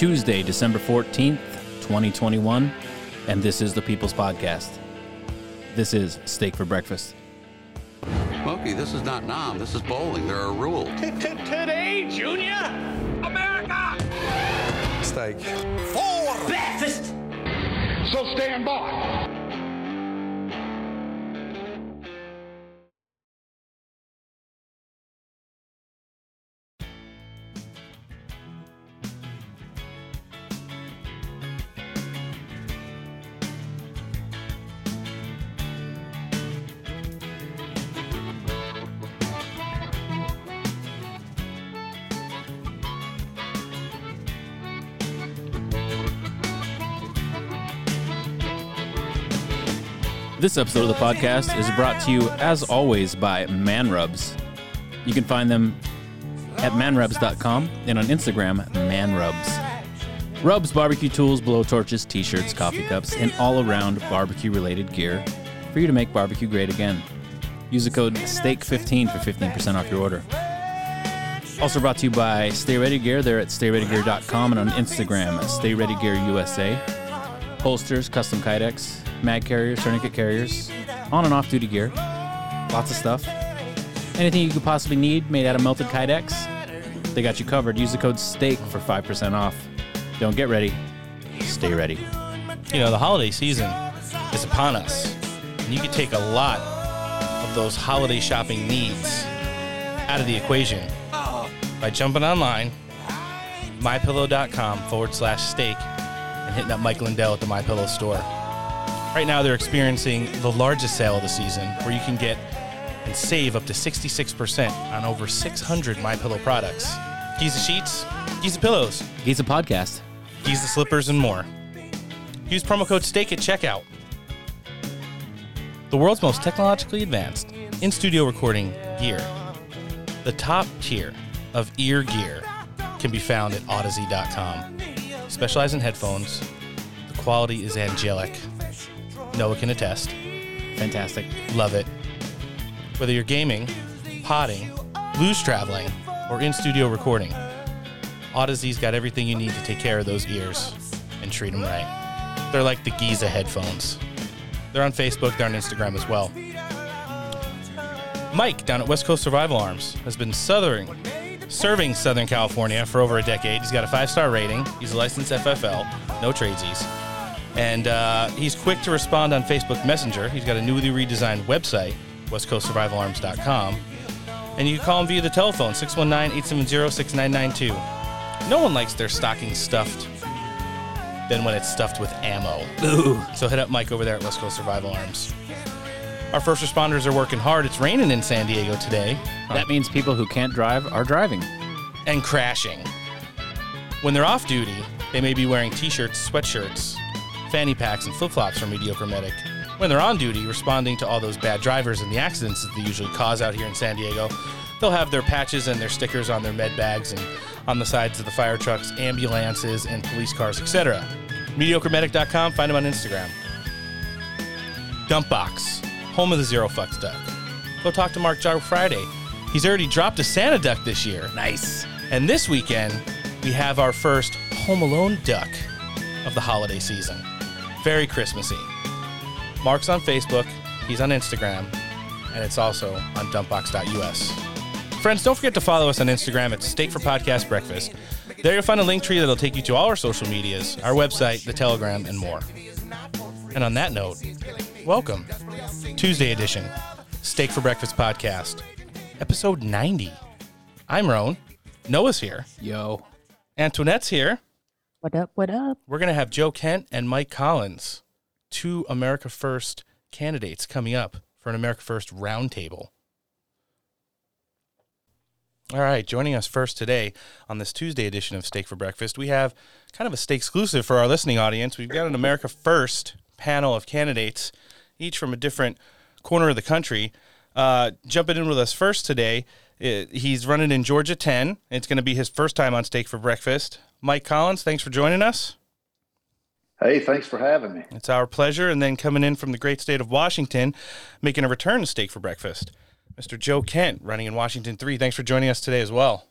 Tuesday, December 14th, 2021, and this is the People's Podcast. This is Steak for Breakfast. Smokey, this is not Nam. This is bowling. There are rules. Today, Junior! America! steak. For breakfast! So stand by. This episode of the podcast is brought to you, as always, by Man Rubs. You can find them at manrubs.com and on Instagram, manrubs. Rubs barbecue tools, blow torches, t shirts, coffee cups, and all around barbecue related gear for you to make barbecue great again. Use the code STEAK15 for 15% off your order. Also brought to you by Stay Ready Gear. They're at stayreadygear.com and on Instagram Stay Ready Gear USA. Holsters, custom kydex, mag carriers, tourniquet carriers, on and off duty gear. Lots of stuff. Anything you could possibly need made out of melted kydex, they got you covered. Use the code STEAK for 5% off. Don't get ready, stay ready. you know, the holiday season is upon us. And you can take a lot of those holiday shopping needs out of the equation by jumping online, mypillow.com forward slash steak, and hitting up Mike Lindell at the MyPillow store. Right now, they're experiencing the largest sale of the season where you can get and save up to 66% on over 600 MyPillow products. Giza sheets, Giza pillows, He's a podcast. Giza slippers, and more. Use promo code STEAK at checkout. The world's most technologically advanced in studio recording gear. The top tier of ear gear can be found at Audeze.com. Specialize in headphones. The quality is angelic. Noah can attest. Fantastic. Love it. Whether you're gaming, potting, blues traveling, or in studio recording, Audeze's got everything you need to take care of those ears and treat them right. They're like the Giza headphones. They're on Facebook, they're on Instagram as well. Mike down at West Coast Survival Arms has been southern, serving Southern California for over a decade. He's got a five star rating. He's a licensed FFL, no tradesies. And uh, he's quick to respond on Facebook Messenger. He's got a newly redesigned website, westcoastsurvivalarms.com. And you can call him via the telephone, 619 870 6992. No one likes their stocking stuffed than when it's stuffed with ammo. Ooh. So hit up Mike over there at West Coast Survival Arms. Our first responders are working hard. It's raining in San Diego today That means people who can't drive are driving. and crashing. When they're off duty, they may be wearing t shirts, sweatshirts, fanny packs, and flip flops from Mediocre Medic. When they're on duty, responding to all those bad drivers and the accidents that they usually cause out here in San Diego, they'll have their patches and their stickers on their med bags and on the sides of the fire trucks, ambulances, and police cars, etc. MediocreMedic.com, find them on Instagram. Dumpbox, home of the Zero Fucks Duck. Go talk to Mark Jar Friday. He's already dropped a Santa Duck this year. Nice. And this weekend, we have our first Home Alone duck of the holiday season. Very Christmassy. Mark's on Facebook, he's on Instagram, and it's also on dumpbox.us. Friends, don't forget to follow us on Instagram at Steak for Podcast Breakfast. There you'll find a link tree that'll take you to all our social medias, our website, the Telegram, and more. And on that note, welcome. Tuesday edition, Steak for Breakfast podcast, episode 90. I'm Roan. Noah's here. Yo. Antoinette's here. What up? What up? We're going to have Joe Kent and Mike Collins, two America First candidates coming up for an America First roundtable. All right, joining us first today on this Tuesday edition of Steak for Breakfast, we have kind of a steak exclusive for our listening audience. We've got an America First panel of candidates, each from a different corner of the country. Uh, jumping in with us first today It, he's running in Georgia 10. It's going to be his first time on Steak for Breakfast. Mike Collins, thanks for joining us. Hey, thanks for having me. It's our pleasure. And then coming in from the great state of Washington, making a return to Steak for Breakfast, Mr. Joe Kent, running in Washington 3. Thanks for joining us today as well.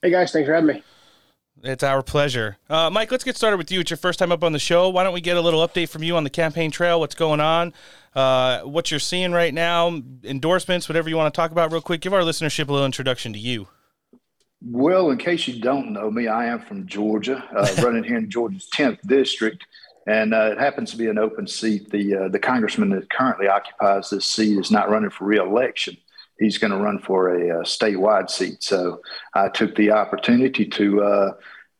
Hey, guys. Thanks for having me. It's our pleasure. Uh, Mike, let's get started with you. It's your first time up on the show. Why don't we get a little update from you on the campaign trail? What's going on? Uh, what you're seeing right now? Endorsements, whatever you want to talk about, real quick. Give our listenership a little introduction to you. Well, in case you don't know me, I am from Georgia, uh, running here in Georgia's 10th district, and uh, it happens to be an open seat. The uh, the congressman that currently occupies this seat is not running for reelection. He's going to run for a, a, statewide seat. So I took the opportunity to uh,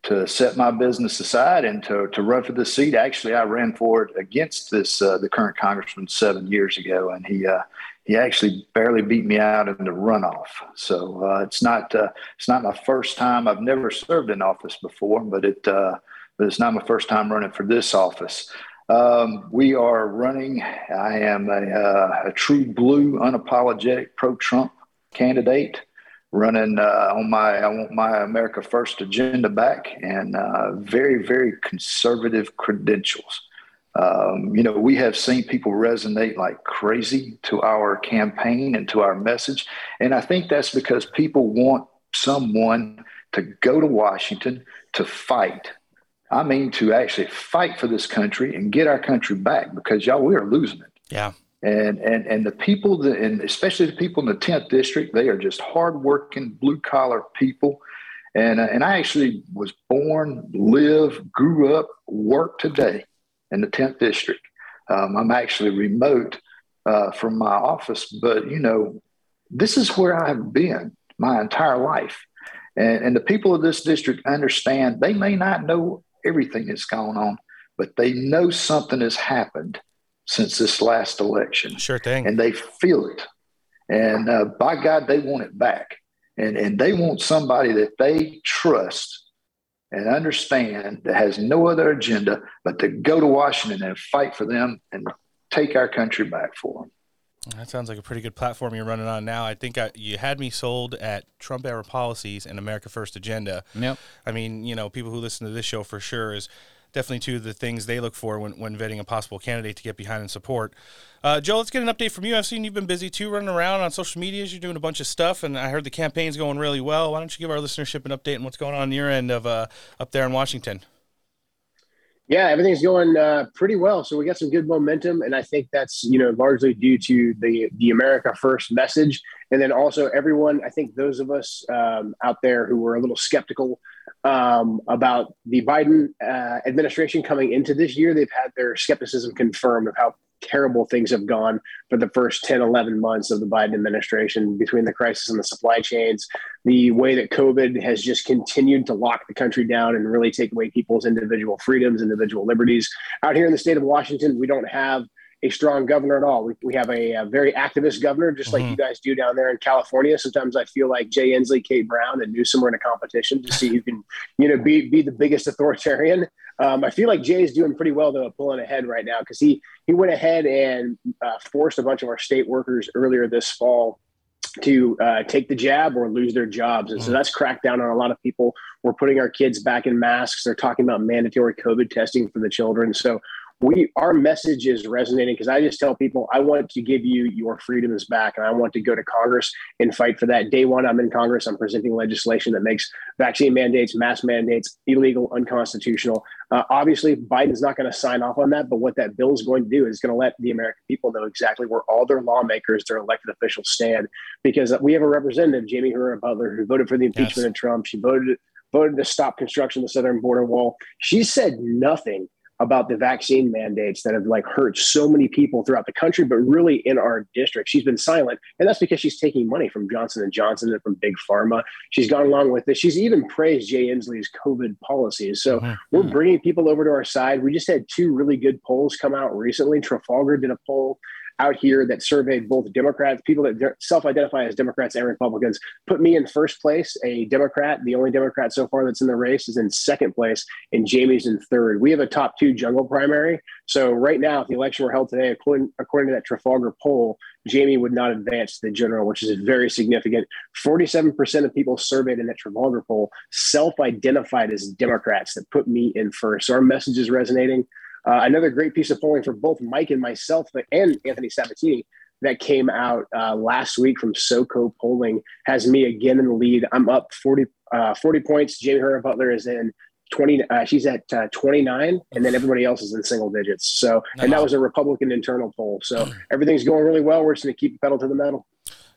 to set my business aside and to, to run for this seat. Actually, I ran for it against this uh, the current congressman seven years ago, and he uh, he actually barely beat me out in the runoff. So uh, it's not uh, it's not my first time. I've never served in office before, but it uh, but it's not my first time running for this office. Um, we are running. I am a, uh, a true blue, unapologetic pro-Trump candidate, running uh, on my I want my America First agenda back, and uh, very very conservative credentials. Um, you know, we have seen people resonate like crazy to our campaign and to our message. And I think that's because people want someone to go to Washington to fight. I mean, to actually fight for this country and get our country back because y'all, we are losing it. Yeah. And, and, and the people, that, and especially the people in the 10th district, they are just hardworking, blue collar people. And, uh, and I actually was born, live, grew up, work today in the 10th district. Um, I'm actually remote uh, from my office, but you know, this is where I've been my entire life. And, and the people of this district understand they may not know everything that's going on, but they know something has happened since this last election. Sure thing. And they feel it. And uh, by God, they want it back. And, and they want somebody that they trust and understand that has no other agenda but to go to Washington and fight for them and take our country back for them. That sounds like a pretty good platform you're running on now. I think I, you had me sold at Trump era policies and America First agenda. Yep. I mean, you know, people who listen to this show for sure is definitely two of the things they look for when, when vetting a possible candidate to get behind and support. Uh, Joe, let's get an update from you. I've seen you've been busy too, running around on social medias. You're doing a bunch of stuff, and I heard the campaign's going really well. Why don't you give our listenership an update on what's going on, on your end of uh, up there in Washington? Yeah, everything's going uh, pretty well. So we got some good momentum, and I think that's you know largely due to the the America First message, and then also everyone. I think those of us um, out there who were a little skeptical um, about the Biden uh, administration coming into this year, they've had their skepticism confirmed of how terrible things have gone for the first 10, 11 months of the Biden administration between the crisis and the supply chains, the way that COVID has just continued to lock the country down and really take away people's individual freedoms, individual liberties. Out here in the state of Washington, we don't have a strong governor at all. We, we have a, a very activist governor, just like mm-hmm. you guys do down there in California. Sometimes I feel like Jay Inslee, Kate Brown, and Newsom are in a competition to see who can, you know, be be the biggest authoritarian. Um, I feel like Jay is doing pretty well though, pulling ahead right now because he he went ahead and uh, forced a bunch of our state workers earlier this fall to uh, take the jab or lose their jobs. And so mm. that's cracked down on a lot of people. We're putting our kids back in masks. They're talking about mandatory COVID testing for the children. So we our message is resonating because I just tell people I want to give you your freedoms back and I want to go to Congress and fight for that. Day one, I'm in Congress. I'm presenting legislation that makes vaccine mandates, mask mandates illegal, unconstitutional. Uh, obviously, Biden's not going to sign off on that, but what that bill is going to do is going to let the American people know exactly where all their lawmakers, their elected officials stand. Because we have a representative, Jamie Herrera Beutler, who voted for the impeachment yes. of Trump. She voted voted to stop construction of the southern border wall. She said nothing about the vaccine mandates that have like hurt so many people throughout the country, but really in our district, she's been silent, and that's because she's taking money from Johnson and Johnson and from Big Pharma. She's gone along with this. She's even praised Jay Inslee's COVID policies. So mm-hmm. we're bringing people over to our side. We just had two really good polls come out recently. Trafalgar did a poll out here that surveyed both Democrats, people that self-identify as Democrats and Republicans, put me in first place. A Democrat, the only Democrat so far that's in the race, is in second place, and Jamie's in third. We have a top two jungle primary. So right now, if the election were held today, according, according to that Trafalgar poll, Jamie would not advance to the general, which is very significant. 47% of people surveyed in that Trafalgar poll self identified as Democrats that put me in first. So our message is resonating. Uh, another great piece of polling for both Mike and myself and Anthony Sabatini that came out uh, last week from SoCo polling has me again in the lead. I'm up 40, uh, 40 points. Jamie Herrera Beutler is in 20 uh, she's at uh, 29 and then everybody else is in single digits. So and that was a republican internal poll. So everything's going really well. We're just going to keep the pedal to the metal.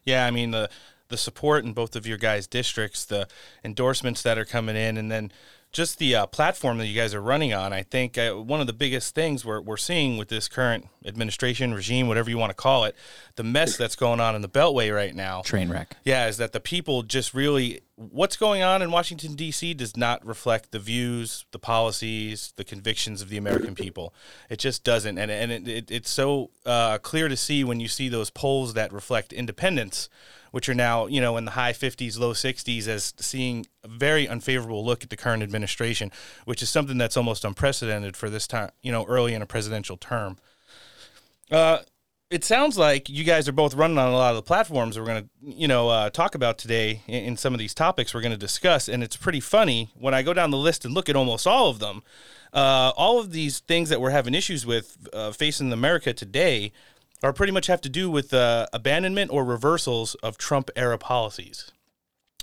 Yeah i mean the the support in both of your guys districts the endorsements that are coming in and then just the uh, platform that you guys are running on, I think uh, one of the biggest things we're, we're seeing with this current administration, regime, whatever you want to call it, the mess that's going on in the Beltway right now. Train wreck. Yeah, is that the people just really, what's going on in Washington, D.C. does not reflect the views, the policies, the convictions of the American people. It just doesn't. And, and it, it, it's so uh, clear to see when you see those polls that reflect independence which are now, you know, in the high 50s, low 60s, as seeing a very unfavorable look at the current administration, which is something that's almost unprecedented for this time, you know, early in a presidential term. Uh, it sounds like you guys are both running on a lot of the platforms we're going to, you know, uh, talk about today in, in, some of these topics we're going to discuss. And it's pretty funny when I go down the list and look at almost all of them. Uh, all of these things that we're having issues with uh, facing America today are pretty much have to do with uh, abandonment or reversals of Trump era policies.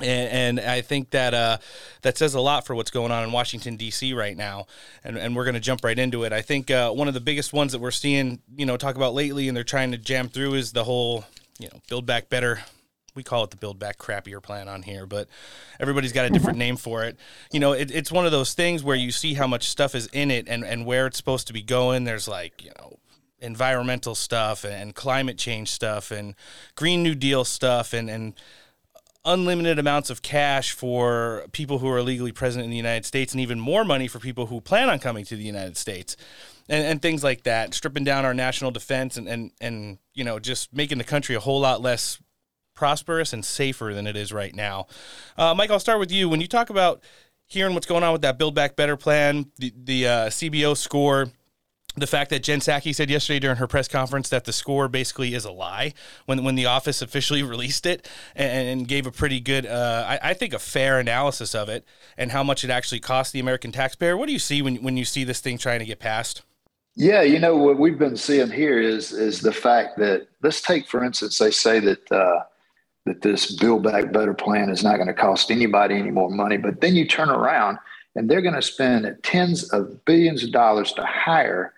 And, and, I think that uh, that says a lot for what's going on in Washington D.C. right now, and, and we're going to jump right into it. I think uh, one of the biggest ones that we're seeing, you know, talk about lately, and they're trying to jam through is the whole, you know, Build Back Better. We call it the Build Back Crappier plan on here, but everybody's got a different name for it. You know, it, it's one of those things where you see how much stuff is in it and, and where it's supposed to be going. There's like, you know, environmental stuff and climate change stuff and Green New Deal stuff and, and unlimited amounts of cash for people who are legally present in the United States and even more money for people who plan on coming to the United States. And, and things like that, stripping down our national defense and, and, and, you know, just making the country a whole lot less prosperous and safer than it is right now. Uh, Mike, I'll start with you. When you talk about hearing what's going on with that Build Back Better plan, the, the uh, CBO score, the fact that Jen Psaki said yesterday during her press conference that the score basically is a lie when when the office officially released it and, gave a pretty good, uh, I, I, think, a fair analysis of it and how much it actually cost the American taxpayer. What do you see when when you see this thing trying to get passed? Yeah, you know what we've been seeing here is is the fact that let's take for instance, they say that. Uh, that this Build Back Better plan is not going to cost anybody any more money, but then you turn around and they're going to spend tens of billions of dollars to hire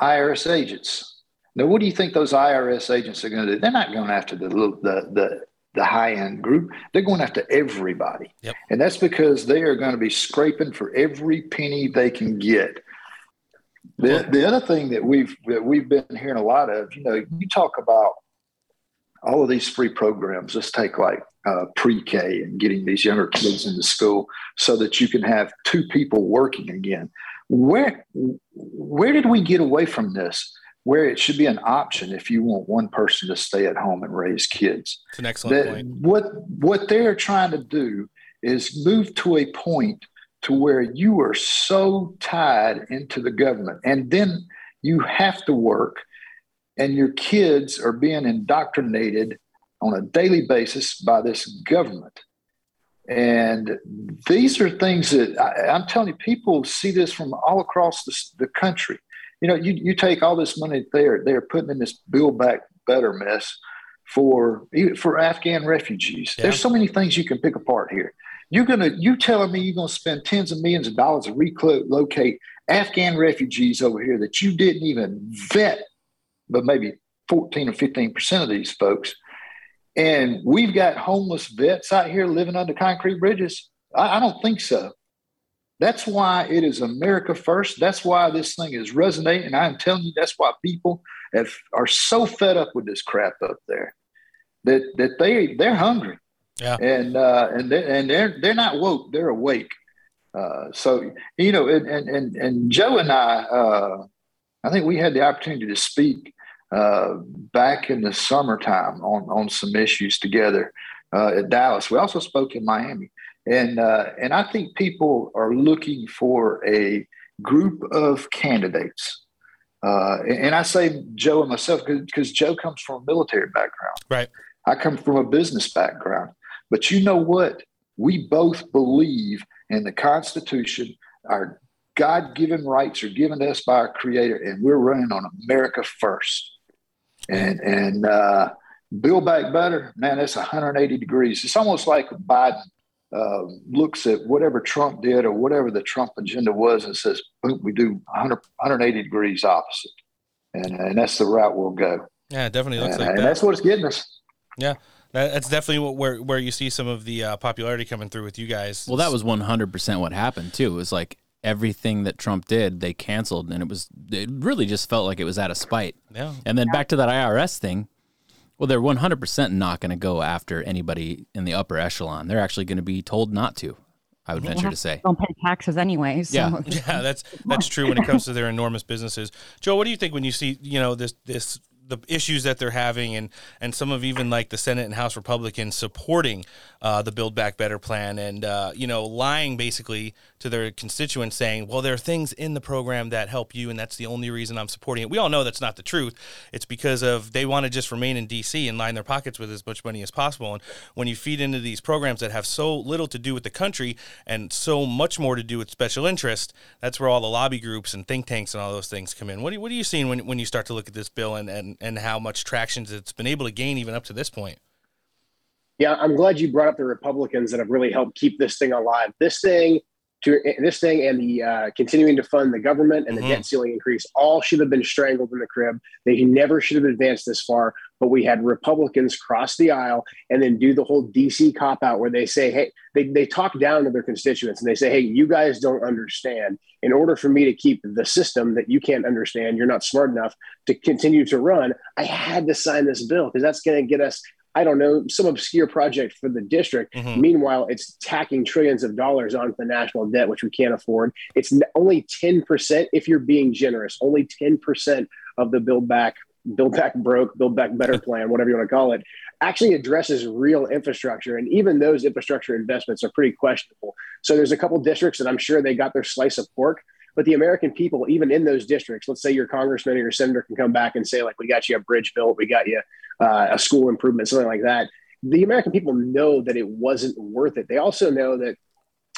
IRS agents. Now, what do you think those IRS agents are going to do? They're not going after the the the, the high end group. They're going after everybody, yep. and that's because they are going to be scraping for every penny they can get. The, the other thing that we've that we've been hearing a lot of, you know, you talk about all of these free programs. Let's take like uh, pre-K and getting these younger kids into school so that you can have two people working again where where did we get away from this where it should be an option if you want one person to stay at home and raise kids? It's an excellent that, point. what what they're trying to do is move to a point to where you are so tied into the government and then you have to work and your kids are being indoctrinated on a daily basis by this government and these are things that I, am telling you, people see this from all across the, the country. You know, you, you take all this money they're they're putting in this Build Back Better mess for for Afghan refugees. Yeah. There's so many things you can pick apart here. You're gonna you telling me you're gonna spend tens of millions of dollars to relocate Afghan refugees over here that you didn't even vet, but maybe 14 or 15 percent of these folks and we've got homeless vets out here living under concrete bridges. I, I don't think so. That's why it is America first. That's why this thing is resonating. I'm telling you, that's why people have, are so fed up with this crap up there that that they they're hungry. Yeah. And uh, and they, and they're they're not woke. They're awake. Uh, so you know, and and and Joe and I, uh, I think we had the opportunity to speak uh, back in the summertime on, on some issues together uh, at Dallas. We also spoke in Miami. And, uh, and I think people are looking for a group of candidates Uh, and, and I say Joe and myself because Joe comes from a military background. Right. I come from a business background. But you know what? We both believe in the Constitution. Our God given rights are given to us by our Creator, and we're running on America first. And, and, uh, Build Back Better, man, that's 180 degrees. It's almost like Biden uh, looks at whatever Trump did or whatever the Trump agenda was and says, boop, we do 100, 180 degrees opposite. And, and that's the route we'll go. Yeah, it definitely looks and, like and that. that's what it's getting us. Yeah, that's definitely what, where where you see some of the uh, popularity coming through with you guys. Well, that was 100% what happened too. It was like everything that Trump did, they canceled and it was it really just felt like it was out of spite. Yeah. And then back to that IRS thing. Well, they're 100% not going to go after anybody in the upper echelon. They're actually going to be told not to. I would venture to say. Don't pay taxes anyway. So. Yeah. Yeah, that's that's true when it comes to their enormous businesses. Joe, what do you think when you see you know this this the issues that they're having and and some of even like the Senate and House Republicans supporting uh, the Build Back Better plan and uh, you know lying basically to their constituents saying, well, there are things in the program that help you, and that's the only reason I'm supporting it. We all know that's not the truth. It's because of they want to just remain in D.C. and line their pockets with as much money as possible. And when you feed into these programs that have so little to do with the country and so much more to do with special interest, that's where all the lobby groups and think tanks and all those things come in. What, what are you seeing when, when you start to look at this bill and, and, and how much traction it's been able to gain even up to this point? Yeah, I'm glad you brought up the Republicans that have really helped keep this thing alive. This thing, to this thing, and the uh, continuing to fund the government and the Mhm. debt ceiling increase all should have been strangled in the crib. They never should have advanced this far. But we had Republicans cross the aisle and then do the whole DC cop out where they say, "Hey," they they talk down to their constituents and they say, "Hey, you guys don't understand. In order for me to keep the system that you can't understand, you're not smart enough to continue to run. I had to sign this bill because that's going to get us." I don't know, some obscure project for the district. Mhm. Meanwhile, it's tacking trillions of dollars onto the national debt, which we can't afford. It's only 10%, if you're being generous, only 10% of the Build Back, Build Back Broke, Build Back Better plan, whatever you want to call it, actually addresses real infrastructure. And even those infrastructure investments are pretty questionable. So there's a couple districts that I'm sure they got their slice of pork. But the American people, even in those districts, let's say your congressman or your senator can come back and say, like, we got you a bridge built, we got you uh, a school improvement, something like that. The American people know that it wasn't worth it. They also know that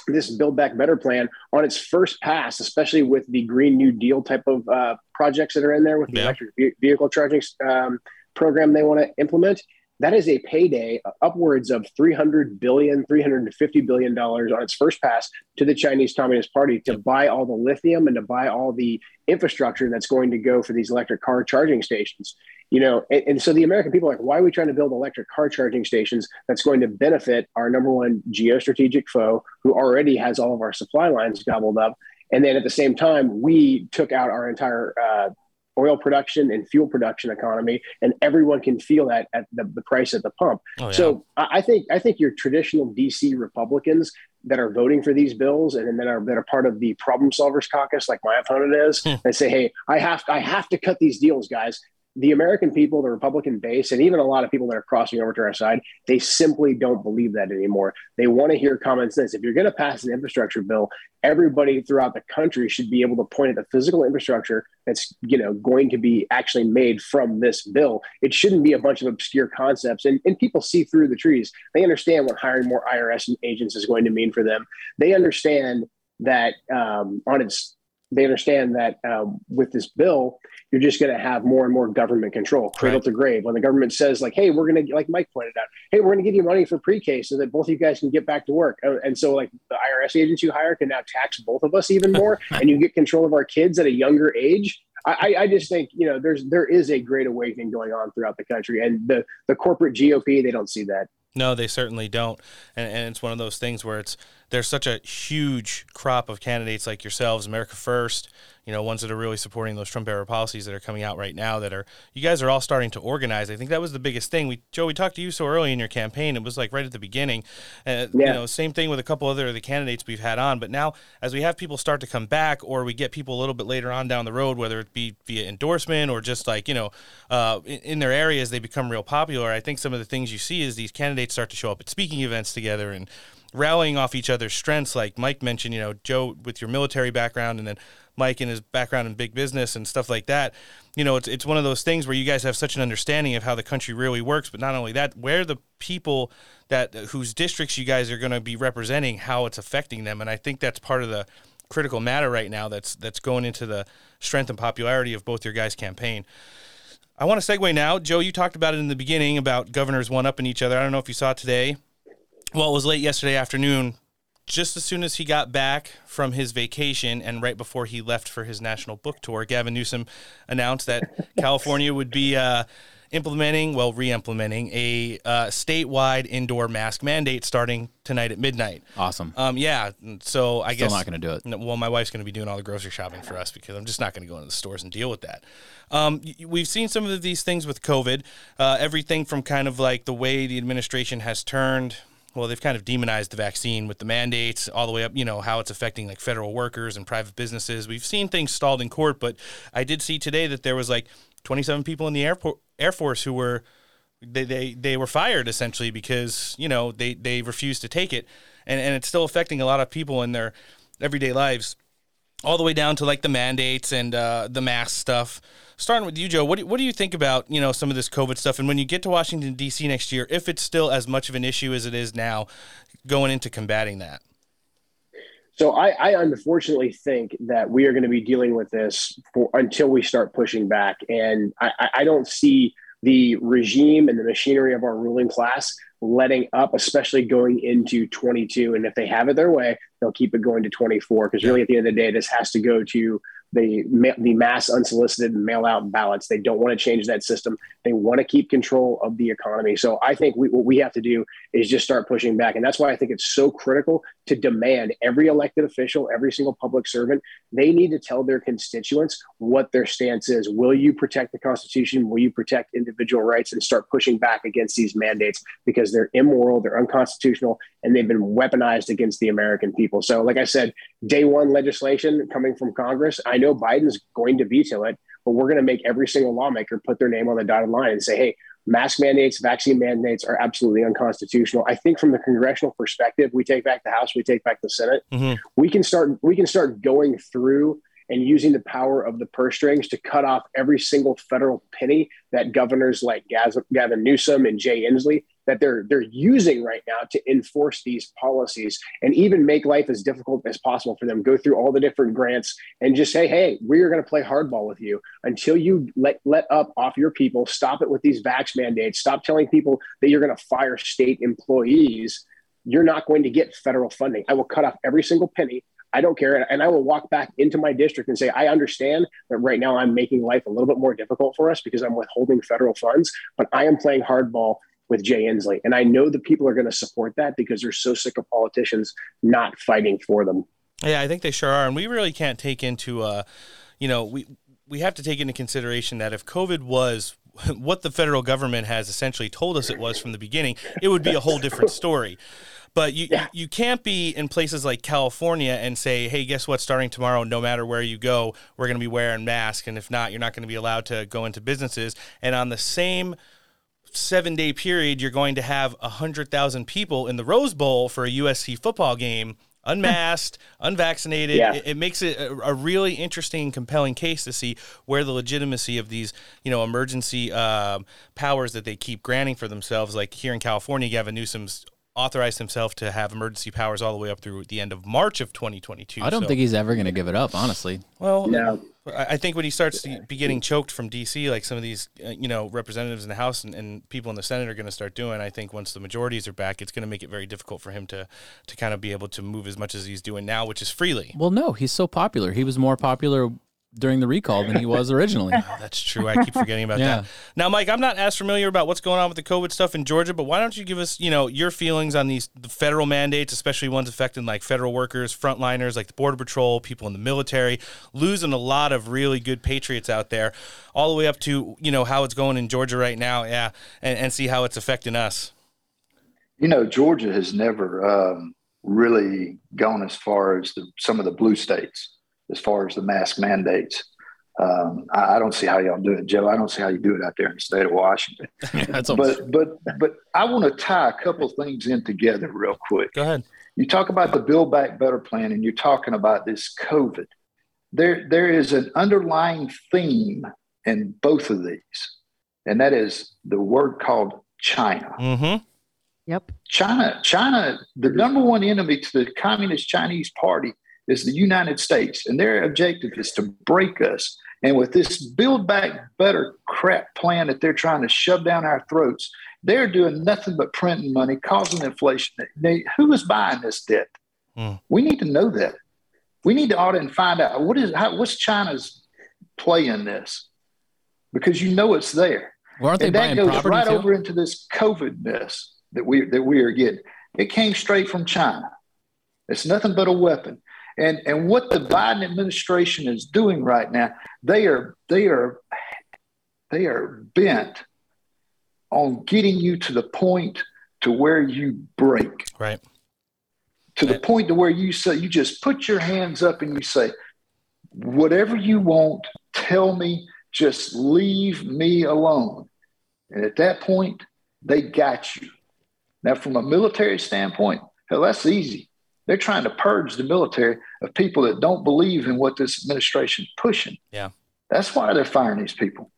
this Build Back Better plan on its first pass, especially with the Green New Deal type of uh, projects that are in there with the Yeah. electric vehicle charging um, program they want to implement, that is a payday upwards of 300 billion, 350 billion dollars on its first pass to the Chinese Communist Party to buy all the lithium and to buy all the infrastructure that's going to go for these electric car charging stations. You know, and, and so the American people are like, why are we trying to build electric car charging stations that's going to benefit our number one geostrategic foe who already has all of our supply lines gobbled up? And then at the same time, we took out our entire uh, oil production and fuel production economy, and everyone can feel that at the, the price at the pump. Oh, yeah. So I think I think your traditional DC Republicans that are voting for these bills and that are that are part of the problem solvers caucus, like my opponent is, Hmm. they say, "Hey, I have I have to cut these deals, guys." The American people, the Republican base, and even a lot of people that are crossing over to our side, they simply don't believe that anymore. They want to hear common sense. If you're going to pass an infrastructure bill, everybody throughout the country should be able to point at the physical infrastructure that's you know going to be actually made from this bill. It shouldn't be a bunch of obscure concepts, and, and people see through the trees. They understand what hiring more IRS agents is going to mean for them. They understand that um, on its they understand that um, with this bill, you're just going to have more and more government control, cradle Right. to grave. When the government says, like, "Hey, we're going to," like Mike pointed out, "Hey, we're going to give you money for pre-K so that both of you guys can get back to work," Uh, and so like the IRS agents you hire can now tax both of us even more, and you get control of our kids at a younger age. I, I- I just think you know there's there is a great awakening going on throughout the country, and the the corporate GOP they don't see that. No, they certainly don't. And, and it's one of those things where it's there's such a huge crop of candidates like yourselves, America First, you know, ones that are really supporting those Trump era policies that are coming out right now that are you guys are all starting to organize. I think that was the biggest thing. We Joe, we talked to you so early in your campaign. It was like right at the beginning. Uh, You Yeah. know, same thing with a couple other of the candidates we've had on. But now as we have people start to come back or we get people a little bit later on down the road, whether it be via endorsement or just like, you know, uh, in, in their areas they become real popular. I think some of the things you see is these candidates start to show up at speaking events together and rallying off each other's strengths. Like Mike mentioned, you know, Joe with your military background, and then Mike and his background in big business and stuff like that. You know, it's it's one of those things where you guys have such an understanding of how the country really works, but not only that, where the people that whose districts you guys are going to be representing, how it's affecting them, and I think that's part of the critical matter right now. That's that's going into the strength and popularity of both your guys' campaign. I want to segue now. Joe, you talked about it in the beginning about governors one upping each other. I don't know if you saw today. Well, it was late yesterday afternoon just as soon as he got back from his vacation and right before he left for his national book tour, Gavin Newsom announced that California would be uh, implementing, well, re implementing a uh, statewide indoor mask mandate starting tonight at midnight. Awesome. Um, yeah. So I guess. Still guess. not going to do it. Well, my wife's going to be doing all the grocery shopping for us because I'm just not going to go into the stores and deal with that. Um, we've seen some of these things with COVID, uh, everything from kind of like the way the administration has turned well, they've kind of demonized the vaccine with the mandates all the way up, you know, how it's affecting like federal workers and private businesses. We've seen things stalled in court, but I did see today that there was like 27 people in the airport Air Force who were they, they they were fired essentially because, you know, they they refused to take it. And and it's still affecting a lot of people in their everyday lives all the way down to like the mandates and uh, the mask stuff. Starting with you, Joe, what do, what do you think about you know some of this COVID stuff? And when you get to Washington D.C. next year, if it's still as much of an issue as it is now, going into combating that. So I, I unfortunately think that we are going to be dealing with this for, until we start pushing back, and I, I don't see the regime and the machinery of our ruling class letting up, especially going into 22. And if they have it their way, they'll keep it going to 24. Because really, at the end of the day, this has to go to the the mass unsolicited mail out ballots. They don't want to change that system. They want to keep control of the economy. So I think we, what we have to do is just start pushing back, and that's why I think it's so critical to demand every elected official, every single public servant, they need to tell their constituents what their stance is. Will you protect the Constitution? Will you protect individual rights and start pushing back against these mandates because they're immoral, they're unconstitutional, and they've been weaponized against the American people. So, like I said, day one legislation coming from Congress. I know Biden's going to veto it, but we're going to make every single lawmaker put their name on the dotted line and say, hey, mask mandates, vaccine mandates are absolutely unconstitutional. I think from the congressional perspective, we take back the House, we take back the Senate. Mm-hmm. We can start we can start going through and using the power of the purse strings to cut off every single federal penny that governors like Gavin Newsom and Jay Inslee that they're they're using right now to enforce these policies and even make life as difficult as possible for them. Go through all the different grants and just say hey we're going to play hardball with you until you let let up off your people. Stop it with these vax mandates. Stop telling people that you're going to fire state employees. You're not going to get federal funding. I will cut off every single penny. I don't care. And I will walk back into my district and say, I understand that right now I'm making life a little bit more difficult for us because I'm withholding federal funds, but I am playing hardball with Jay Inslee. And I know the people are going to support that because they're so sick of politicians not fighting for them. Yeah, I think they sure are. And we really can't take into, uh, you know, we, we have to take into consideration that if COVID was what the federal government has essentially told us it was from the beginning, it would be a whole different story. But you yeah. you can't be in places like California and say, "Hey, guess what? Starting tomorrow, no matter where you go, we're going to be wearing masks, and if not, you're not going to be allowed to go into businesses." And on the same seven day period, you're going to have 100,000 people in the Rose Bowl for a USC football game, unmasked, unvaccinated. Yeah. It, it, makes it a, a, really interesting compelling case to see where the legitimacy of these, you know, emergency uh, powers that they keep granting for themselves, like here in California, Gavin Newsom's authorized himself to have emergency powers all the way up through the end of March of 2022. I don't so. think he's ever going to give it up, honestly. Well, no. I think when he starts to be getting choked from DC, like some of these, uh, you know, representatives in the House and, and people in the Senate are going to start doing, I think once the majorities are back, it's going to make it very difficult for him to to kind of be able to move as much as he's doing now, which is freely. Well, no, he's so popular. He was more popular during the recall than he was originally. oh, that's true. I keep forgetting about yeah. that. Now, Mike, I'm not as familiar about what's going on with the COVID stuff in Georgia, but why don't you give us, you know, your feelings on these the federal mandates, especially ones affecting like federal workers, frontliners, like the border patrol, people in the military, losing a lot of really good patriots out there, all the way up to you know how it's going in Georgia right now, yeah, and, and see how it's affecting us. You know, Georgia has never um, really gone as far as the, some of the blue states as far as the mask mandates. Um, I, I, don't see how y'all do it, Joe. I don't see how you do it out there in the state of Washington. That's almost... but but but I want to tie a couple things in together real quick. Go ahead. You talk about the Build Back Better plan, and you're talking about this COVID. There there is an underlying theme in both of these, and that is the word called China. Mm-hmm. Yep. China, China, the number one enemy to the Communist Chinese Party is the United States, and their objective is to break us. And with this Build Back Better crap plan that they're trying to shove down our throats, they're doing nothing but printing money, causing inflation. They, who is buying this debt? Mm. We need to know that. We need to audit and find out what is how, what's China's play in this, because you know it's there. Well, aren't they and that goes right too? over into this COVID mess that we that we are getting. It came straight from China. It's nothing but a weapon. And and what the Biden administration is doing right now, they are they are they are bent on getting you to the point to where you break. Right. To the point to where you say you just put your hands up and you say, whatever you want, tell me, just leave me alone. And at that point, they got you. Now, from a military standpoint, hell, that's easy. They're trying to purge the military of people that don't believe in what this administration is pushing. Yeah. That's why they're firing these people.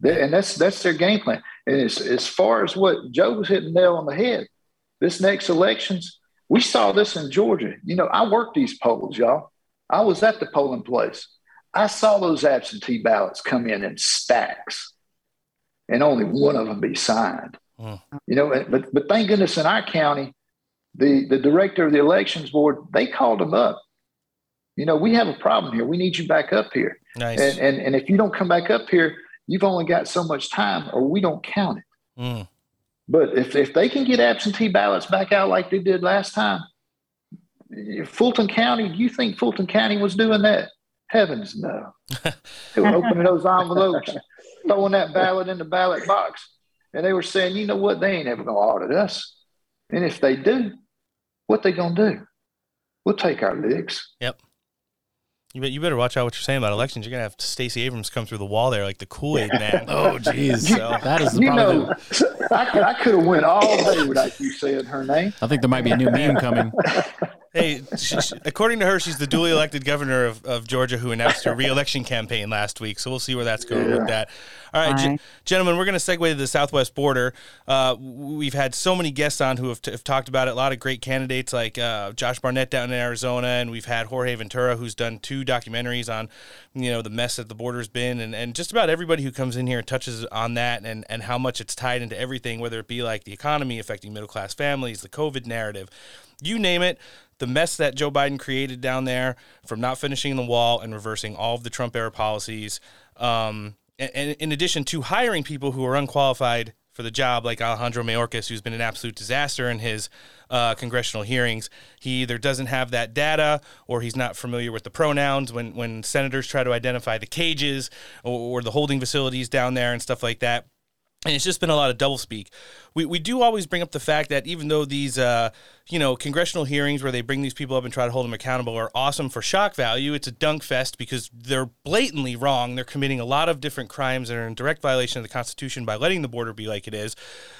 They, and that's that's their game plan. And as, as far as what Joe was hitting nail on the head, this next elections, we saw this in Georgia. You know, I worked these polls, y'all. I was at the polling place. I saw those absentee ballots come in in stacks, and only one of them be signed. Mm. You know, but but thank goodness in our county, the, the director of the elections board, they called him up. You know, we have a problem here. We need you back up here. Nice. And, and, and if you don't come back up here, you've only got so much time or we don't count it. Mm. But if, if they can get absentee ballots back out like they did last time, Fulton County, do you think Fulton County was doing that? Heavens no. they were opening those envelopes, throwing that ballot in the ballot box. And they were saying, you know what, they ain't ever gonna audit us. And if they do, what they gonna do? We'll take our licks. Yep. You, bet, you better watch out what you're saying about elections. You're gonna have Stacey Abrams come through the wall there like the Kool Aid man. oh, jeez. So, that is you know, I, I could have went all day without you saying her name. I think there might be a new meme coming. hey, she, she, according to her, she's the duly elected governor of, of Georgia who announced her reelection campaign last week. So we'll see where that's going yeah. with that. All right, g- gentlemen, we're going to segue to the southwest border. Uh, we've had so many guests on who have, t- have, talked about it. A lot of great candidates like uh, Josh Barnett down in Arizona, and we've had Jorge Ventura, who's done two documentaries on, you know, the mess that the border's been, and, and just about everybody who comes in here and touches on that and, and how much it's tied into everything, whether it be like the economy affecting middle class families, the COVID narrative, you name it the mess that Joe Biden created down there from not finishing the wall and reversing all of the Trump era policies. Um, and in addition to hiring people who are unqualified for the job, like Alejandro Mayorkas, who's been an absolute disaster in his uh, congressional hearings. He either doesn't have that data or he's not familiar with the pronouns when, when senators try to identify the cages or, or the holding facilities down there and stuff like that and it's just been a lot of doublespeak. We we do always bring up the fact that even though these uh, you know congressional hearings where they bring these people up and try to hold them accountable are awesome for shock value, it's a dunk fest because they're blatantly wrong. They're committing a lot of different crimes that are in direct violation of the Constitution by letting the border be like it is.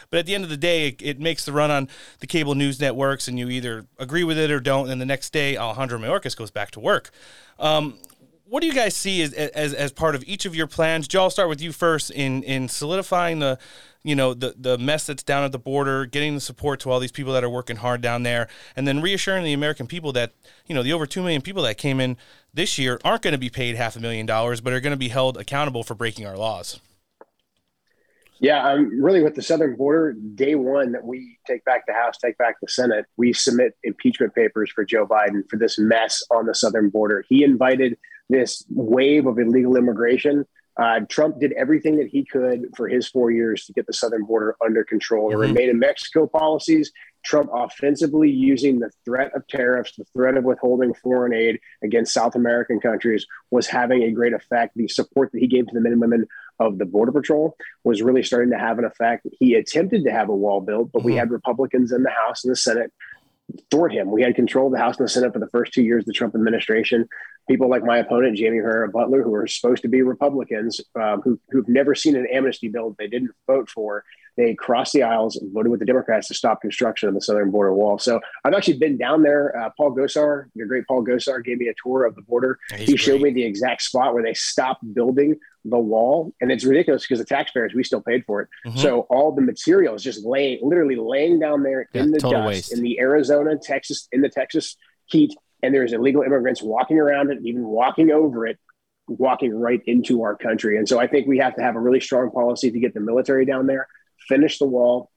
But at the end of the day, it, it makes the run on the cable news networks, and you either agree with it or don't. And the next day, Alejandro Mayorkas goes back to work. Um, what do you guys see as, as, as part of each of your plans? Joe, I'll start with you first in in solidifying the you know the the mess that's down at the border, getting the support to all these people that are working hard down there, and then reassuring the American people that you know the over two million people that came in this year aren't going to be paid half a million dollars, but are going to be held accountable for breaking our laws. Yeah, I'm really with the southern border. Day one that we take back the House, take back the Senate, we submit impeachment papers for Joe Biden for this mess on the southern border. He invited this wave of illegal immigration. Uh, Trump did everything that he could for his four years to get the southern border under control. Mm-hmm. remain in Mexico policies. Trump offensively using the threat of tariffs, the threat of withholding foreign aid against South American countries was having a great effect. The support that he gave to the men and women of the Border Patrol was really starting to have an effect. He attempted to have a wall built, but mm-hmm. we had Republicans in the House and the Senate thwart him. We had control of the House and the Senate for the first two years of the Trump administration. People like my opponent, Jamie Herrera Beutler, who are supposed to be Republicans, um, who, who've never seen an amnesty bill they didn't vote for. They crossed the aisles and voted with the Democrats to stop construction of the southern border wall. So I've actually been down there. Uh, Paul Gosar, your great Paul Gosar, gave me a tour of the border. He's he showed great. me the exact spot where they stopped building the wall, and it's ridiculous because the taxpayers we still paid for it. Mhm. So all the material is just laying, literally laying down there Yeah, in the dust waste. in the Arizona, Texas, in the Texas heat, and there's illegal immigrants walking around it, even walking over it, walking right into our country. And so I think we have to have a really strong policy to get the military down there, finish the wall,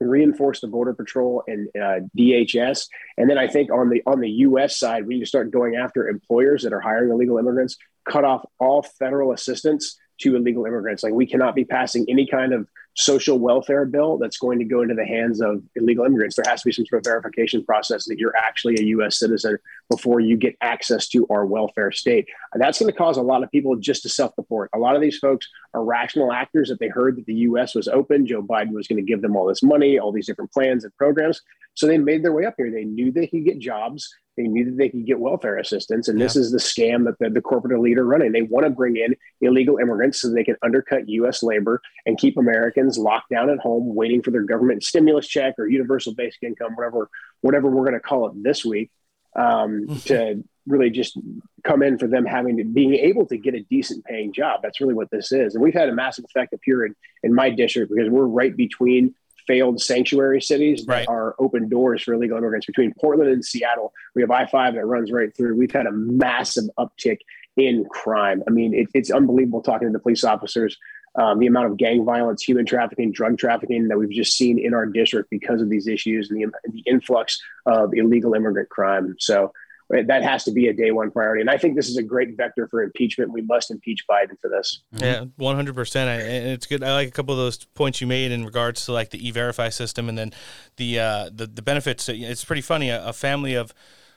reinforce the border patrol and uh, DHS, and then I think on the on the U.S. side, we need to start going after employers that are hiring illegal immigrants, cut off all federal assistance to illegal immigrants. Like we cannot be passing any kind of social welfare bill that's going to go into the hands of illegal immigrants. There has to be some sort of verification process that you're actually a U.S. citizen before you get access to our welfare state. And that's going to cause a lot of people just to self-deport. A lot of these folks are rational actors that they heard that the U.S. was open. Joe Biden was going to give them all this money, all these different plans and programs. So they made their way up here. They knew they could get jobs. They knew that they could get welfare assistance. And this is the scam that the, the corporate elite are running. They want to bring in illegal immigrants so they can undercut U.S. labor and keep Americans locked down at home, waiting for their government stimulus check or universal basic income, whatever, whatever we're going to call it this week, um, to really just come in for them having to being able to get a decent paying job. That's really what this is. And we've had a massive effect up here in, in my district because we're right between failed sanctuary cities that Right. are open doors for illegal immigrants between Portland and Seattle. We have I-5 that runs right through. We've had a massive uptick in crime. I mean, it, it's unbelievable talking to the police officers, um, the amount of gang violence, human trafficking, drug trafficking that we've just seen in our district because of these issues and the, the influx of illegal immigrant crime. So that has to be a day one priority. And I think this is a great vector for impeachment. We must impeach Biden for this. Yeah, one hundred percent. And it's good. I like a couple of those points you made in regards to like the e-verify system, and then the uh, the the benefits. It's pretty funny. A, a family of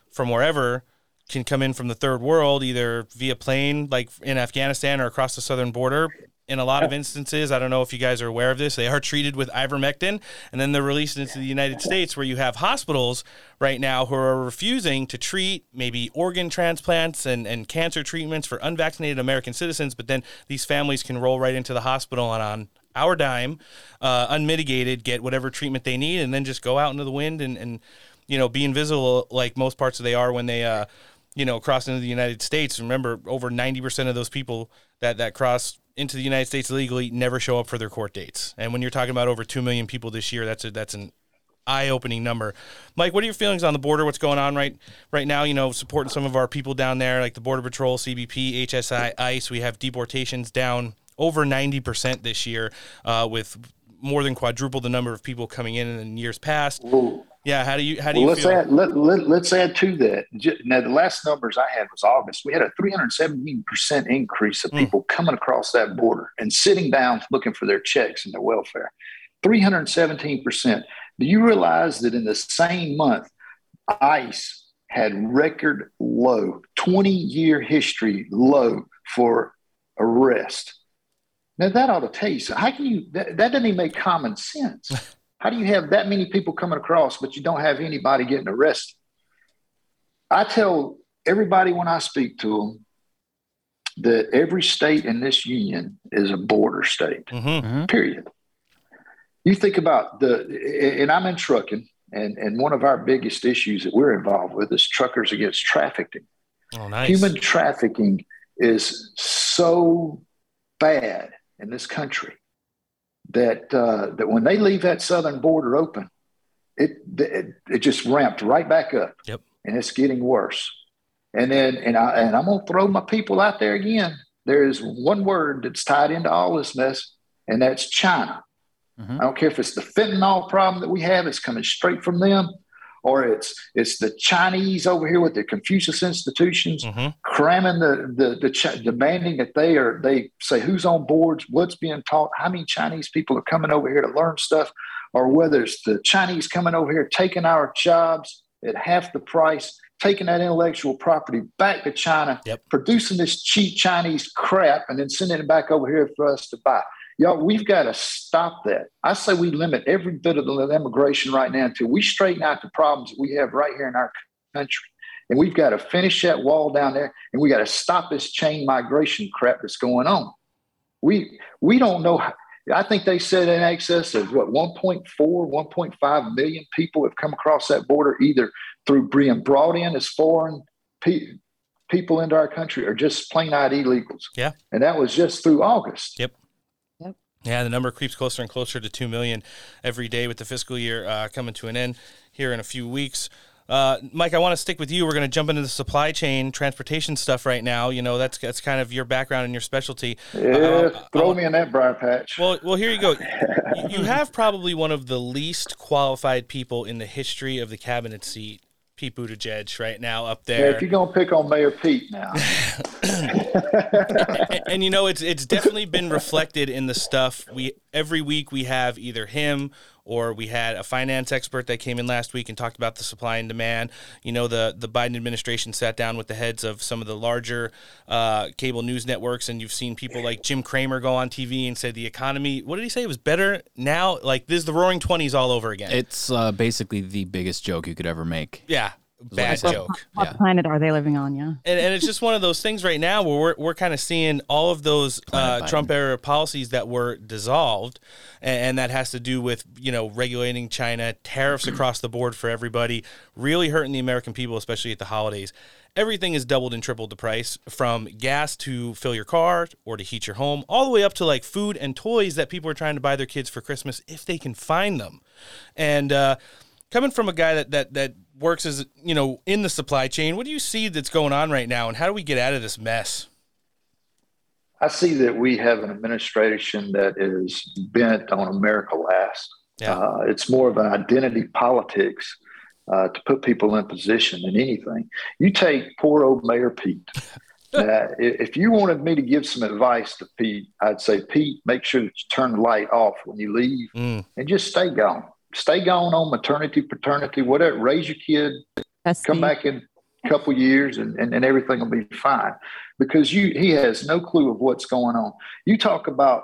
from wherever can come in from the third world, either via plane, like in Afghanistan, or across the southern border. In a lot of instances, I don't know if you guys are aware of this, they are treated with ivermectin, and then they're released into the United States, where you have hospitals right now who are refusing to treat maybe organ transplants and, and cancer treatments for unvaccinated American citizens, but then these families can roll right into the hospital and on our dime, uh, unmitigated, get whatever treatment they need, and then just go out into the wind and, and you know, be invisible like most parts of they are when they, uh, you know, cross into the United States. Remember, over 90% of those people that, that cross into the United States illegally never show up for their court dates. And when you're talking about over 2 million people this year, that's a, that's an eye-opening number. Mike, what are your feelings on the border? What's going on right right now? You know, supporting some of our people down there, like the Border Patrol, CBP, HSI, ICE. We have deportations down over 90% this year, uh, with more than quadruple the number of people coming in in years past. Yeah, how do you how do Well, you let's feel? add let, let, let's add to that. Now, the last numbers I had was August. We had a 317 percent increase of Hmm. people coming across that border and sitting down looking for their checks and their welfare. 317 percent. Do you realize that in the same month, ICE had record low, 20 year history low for arrest? Now that ought to tell you. So how can you? That, that doesn't even make common sense. How do you have that many people coming across, but you don't have anybody getting arrested? I tell everybody when I speak to them that every state in this union is a border state, hmm period. You think about the, and I'm in trucking, and, and one of our biggest issues that we're involved with is truckers against trafficking. Oh, nice. Human trafficking is so bad in this country that uh, that when they leave that southern border open, it, it it just ramped right back up. Yep. And it's getting worse. And then and I and I'm gonna throw my people out there again. There is one word that's tied into all this mess, and that's China. Mhm. I don't care if it's the fentanyl problem that we have, it's coming straight from them, or it's it's the Chinese over here with the Confucius institutions hmm cramming the the, the Ch- demanding that they are they say who's on boards, what's being taught, how many Chinese people are coming over here to learn stuff, or whether it's the Chinese coming over here taking our jobs at half the price, taking that intellectual property back to China, Yep. producing this cheap Chinese crap, and then sending it back over here for us to buy. Y'all, we've got to stop that. I say we limit every bit of the immigration right now until we straighten out the problems that we have right here in our country. and we've got to finish that wall down there, and we got to stop this chain migration crap that's going on. We we don't know. How, I think they said in excess of what 1.4, 1.5 million people have come across that border either through being brought in as foreign pe- people into our country or just plain ID illegals. Yeah. And that was just through August. Yep. Yeah, the number creeps closer and closer to 2 million every day with the fiscal year uh, coming to an end here in a few weeks. Uh, Mike, I want to stick with you. We're going to jump into the supply chain transportation stuff right now. You know, that's that's kind of your background and your specialty. Yeah, Uh, throw I- me in that briar patch. Well, well, here you go. You have probably one of the least qualified people in the history of the cabinet seat, Pete Buttigieg, right now up there. Yeah, if you're gonna pick on Mayor Pete now, and, and, you know it's it's definitely been reflected in the stuff we every week we have either him or we had a finance expert that came in last week and talked about the supply and demand. You know the the Biden administration sat down with the heads of some of the larger uh, cable news networks, and you've seen people like Jim Cramer go on TV and say the economy. What did he say? It was better now. Like this is the Roaring Twenties all over again. It's uh, basically the biggest joke you could ever make. yeah, bad said. joke. What Yeah. planet are they living on? Yeah. and, and it's just one of those things right now where we're, we're kind of seeing all of those uh, Trump era policies that were dissolved, and, and that has to do with you know regulating China, tariffs across the board for everybody, really hurting the American people, especially at the holidays. Everything is doubled and tripled the price from gas to fill your car or to heat your home, all the way up to like food and toys that people are trying to buy their kids for Christmas if they can find them. And uh, coming from a guy that that that works as you know in the supply chain, what do you see that's going on right now, and how do we get out of this mess? I see that we have an administration that is bent on America last. Yeah. Uh, it's more of an identity politics uh, to put people in position than anything. You take poor old Mayor Pete. Uh, if you wanted me to give some advice to Pete, I'd say, Pete, make sure that you turn the light off when you leave Mm, and just stay gone. Stay gone on maternity, paternity, whatever. Raise your kid, That's come the- back in a couple years and, and, and everything will be fine. Because you he has no clue of what's going on. You talk about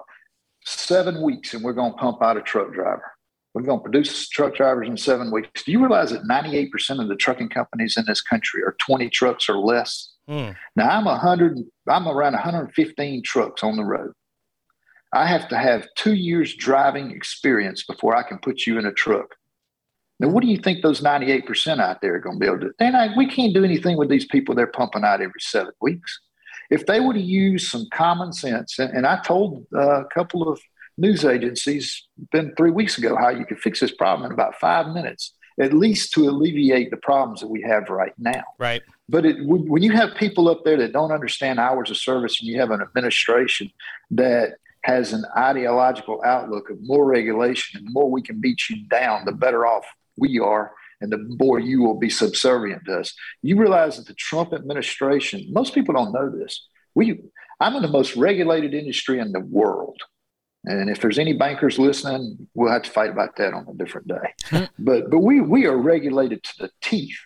seven weeks and we're going to pump out a truck driver. We're going to produce truck drivers in seven weeks. Do you realize that 98% of the trucking companies in this country are 20 trucks or less? Mm, now i'm 100 i'm around 115 trucks on the road i have to have two years driving experience before i can put you in a truck now, what do you think those 98% out there are going to be able to do? They're not, we can't do anything with these people they're pumping out every seven weeks. If they would have used some common sense, and, and I told uh, a couple of news agencies, been three weeks ago, how you could fix this problem in about five minutes, at least to alleviate the problems that we have right now. right. But it, when you have people up there that don't understand hours of service, and you have an administration that has an ideological outlook of more regulation and the more we can beat you down, the better off we are, and the more you will be subservient to us. You realize that the Trump administration, most people don't know this. We, I'm in the most regulated industry in the world. And if there's any bankers listening, we'll have to fight about that on a different day. Hmm. but but we we are regulated to the teeth.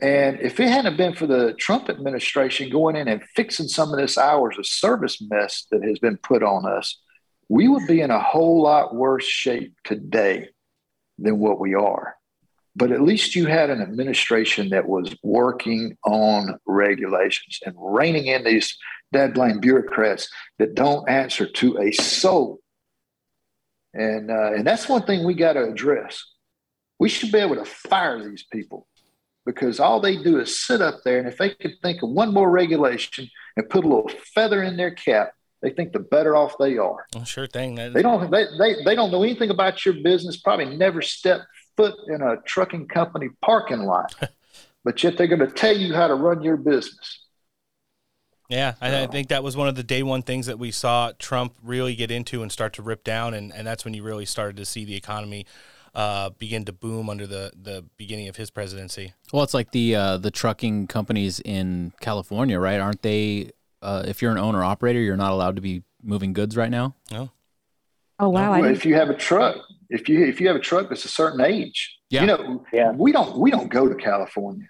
And if it hadn't been for the Trump administration going in and fixing some of this hours of service mess that has been put on us, we would be in a whole lot worse shape today than what we are. But at least you had an administration that was working on regulations and reining in these deadline bureaucrats that don't answer to a soul. And uh, and that's one thing we got to address. We should be able to fire these people because all they do is sit up there, and if they could think of one more regulation and put a little feather in their cap, they think the better off they are. Well, sure thing. That- They don't they, they, they don't know anything about your business, probably never stepped foot in a trucking company parking lot, but yet they're going to tell you how to run your business. Yeah, I, I think that was one of the day one things that we saw Trump really get into and start to rip down, and, and that's when you really started to see the economy uh, begin to boom under the, the beginning of his presidency. Well, it's like the uh, the trucking companies in California, right? Aren't they? Uh, if you're an owner operator, you're not allowed to be moving goods right now. No, Oh wow! I Well, if you have a truck, if you if you have a truck that's a certain age, Yeah. you know, Yeah. we don't we don't go to California.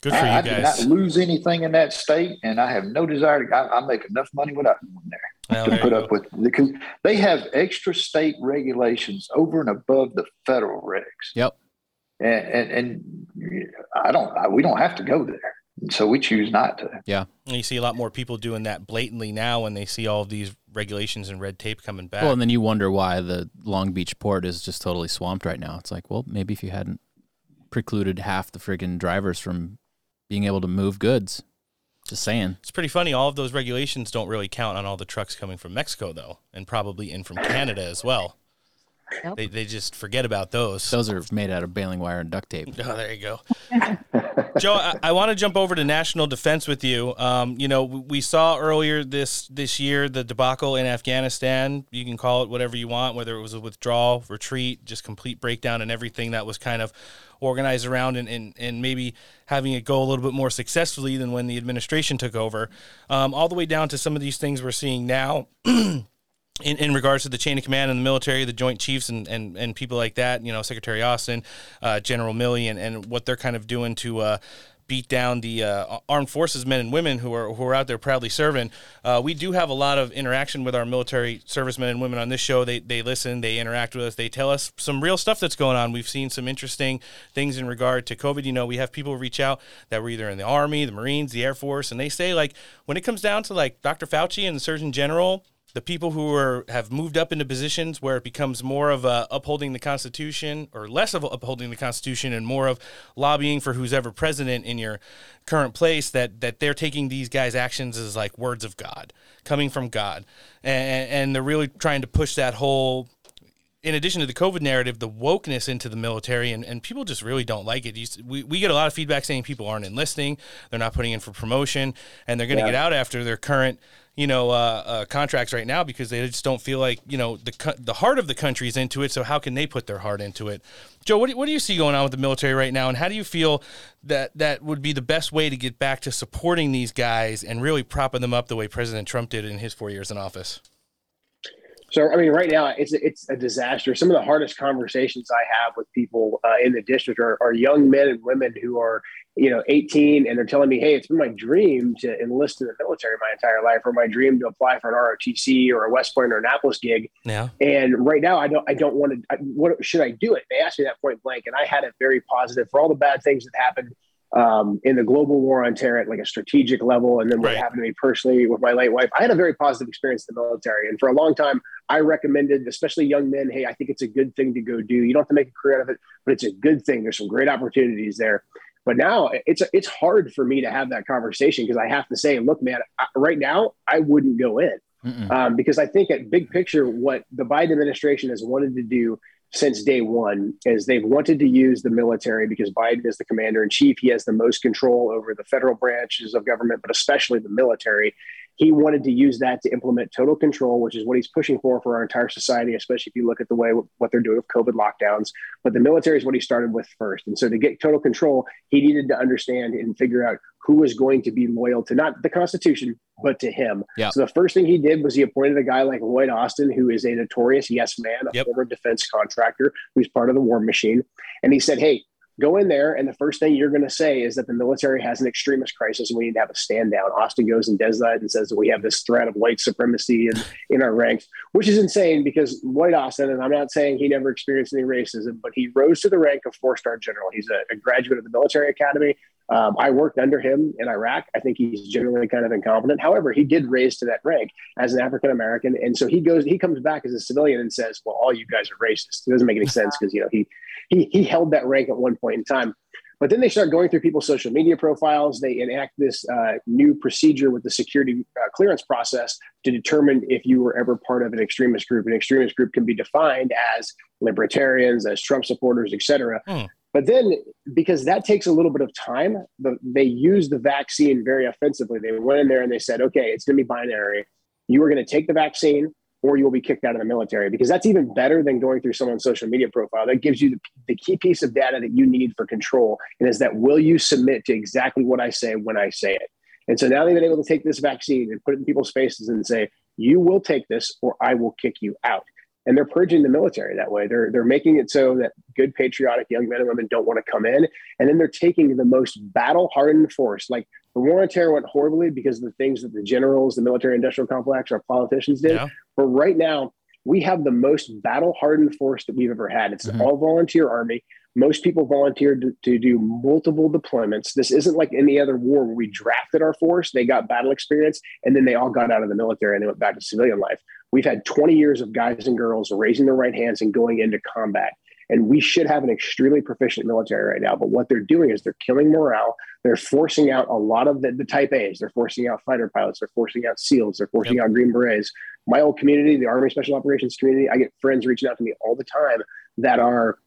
Good for I, I you did not lose anything in that state, and I have no desire to. I, I make enough money without going there Well, to there put you up with because they have extra state regulations over and above the federal regs. Yep. And, and and I don't. I, we don't have to go there, so we choose not to. Yeah. And you see a lot more people doing that blatantly now when they see all of these regulations and red tape coming back. Well, and then you wonder why the Long Beach port is just totally swamped right now. It's like, well, maybe if you hadn't precluded half the friggin' drivers from being able to move goods. Just saying. It's pretty funny. All of those regulations don't really count on all the trucks coming from Mexico, though, and probably in from Canada as well. Yep. They, they just forget about those. Those are made out of baling wire and duct tape. Oh, there you go. Joe, I, I want to jump over to national defense with you. Um, you know, we saw earlier this this year the debacle in Afghanistan. You can call it whatever you want, whether it was a withdrawal, retreat, just complete breakdown, and everything that was kind of organized around and, and, and maybe having it go a little bit more successfully than when the administration took over. Um, all the way down to some of these things we're seeing now. in, in regards to the chain of command in the military, the Joint Chiefs and, and, and people like that, you know, Secretary Austin, uh, General Milley, and, and what they're kind of doing to uh, beat down the uh, armed forces men and women who are who are out there proudly serving. Uh, we do have a lot of interaction with our military servicemen and women on this show. They they listen, they interact with us, they tell us some real stuff that's going on. We've seen some interesting things in regard to COVID. You know, we have people reach out that were either in the Army, the Marines, the Air Force, and they say like when it comes down to like Dr. Fauci and the Surgeon General the people who are have moved up into positions where it becomes more of upholding the Constitution or less of upholding the Constitution and more of lobbying for who's ever president in your current place that that they're taking these guys' actions as like words of God coming from God. And, and they're really trying to push that whole in addition to the COVID narrative, the wokeness into the military, and, and people just really don't like it. You, we, we get a lot of feedback saying people aren't enlisting, they're not putting in for promotion, and they're going to Yeah. get out after their current, you know, uh, uh, contracts right now because they just don't feel like, you know, the co- the heart of the country is into it. So how can they put their heart into it? Joe, what do, what do you see going on with the military right now, and how do you feel that that would be the best way to get back to supporting these guys and really propping them up the way President Trump did in his four years in office? So, I mean, right now it's it's a disaster. Some of the hardest conversations I have with people uh, in the district are, are young men and women who are, you know, 18, and they're telling me, "Hey, it's been my dream to enlist in the military my entire life, or my dream to apply for an ROTC or a West Point or Annapolis gig." Yeah. And right now, I don't I don't want to. I, what should I do it? They asked me that point blank, and I had it very positive for all the bad things that happened um, in the global war on terror at like a strategic level, and then what Right. happened to me personally with my late wife. I had a very positive experience in the military, and for a long time, I recommended, especially young men, hey, I think it's a good thing to go do. You don't have to make a career out of it, but it's a good thing. There's some great opportunities there. But now it's it's hard for me to have that conversation because I have to say, look, man, I, right now I wouldn't go in um, because I think at big picture, what the Biden administration has wanted to do since day one is they've wanted to use the military because Biden is the commander in chief. He has the most control over the federal branches of government, but especially the military. He wanted to use that to implement total control, which is what he's pushing for for our entire society, especially if you look at the way what they're doing with COVID lockdowns. But the military is what he started with first. And so to get total control, he needed to understand and figure out who was going to be loyal to not the Constitution, but to him. So the first thing he did was he appointed a guy like Lloyd Austin, who is a notorious yes man, a Yep. former defense contractor who's part of the war machine. And he said, Hey, go in there. And the first thing you're going to say is that the military has an extremist crisis and we need to have a stand down. Austin goes and does that and says that we have this threat of white supremacy in, in our ranks, which is insane because Lloyd Austin, and I'm not saying he never experienced any racism, but he rose to the rank of four star general. He's a, a graduate of the military academy. Um, I worked under him in Iraq. I think he's generally kind of incompetent. However, he did raise to that rank as an African American, and so he goes. He comes back as a civilian and says, "Well, all you guys are racist." It doesn't make any sense because you know he he he held that rank at one point in time. But then they start going through people's social media profiles. They enact this uh, new procedure with the security uh, clearance process to determine if you were ever part of an extremist group. An extremist group can be defined as libertarians, as Trump supporters, etc. Hmm. But then, because that takes a little bit of time, the, they use the vaccine very offensively. They went in there and they said, okay, it's going to be binary. You are going to take the vaccine or you will be kicked out of the military because that's even better than going through someone's social media profile. That gives you the, the key piece of data that you need for control. And is that will you submit to exactly what I say when I say it? And so now they've been able to take this vaccine and put it in people's faces and say, you will take this or I will kick you out. And they're purging the military that way. They're, they're making it so that good, patriotic young men and women don't want to come in. And then they're taking the most battle hardened force. Like the war on terror went horribly because of the things that the generals, the military industrial complex, our politicians did. Yeah. But right now, we have the most battle hardened force that we've ever had. It's Mhm. an all volunteer army. Most people volunteered to, to do multiple deployments. This isn't like any other war where we drafted our force, they got battle experience, and then they all got out of the military and they went back to civilian life. We've had 20 years of guys and girls raising their right hands and going into combat. And we should have an extremely proficient military right now. But what they're doing is they're killing morale. They're forcing out a lot of the, the type A's. They're forcing out fighter pilots. They're forcing out SEALs. They're forcing yep. out Green Berets. My old community, the Army Special Operations community, I get friends reaching out to me all the time that are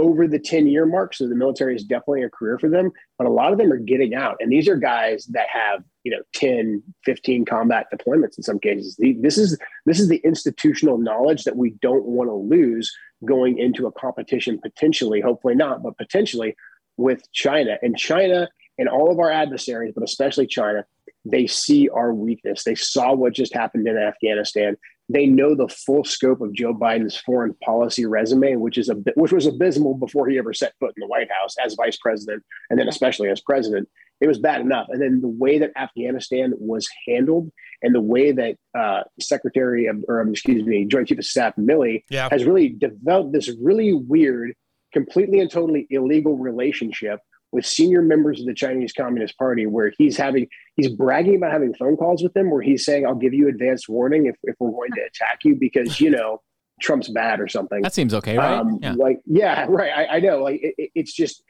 over the 10 year mark. So the military is definitely a career for them, but a lot of them are getting out. And these are guys that have, you know, 10, 15 combat deployments in some cases. This is, this is the institutional knowledge that we don't want to lose going into a competition potentially, hopefully not, but potentially with China. And China and all of our adversaries, but especially China, they see our weakness. They saw what just happened in Afghanistan they know the full scope of Joe Biden's foreign policy resume, which is a which was abysmal before he ever set foot in the White House as vice president, and then especially as president. It was bad enough, and then the way that Afghanistan was handled, and the way that uh, Secretary of, or excuse me, Joint Chief of Staff Milley yeah. has really developed this really weird, completely and totally illegal relationship with senior members of the Chinese Communist Party where he's having he's bragging about having phone calls with them where he's saying, I'll give you advanced warning if, if we're going to attack you because you know Trump's bad or something. That seems okay, right? Um, yeah. Like, yeah, right. I, I know. Like, it, it's just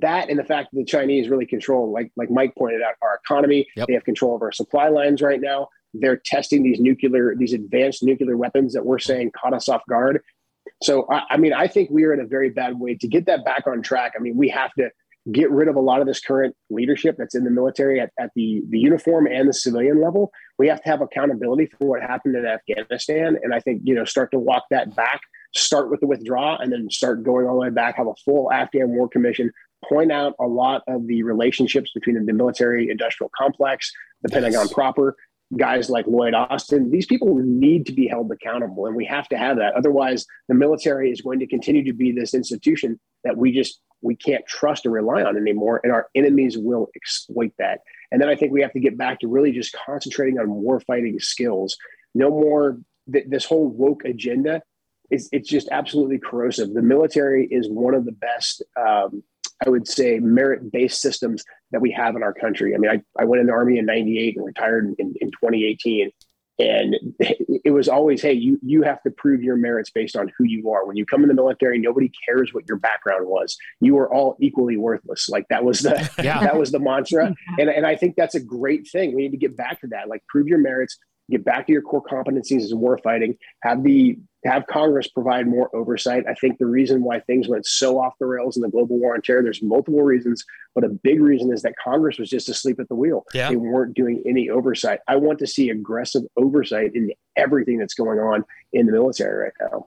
that and the fact that the Chinese really control, like like Mike pointed out, our economy. Yep. They have control of our supply lines right now. They're testing these nuclear, these advanced nuclear weapons that we're saying caught us off guard. So, I, I mean, I think we are in a very bad way to get that back on track. I mean, we have to get rid of a lot of this current leadership that's in the military at, at the, the uniform and the civilian level. We have to have accountability for what happened in Afghanistan. And I think, you know, start to walk that back, start with the withdrawal, and then start going all the way back, have a full Afghan War Commission, point out a lot of the relationships between the military industrial complex, the yes. Pentagon proper, guys like Lloyd Austin. These people need to be held accountable, and we have to have that. Otherwise, the military is going to continue to be this institution that we just we can't trust or rely on anymore, and our enemies will exploit that. And then I think we have to get back to really just concentrating on war fighting skills. No more th- this whole woke agenda. It's, it's just absolutely corrosive. The military is one of the best, um, I would say, merit based systems that we have in our country. I mean, I, I went in the Army in 98 and retired in, in 2018 and it was always hey you you have to prove your merits based on who you are. When you come in the military nobody cares what your background was. You are all equally worthless. Like that was the yeah. that was the mantra. And, and i think that's a great thing. We need to get back to that. Like prove your merits get back to your core competencies as war fighting, have the have Congress provide more oversight. I think the reason why things went so off the rails in the global war on terror, there's multiple reasons, but a big reason is that Congress was just asleep at the wheel. Yeah. They weren't doing any oversight. I want to see aggressive oversight in everything that's going on in the military right now.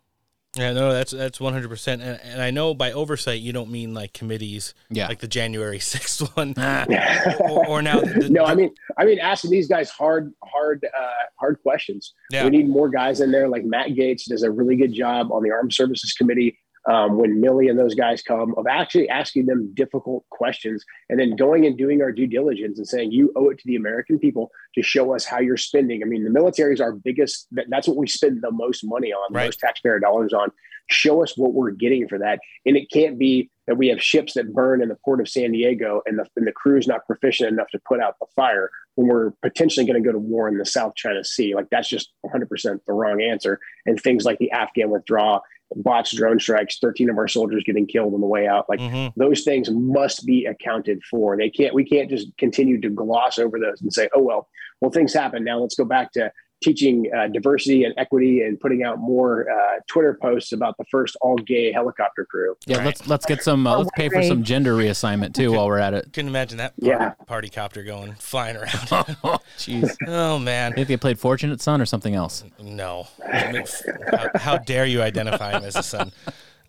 Yeah, no, that's that's one hundred percent, and I know by oversight you don't mean like committees, yeah, like the January sixth one, or, or, now. The, no, I mean, I mean asking these guys hard, hard, uh, hard questions. Yeah. We need more guys in there. Like Matt Gaetz does a really good job on the Armed Services Committee um, when Milley and those guys come of actually asking them difficult questions and then going and doing our due diligence and saying you owe it to the American people to show us how you're spending. I mean, the military is our biggest. That's what we spend the most money on, right. most taxpayer dollars on. Show us what we're getting for that, and it can't be that we have ships that burn in the port of San Diego and the, and the crew is not proficient enough to put out the fire when we're potentially going to go to war in the South China Sea. Like that's just 100% the wrong answer. And things like the Afghan withdrawal botched drone strikes, 13 of our soldiers getting killed on the way out. Like mm-hmm. those things must be accounted for. They can't, we can't just continue to gloss over those and say, oh, well, well, things happen. Now let's go back to teaching uh, diversity and equity and putting out more uh, Twitter posts about the first all gay helicopter crew. Yeah, right. let's let's get some uh, let's pay for some gender reassignment too while we're at it. Couldn't imagine that party, yeah. party copter going flying around. Jeez. oh man. Maybe they played Fortunate Son or something else. No. how, how dare you identify him as a son?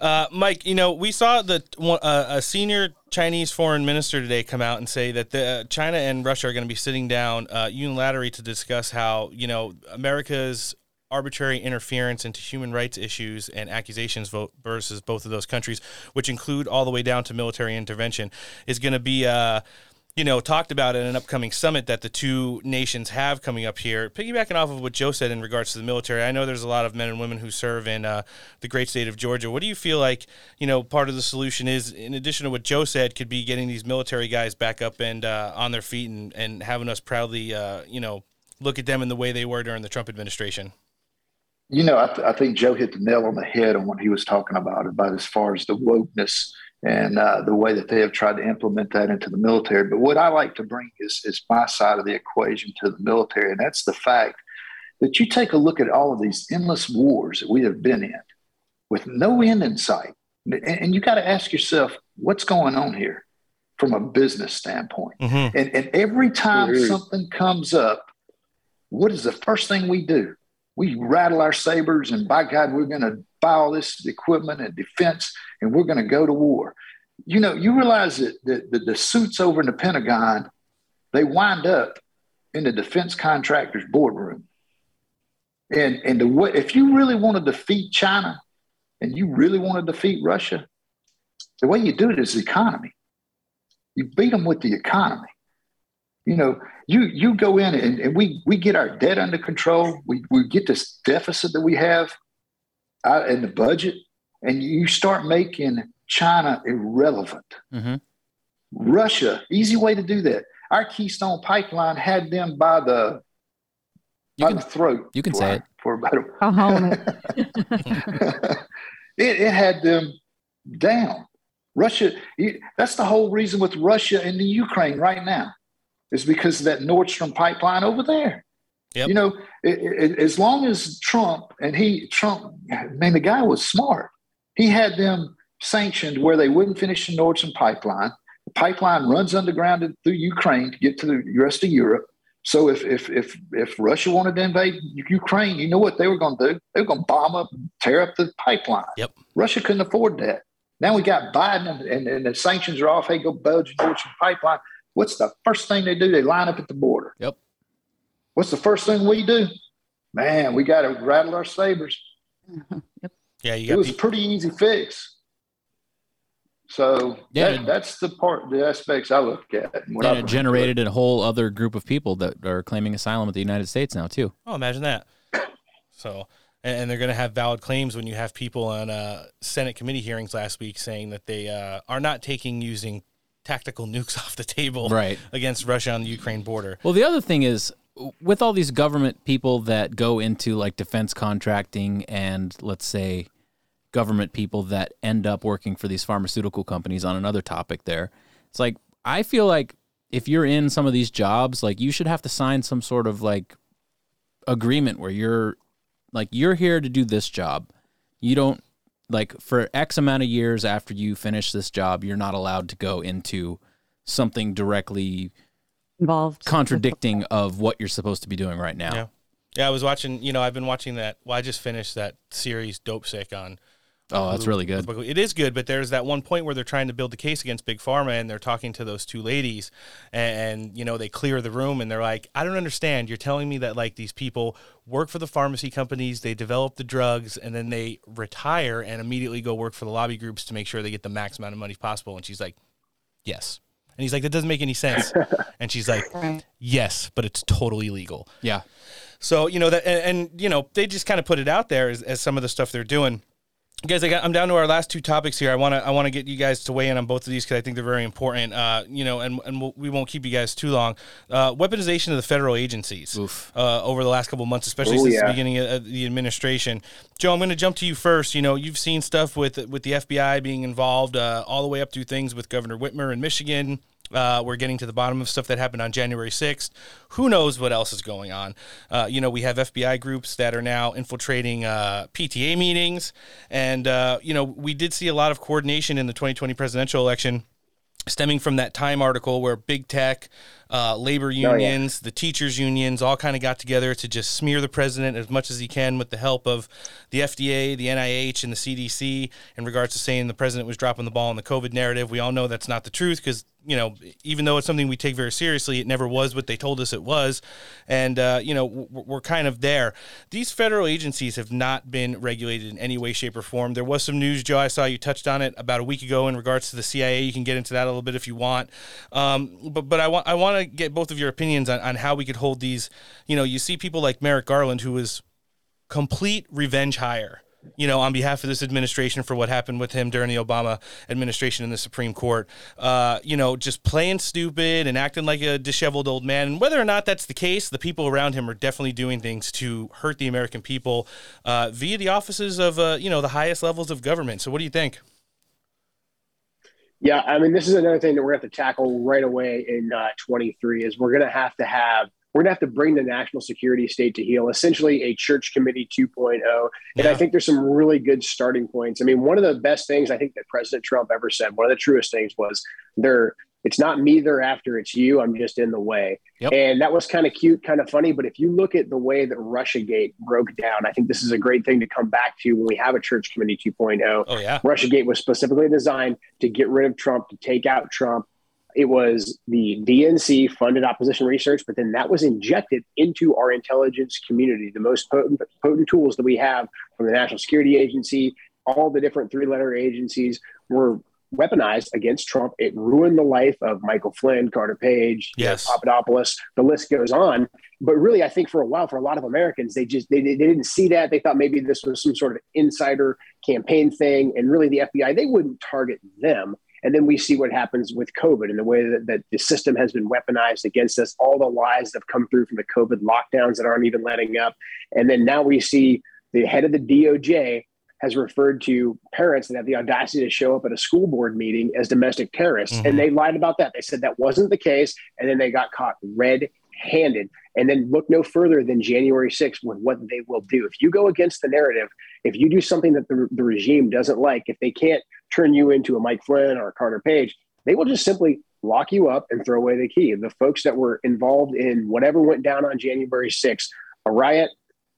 Uh, Mike, you know, we saw the uh, a senior Chinese foreign minister today come out and say that the, uh, China and Russia are going to be sitting down uh, unilaterally to discuss how you know America's arbitrary interference into human rights issues and accusations versus both of those countries, which include all the way down to military intervention, is going to be uh, you know, talked about at an upcoming summit that the two nations have coming up here. Piggybacking off of what Joe said in regards to the military, I know there's a lot of men and women who serve in uh, the great state of Georgia. What do you feel like, you know, part of the solution is, in addition to what Joe said, could be getting these military guys back up and uh, on their feet and, and having us proudly, uh, you know, look at them in the way they were during the Trump administration? You know, I, th- I think Joe hit the nail on the head on what he was talking about, about as far as the wokeness and uh, the way that they have tried to implement that into the military. But what I like to bring is, is my side of the equation to the military, and that's the fact that you take a look at all of these endless wars that we have been in with no end in sight. And, and you got to ask yourself, what's going on here from a business standpoint? Mm-hmm. And, and every time something comes up, what is the first thing we do? We rattle our sabers, and by God, we're going to buy all this equipment and defense, and we're going to go to war. You know, you realize that the, the, suits over in the Pentagon, they wind up in the defense contractor's boardroom. And and the way, if you really want to defeat China, and you really want to defeat Russia, the way you do it is the economy. You beat them with the economy. You know, you you go in and, and we we get our debt under control. We we get this deficit that we have out in the budget, and you start making China irrelevant. Mhm. Russia, easy way to do that. Our Keystone Pipeline had them by the You by can the throat. you can for- say it. for about a, I'll hone it. it, it had them down. Russia, it- that's the whole reason with Russia and the Ukraine right now, is because of that Nord Stream pipeline over there. Yep. You know, it, it, as long as Trump and he, Trump, man, the guy was smart. He had them sanctioned where they wouldn't finish the Nord Stream pipeline. The pipeline runs underground through Ukraine to get to the rest of Europe. So if if if if Russia wanted to invade Ukraine, you know what they were going to do? They were going to bomb up, and tear up the pipeline. Yep. Russia couldn't afford that. Now we got Biden, and, and, and the sanctions are off. Hey, go Belgian Nord Stream pipeline. What's the first thing they do? They line up at the border. Yep. What's the first thing we do? Man, we got to rattle our sabers. Yeah, you It got was a pretty easy fix. So Yeah, that, and- that's the part, the aspects I look at. and what I And bring it generated a whole other group of people that are claiming asylum at the United States now too. Oh, imagine that. So, and, and they're going to have valid claims when you have people on uh, Senate committee hearings last week saying that they uh, are not taking using tactical nukes off the table Right. against Russia on the Ukraine border. Well, the other thing is with all these government people that go into like defense contracting and let's say government people that end up working for these pharmaceutical companies on another topic there. It's like I feel like if you're in some of these jobs, like you should have to sign some sort of like agreement where you're like you're here to do this job. You don't like for X amount of years after you finish this job, you're not allowed to go into something directly Involved. contradicting of what you're supposed to be doing right now. Yeah. Yeah, I was watching, you know, I've been watching that. Well, I just finished that series, Dopesick, on. Oh, that's really good. It is good, but there's that one point where they're trying to build the case against Big Pharma and they're talking to those two ladies and, and, you know, they clear the room and they're like, I don't understand. You're telling me that like these people work for the pharmacy companies, they develop the drugs, and then they retire and immediately go work for the lobby groups to make sure they get the max amount of money possible. And she's like, Yes. And he's like, That doesn't make any sense. and she's like, Yes, but it's totally legal. Yeah. So you know that, and, and you know they just kind of put it out there as, as some of the stuff they're doing. Guys, I got, I'm down to our last two topics here. I want to I want to get you guys to weigh in on both of these because I think they're very important. Uh, you know, and and we'll, we won't keep you guys too long. Uh, weaponization of the federal agencies uh, over the last couple of months, especially Oh, since the beginning of of the administration. Joe, I'm going to jump to you first. You know, you've seen stuff with with the FBI being involved, uh, all the way up through things with Governor Whitmer in Michigan. Uh, we're getting to the bottom of stuff that happened on January 6th. Who knows what else is going on? Uh, you know, we have FBI groups that are now infiltrating uh, PTA meetings. And, uh, you know, we did see a lot of coordination in the 2020 presidential election stemming from that Time article where big tech, uh, labor yeah. unions, the teachers unions all kind of got together to just smear the president as much as he can with the help of the FDA, the NIH, and the CDC in regards to saying the president was dropping the ball on the COVID narrative. We all know that's not the truth because you know, even though it's something we take very seriously, it never was what they told us it was. And, uh, you know, we're kind of there. These federal agencies have not been regulated in any way, shape, or form. There was some news, Joe, I saw you touched on it about a week ago in regards to the CIA. You can get into that a little bit if you want. Um, but but I want I want to get both of your opinions on, on how we could hold these. You know, you see people like Merrick Garland, who was complete revenge hire you know, on behalf of this administration for what happened with him during the Obama administration in the Supreme Court. Uh, you know, just playing stupid and acting like a disheveled old man. And whether or not that's the case, the people around him are definitely doing things to hurt the American people uh, via the offices of, uh, you know, the highest levels of government. So, what do you think? Yeah, I mean, this is another thing that we're going to have to tackle right away in uh, 23 is we're going to have to have we're going to have to bring the national security state to heel, essentially a church committee 2.0. And I think there's some really good starting points. I mean, one of the best things I think that President Trump ever said, one of the truest things was there, it's not me they're after, it's you. I'm just in the way. Yep. And that was kind of cute, kind of funny. But if you look at the way that Russiagate broke down, I think this is a great thing to come back to when we have a church committee 2.0. Oh, yeah. Russiagate was specifically designed to get rid of Trump, to take out Trump, it was the DNC funded opposition research, but then that was injected into our intelligence community. The most potent, potent tools that we have from the National Security Agency, all the different three letter agencies were weaponized against Trump. It ruined the life of Michael Flynn, Carter Page, yes. Papadopoulos. The list goes on. But really, I think for a while, for a lot of Americans, they just they, they didn't see that. They thought maybe this was some sort of insider campaign thing. And really, the FBI they wouldn't target them. And then we see what happens with COVID and the way that, that the system has been weaponized against us, all the lies that have come through from the COVID lockdowns that aren't even letting up. And then now we see the head of the DOJ has referred to parents that have the audacity to show up at a school board meeting as domestic terrorists. Mm-hmm. And they lied about that. They said that wasn't the case. And then they got caught red handed and then look no further than January 6th with what they will do. If you go against the narrative, if you do something that the, the regime doesn't like, if they can't turn you into a Mike Flynn or a Carter Page, they will just simply lock you up and throw away the key. The folks that were involved in whatever went down on January 6th, a riot,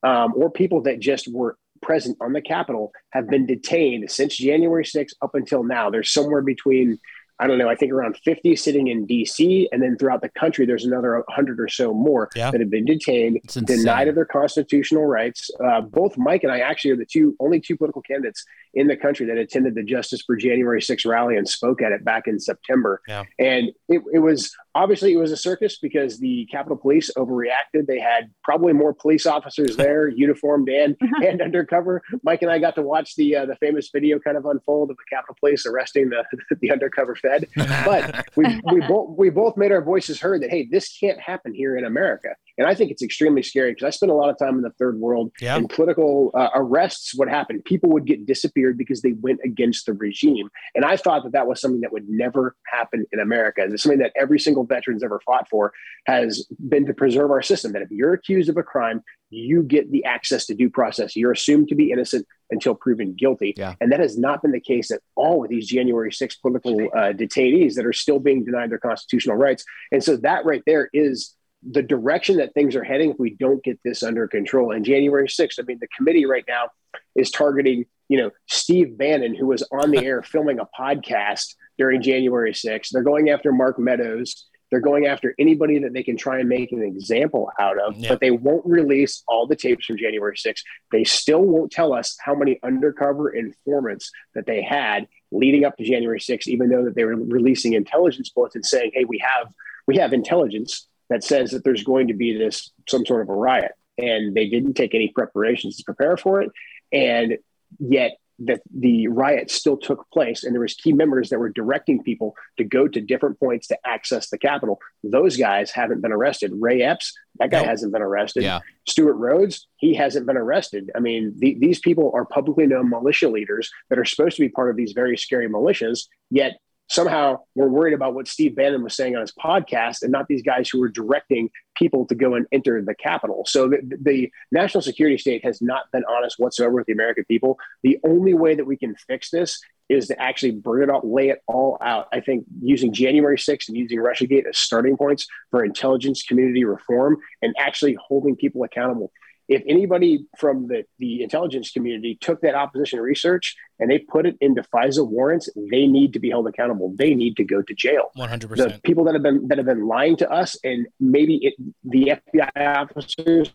um, or people that just were present on the Capitol have been detained since January 6th up until now. There's somewhere between I don't know, I think around 50 sitting in DC. And then throughout the country, there's another 100 or so more yeah. that have been detained, denied of their constitutional rights. Uh, both Mike and I actually are the two only two political candidates in the country that attended the Justice for January 6 rally and spoke at it back in September. Yeah. And it, it was obviously it was a circus because the Capitol Police overreacted. They had probably more police officers there, uniformed and and undercover. Mike and I got to watch the uh, the famous video kind of unfold of the Capitol Police arresting the the undercover Fed. But we we both we both made our voices heard that hey, this can't happen here in America. And I think it's extremely scary because I spent a lot of time in the third world yeah. and political uh, arrests. What happened? People would get disappeared because they went against the regime. And I thought that that was something that would never happen in America. It's something that every single veteran's ever fought for has been to preserve our system. That if you're accused of a crime, you get the access to due process. You're assumed to be innocent until proven guilty. Yeah. And that has not been the case at all with these January 6 political uh, detainees that are still being denied their constitutional rights. And so that right there is the direction that things are heading if we don't get this under control. And January 6th, I mean, the committee right now is targeting, you know, Steve Bannon, who was on the air filming a podcast during January 6th. They're going after Mark Meadows. They're going after anybody that they can try and make an example out of, yeah. but they won't release all the tapes from January 6th. They still won't tell us how many undercover informants that they had leading up to January 6th, even though that they were releasing intelligence bulletins saying, hey, we have we have intelligence that says that there's going to be this some sort of a riot. And they didn't take any preparations to prepare for it. And yet that the riot still took place. And there was key members that were directing people to go to different points to access the capitol. Those guys haven't been arrested. Ray epps that guy hasn't been arrested. Yeah. stewart rhodes he hasn't been arrested. I mean the, these people are publicly known militia leaders that are supposed to be part of these very scary militias yet somehow we're worried about what Steve Bannon was saying on his podcast and not these guys who were directing people to go and enter the Capitol. So the, the, national security state has not been honest whatsoever with the American people. The only way that we can fix this is to actually bring it all, lay it all out. I think using January 6th and using Russiagate as starting points for intelligence community reform and actually holding people accountable if anybody from the, the intelligence community took that opposition research and they put it into FISA warrants, they need to be held accountable. They need to go to jail. One hundred percent. The people that have been that have been lying to us, and maybe it, the FBI officers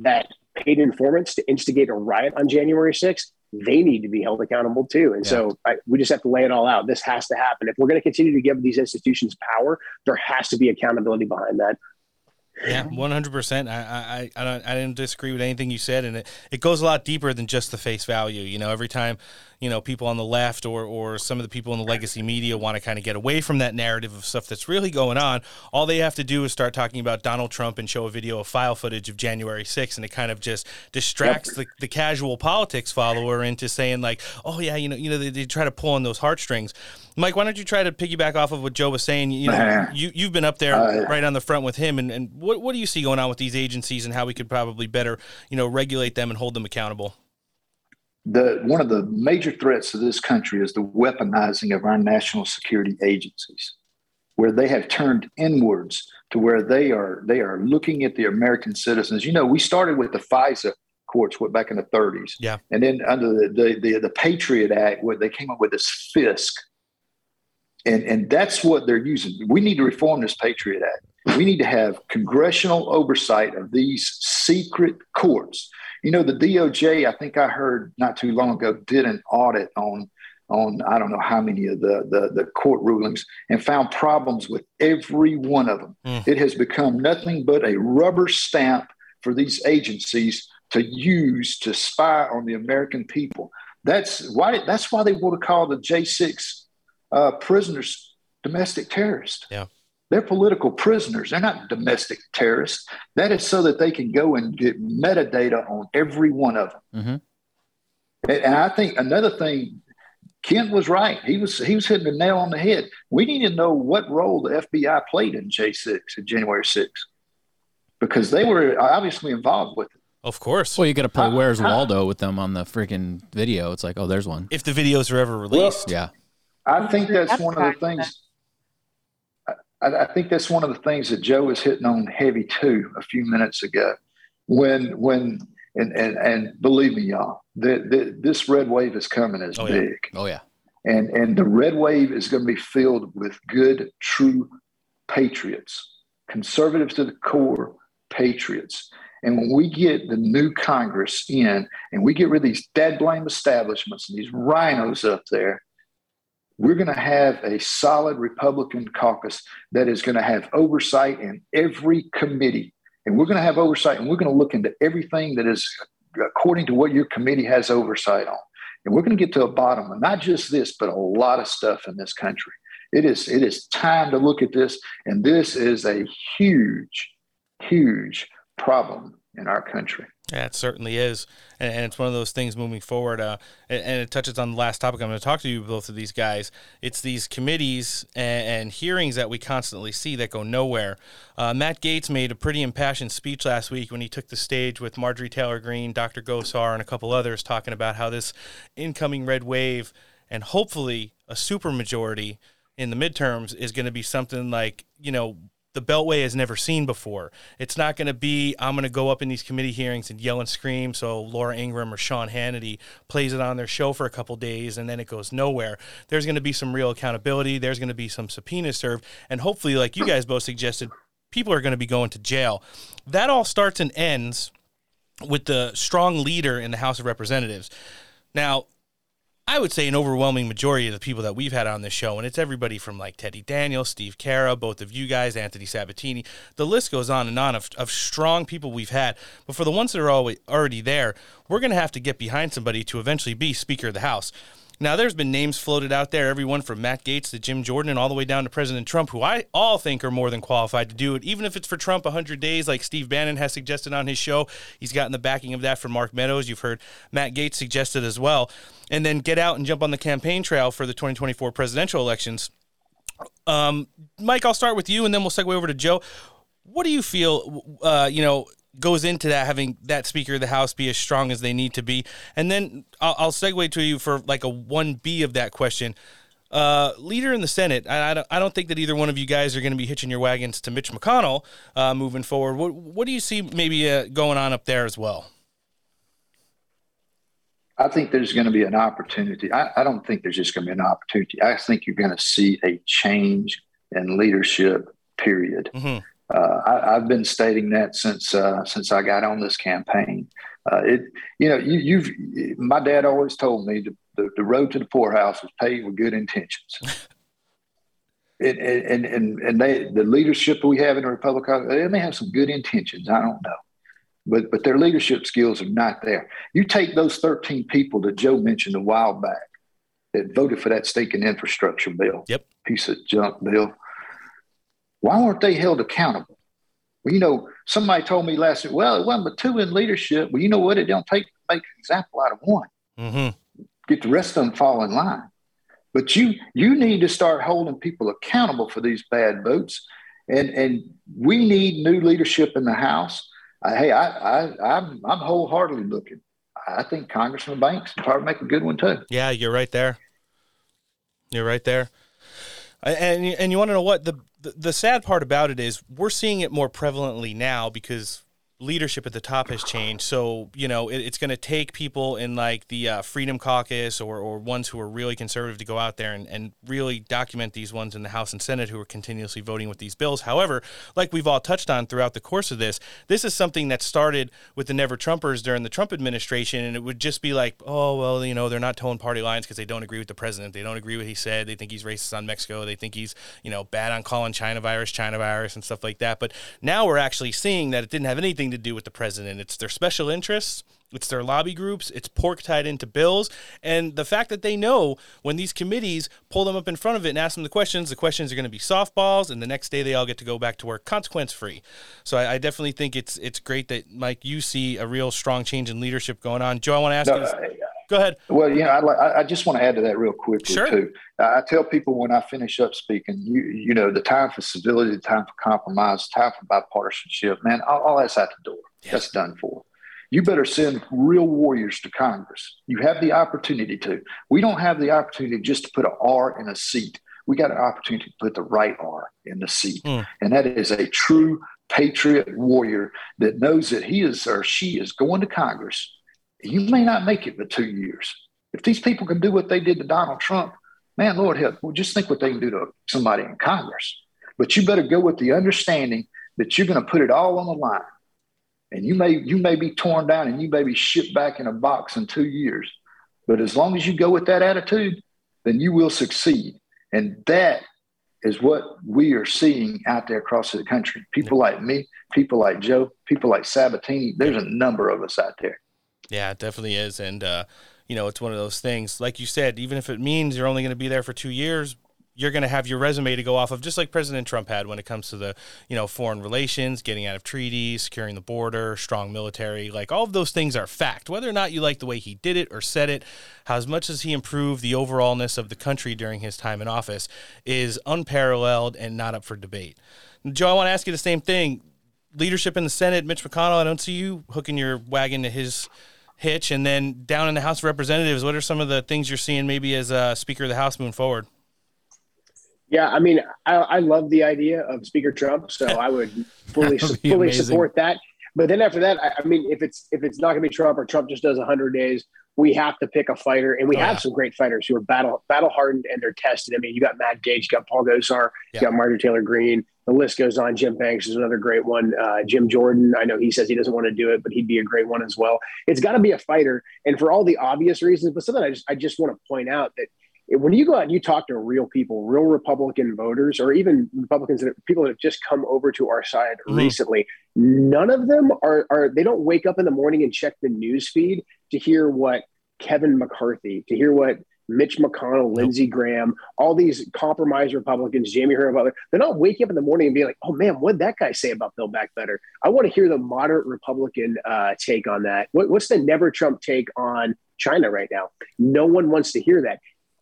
that paid informants to instigate a riot on January 6th, they need to be held accountable too. And so I, we just have to lay it all out. This has to happen. If we're going to continue to give these institutions power, there has to be accountability behind that. Yeah, one hundred percent. I I I don't I didn't disagree with anything you said, and it, it goes a lot deeper than just the face value. You know, every time you know people on the left or or some of the people in the legacy media want to kind of get away from that narrative of stuff that's really going on, all they have to do is start talking about Donald Trump and show a video of file footage of January 6th, and it kind of just distracts the, the casual politics follower into saying like, oh yeah, you know, you know, they, they try to pull on those heartstrings. Mike, why don't you try to piggyback off of what Joe was saying? You know, you you've been up there Uh, right on the front with him, and, and what what do you see going on with these agencies and how we could probably better, you know, regulate them and hold them accountable? The one of the major threats to this country is the weaponizing of our national security agencies where they have turned inwards to where they are they are looking at the american citizens. You know we started with the fisa courts what back in the 30s Yeah. and then under the the, the, the patriot act where they came up with this fisc. And and that's what they're using. We need to reform this patriot act. We need to have congressional oversight of these secret courts you know, the DOJ, I think I heard not too long ago, did an audit on on I don't know how many of the the, the court rulings and found problems with every one of them. Mm. It has become nothing but a rubber stamp for these agencies to use to spy on the American people. That's why that's why they want to call the J6 uh, prisoners domestic terrorists. Yeah. They're political prisoners. They're not domestic terrorists. That is so that they can go and get metadata on every one of them. Mhm. And, and I think another thing, Kent was right. He was he was hitting the nail on the head. We need to know what role the FBI played in J6 and January 6th because they were obviously involved with it. Of course. Well, you got to play How- Where's how- Waldo with them on the freaking video. It's like, oh, there's one. if the videos are ever released. Yeah. I think that's That's one of the right. things. I, I think that's one of the things that Joe was hitting on heavy too a few minutes ago. When when and and, and believe me, y'all, the, the, this red wave is coming as Oh, yeah. big, Oh, yeah. and and the red wave is going to be filled with good, true patriots, conservatives to the core, patriots. And when we get the new Congress in, and we get rid of these dead blame establishments and these RINOs up there, we're going to have a solid Republican caucus that is going to have oversight in every committee. And we're going to have oversight and we're going to look into everything that is according to what your committee has oversight on. And we're going to get to a bottom of not just this, but a lot of stuff in this country. It is, it is time to look at this. And this is a huge, huge problem in our country. Yeah, it certainly is, and, and it's one of those things moving forward. Uh, and, and it touches on the last topic. I'm going to talk to you both of these guys. It's these committees and, and hearings that we constantly see that go nowhere. Uh, Matt Gaetz made a pretty impassioned speech last week when he took the stage with Marjorie Taylor Greene, Dr. Gosar, and a couple others, talking about how this incoming red wave and hopefully a supermajority in the midterms is going to be something like you know the Beltway has never seen before. It's not going to be, I'm going to go up in these committee hearings and yell and scream so Laura Ingraham or Sean Hannity plays it on their show for a couple days and then it goes nowhere. There's going to be some real accountability. There's going to be some subpoenas served. And hopefully, like you guys both suggested, people are going to be going to jail. That all starts and ends with the strong leader in the House of Representatives. Now, I would say an overwhelming majority of the people that we've had on this show, and it's everybody from like Teddy Daniels, Steve Carra, both of you guys, Anthony Sabatini. The list goes on and on of, of strong people we've had. But for the ones that are already there, we're going to have to get behind somebody to eventually be Speaker of the House. Now, there's been names floated out there, everyone from Matt Gaetz to Jim Jordan, and all the way down to President Trump, who I all think are more than qualified to do it. Even if it's for Trump 100 days, like Steve Bannon has suggested on his show, he's gotten the backing of that from Mark Meadows. You've heard Matt Gaetz suggest it as well. And then get out and jump on the campaign trail for the 2024 presidential elections. Um, Mike, I'll start with you, and then we'll segue over to Joe. What do you feel? Uh, you know, goes into that having that Speaker of the House be as strong as they need to be, and then I'll, I'll segue to you for like a one B of that question. Uh, leader in the Senate, I, I, don't, I don't think that either one of you guys are going to be hitching your wagons to Mitch McConnell uh, moving forward. What, what do you see maybe uh, going on up there as well? I think there's going to be an opportunity. I, I don't think there's just going to be an opportunity. I think you're going to see a change in leadership. Period. Mm-hmm. Uh, I, have been stating that since uh, since I got on this campaign. Uh, it, you know, you, have my dad always told me the, the, the, road to the poorhouse is paved with good intentions. and, and, and, and they, the leadership we have in the Republic, they may have some good intentions. I don't know but but their leadership skills are not there. You take those 13 people that Joe mentioned a while back that voted for that stinking infrastructure bill. Yep. Piece of junk bill. Why weren't they held accountable? Well, you know, somebody told me last week, well, it wasn't but two in leadership. Well, you know what? It don't take to make an example out of one. Mm-hmm. Get the rest of them fall in line. But you you need to start holding people accountable for these bad votes. And and we need new leadership in the House hey, I, I, I'm, I'm wholeheartedly looking. I think Congressman Banks would probably make a good one too. Yeah, you're right there. You're right there. And and you want to know what the, the sad part about it is we're seeing it more prevalently now because leadership at the top has changed. So, you know, it, it's going to take people in like the uh, Freedom Caucus or, or ones who are really conservative to go out there and, and really document these ones in the House and Senate who are continuously voting with these bills. However, like we've all touched on throughout the course of this, this is something that started with the Never Trumpers during the Trump administration. And it would just be like, oh, well, you know, they're not toeing party lines because they don't agree with the president. They don't agree with what he said. They think he's racist on Mexico. They think he's, you know, bad on calling China virus, China virus, and stuff like that. But now we're actually seeing that it didn't have anything to do with the president. It's their special interests, it's their lobby groups, it's pork tied into bills. And the fact that they know when these committees pull them up in front of it and ask them the questions, the questions are going to be softballs, and the next day they all get to go back to work consequence free. So I, I, definitely think it's it's great that Mike, you see a real strong change in leadership going on. Joe, I want to ask no, you. Go ahead. Well, you know, I, I just want to add to that real quickly sure. too. I tell people when I finish up speaking, you you know, the time for civility, the time for compromise, the time for bipartisanship, man, all, all that's out the door. Yes. That's done for. You better send real warriors to Congress. You have the opportunity to. We don't have the opportunity just to put an R in a seat. We got an opportunity to put the right R in the seat, mm. and that is a true patriot warrior that knows that he is or she is going to Congress you may not make it for two years. If these people can do what they did to Donald Trump, man, Lord help, well, just think what they can do to somebody in Congress. But you better go with the understanding that you're going to put it all on the line. And you may you may be torn down and you may be shipped back in a box in two years. But as long as you go with that attitude, then you will succeed. And that is what we are seeing out there across the country. People like me, people like Joe, people like Sabatini. There's a number of us out there. Yeah, it definitely is. And, uh, you know, it's one of those things, like you said, even if it means you're only going to be there for two years, you're going to have your resume to go off of, just like President Trump had when it comes to the, you know, foreign relations, getting out of treaties, securing the border, strong military. Like all of those things are fact. Whether or not you like the way he did it or said it, how as much as he improved the overallness of the country during his time in office is unparalleled and not up for debate. Joe, I want to ask you the same thing. Leadership in the Senate, Mitch McConnell, I don't see you hooking your wagon to his hitch. And then down in the House of Representatives, what are some of the things you're seeing maybe as a Speaker of the House moving forward? Yeah, I mean, I, I love the idea of Speaker Trump, so I would fully fully amazing. support that. But then after that, I, I mean, if it's if it's not going to be Trump or Trump just does 100 days, we have to pick a fighter, and we oh, have yeah. some great fighters who are battle battle hardened and they're tested. I mean, you got Matt Gaetz, you got Paul Gosar, yeah. you got Marjorie Taylor Greene. The list goes on. Jim Banks is another great one. Uh, Jim Jordan, I know he says he doesn't want to do it, but he'd be a great one as well. It's got to be a fighter, and for all the obvious reasons. But something I just I just want to point out that when you go out and you talk to real people, real Republican voters, or even Republicans that people that have just come over to our side mm. recently, none of them are are they don't wake up in the morning and check the news feed to hear what Kevin McCarthy, to hear what Mitch McConnell, Lindsey Graham, all these compromised Republicans, Jamie Herrera Beutler, they're not waking up in the morning and being like, oh man, what did that guy say about Build Back Better? I want to hear the moderate Republican uh, take on that. What, what's the never Trump take on China right now? No one wants to hear that.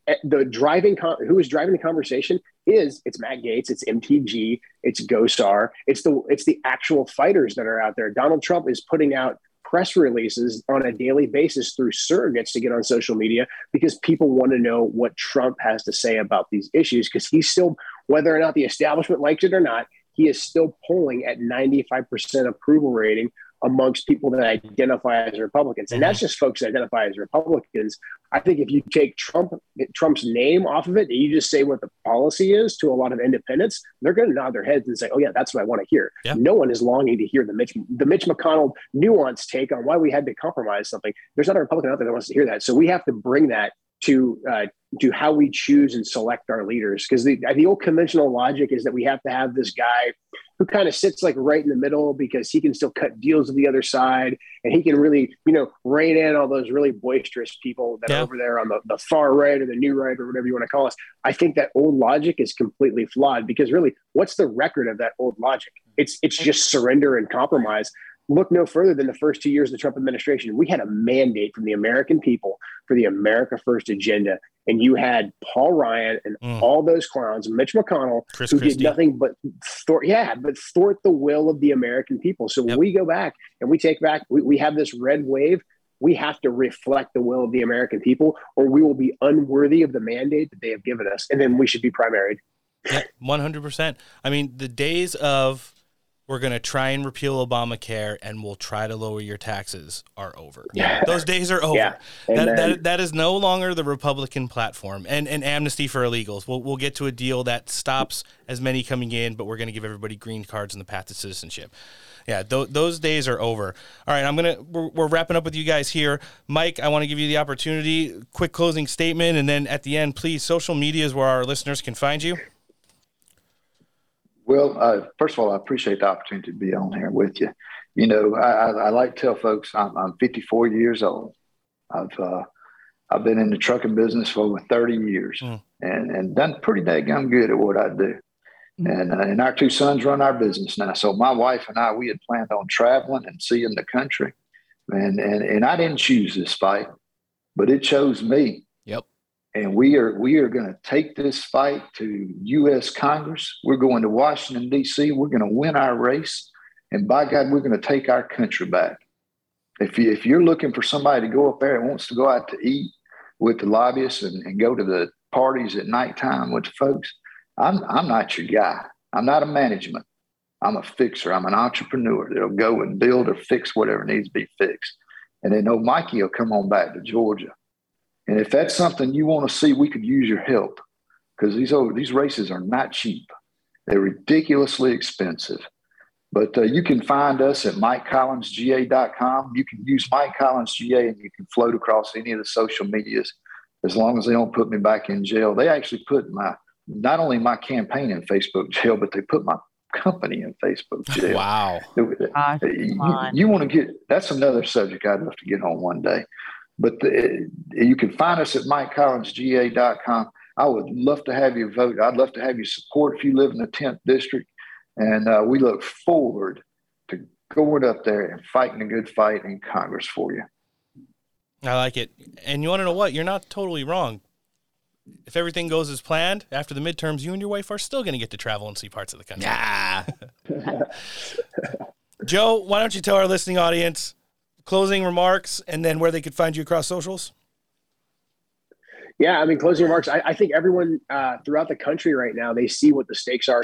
Eh, the driving, con- who is driving the conversation is it's Matt Gaetz, it's MTG, it's Gosar, it's the it's the actual fighters that are out there. Donald Trump is putting out press releases on a daily basis through surrogates to get on social media because people want to know what Trump has to say about these issues because he's still, whether or not the establishment likes it or not, he is still polling at 95% approval rating amongst people that identify as Republicans. And that's mm-hmm. just folks that identify as Republicans. I think if you take Trump Trump's name off of it and you just say what the policy is to a lot of independents, they're going to nod their heads and say, "Oh yeah, that's what I want to hear." Yeah. No one is longing to hear the Mitch the Mitch McConnell nuanced take on why we had to compromise something. There's not a Republican out there that wants to hear that. So we have to bring that to uh, to how we choose and select our leaders. Because the the old conventional logic is that we have to have this guy who kind of sits like right in the middle because he can still cut deals with the other side and he can really you know rein in all those really boisterous people that Yeah. are over there on the, the far right or the new right or whatever you want to call us. I think that old logic is completely flawed because really what's the record of that old logic? It's it's just surrender and compromise look no further than the first two years of the Trump administration. We had a mandate from the American people for the America First agenda. And you had Paul Ryan and Mm. all those clowns, Mitch McConnell, Chris who Christie. did nothing but thwart, yeah, but thwart the will of the American people. So when Yep. we go back and we take back, we, we have this red wave. We have to reflect the will of the American people, or we will be unworthy of the mandate that they have given us. And then we should be primaried. One hundred percent. I mean, the days of we're going to try and repeal Obamacare and we'll try to lower your taxes are over. Yeah. Those days are over. Yeah. That, that, that is no longer the Republican platform and, and amnesty for illegals. We'll, we'll get to a deal that stops as many coming in, but we're going to give everybody green cards and the path to citizenship. Yeah, th- those days are over. All right, I'm gonna we're, we're wrapping up with you guys here. Mike, I want to give you the opportunity, quick closing statement, and then at the end, please, social media is where our listeners can find you. Well, uh, first of all, I appreciate the opportunity to be on here with you. You know, I, I, I like to tell folks I'm, I'm 54 years old. I've uh, I've been in the trucking business for over 30 years Mm. and, and done pretty daggone good at what I do. And, uh, and our two sons run our business now. So my wife and I, we had planned on traveling and seeing the country. And, and, and I didn't choose this fight, but it chose me. And we are we are going to take this fight to U.S. Congress. We're going to Washington D.C. We're going to win our race, and by God, we're going to take our country back. If you if you're looking for somebody to go up there and wants to go out to eat with the lobbyists and, and go to the parties at nighttime with the folks, I'm I'm not your guy. I'm not a management. I'm a fixer. I'm an entrepreneur that'll go and build or fix whatever needs to be fixed. And then, oh, Mikey will come on back to Georgia. And if that's something you want to see, we could use your help because these oh, these races are not cheap. They're ridiculously expensive. But uh, you can find us at MikeCollinsGA.com. You can use Mike Collins GA and you can float across any of the social medias as long as they don't put me back in jail. They actually put my not only my campaign in Facebook jail, but they put my company in Facebook jail. Wow. Gosh, You, you want to get that's another subject I'd love to get on one day. But the, you can find us at MikeCollinsGA.com. I would love to have you vote. I'd love to have you support if you live in the 10th district. And uh, we look forward to going up there and fighting a good fight in Congress for you. I like it. And you want to know what? You're not totally wrong. If everything goes as planned after the midterms, you and your wife are still going to get to travel and see parts of the country. Yeah. Joe, why don't you tell our listening audience closing remarks and then where they could find you across socials? Yeah, I mean, closing remarks. I, I think everyone uh, throughout the country right now they see what the stakes are.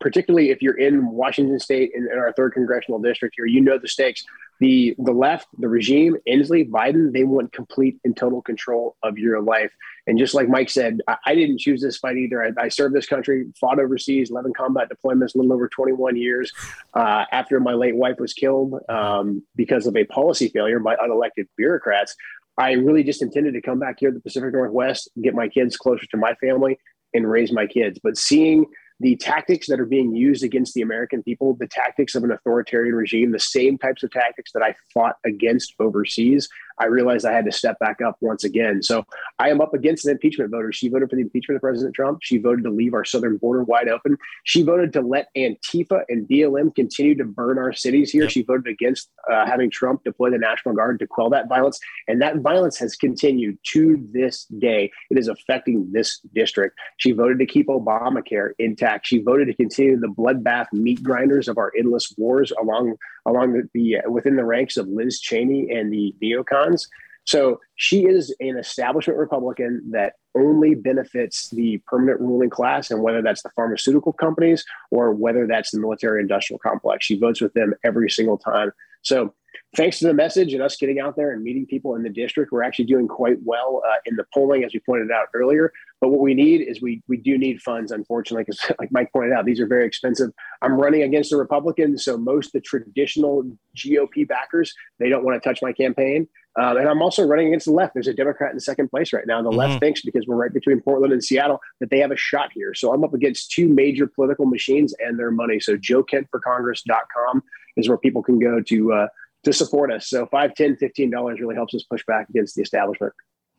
Particularly if you're in Washington State in, in our third congressional district here, you know the stakes. The the left, the regime, Inslee, Biden, they want complete and total control of your life. And just like Mike said, I, I didn't choose this fight either. I, I served this country, fought overseas, 11 combat deployments, a little over 21 years uh, after my late wife was killed um, because of a policy failure by unelected bureaucrats. I really just intended to come back here to the Pacific Northwest, get my kids closer to my family, and raise my kids. But seeing the tactics that are being used against the American people, the tactics of an authoritarian regime, the same types of tactics that I fought against overseas, I realized I had to step back up once again. So I am up against an impeachment voter. She voted for the impeachment of President Trump. She voted to leave our southern border wide open. She voted to let Antifa and BLM continue to burn our cities here. She voted against uh, having Trump deploy the National Guard to quell that violence. And that violence has continued to this day. It is affecting this district. She voted to keep Obamacare intact. She voted to continue the bloodbath meat grinders of our endless wars along along the, the uh, within the ranks of Liz Cheney and the neocons. So she is an establishment Republican that only benefits the permanent ruling class, and whether that's the pharmaceutical companies or whether that's the military industrial complex, she votes with them every single time. So, thanks to the message and us getting out there and meeting people in the district, we're actually doing quite well uh, in the polling, as we pointed out earlier. But what we need is we we do need funds, unfortunately, because like Mike pointed out, these are very expensive. I'm running against the Republicans, so most the traditional GOP backers they don't want to touch my campaign. Um, and I'm also running against the left. There's a Democrat in second place right now. The mm-hmm. left thinks because we're right between Portland and Seattle that they have a shot here. So I'm up against two major political machines and their money. So joekentforcongress.com is where people can go to uh, to support us. So five, ten, fifteen dollars really helps us push back against the establishment.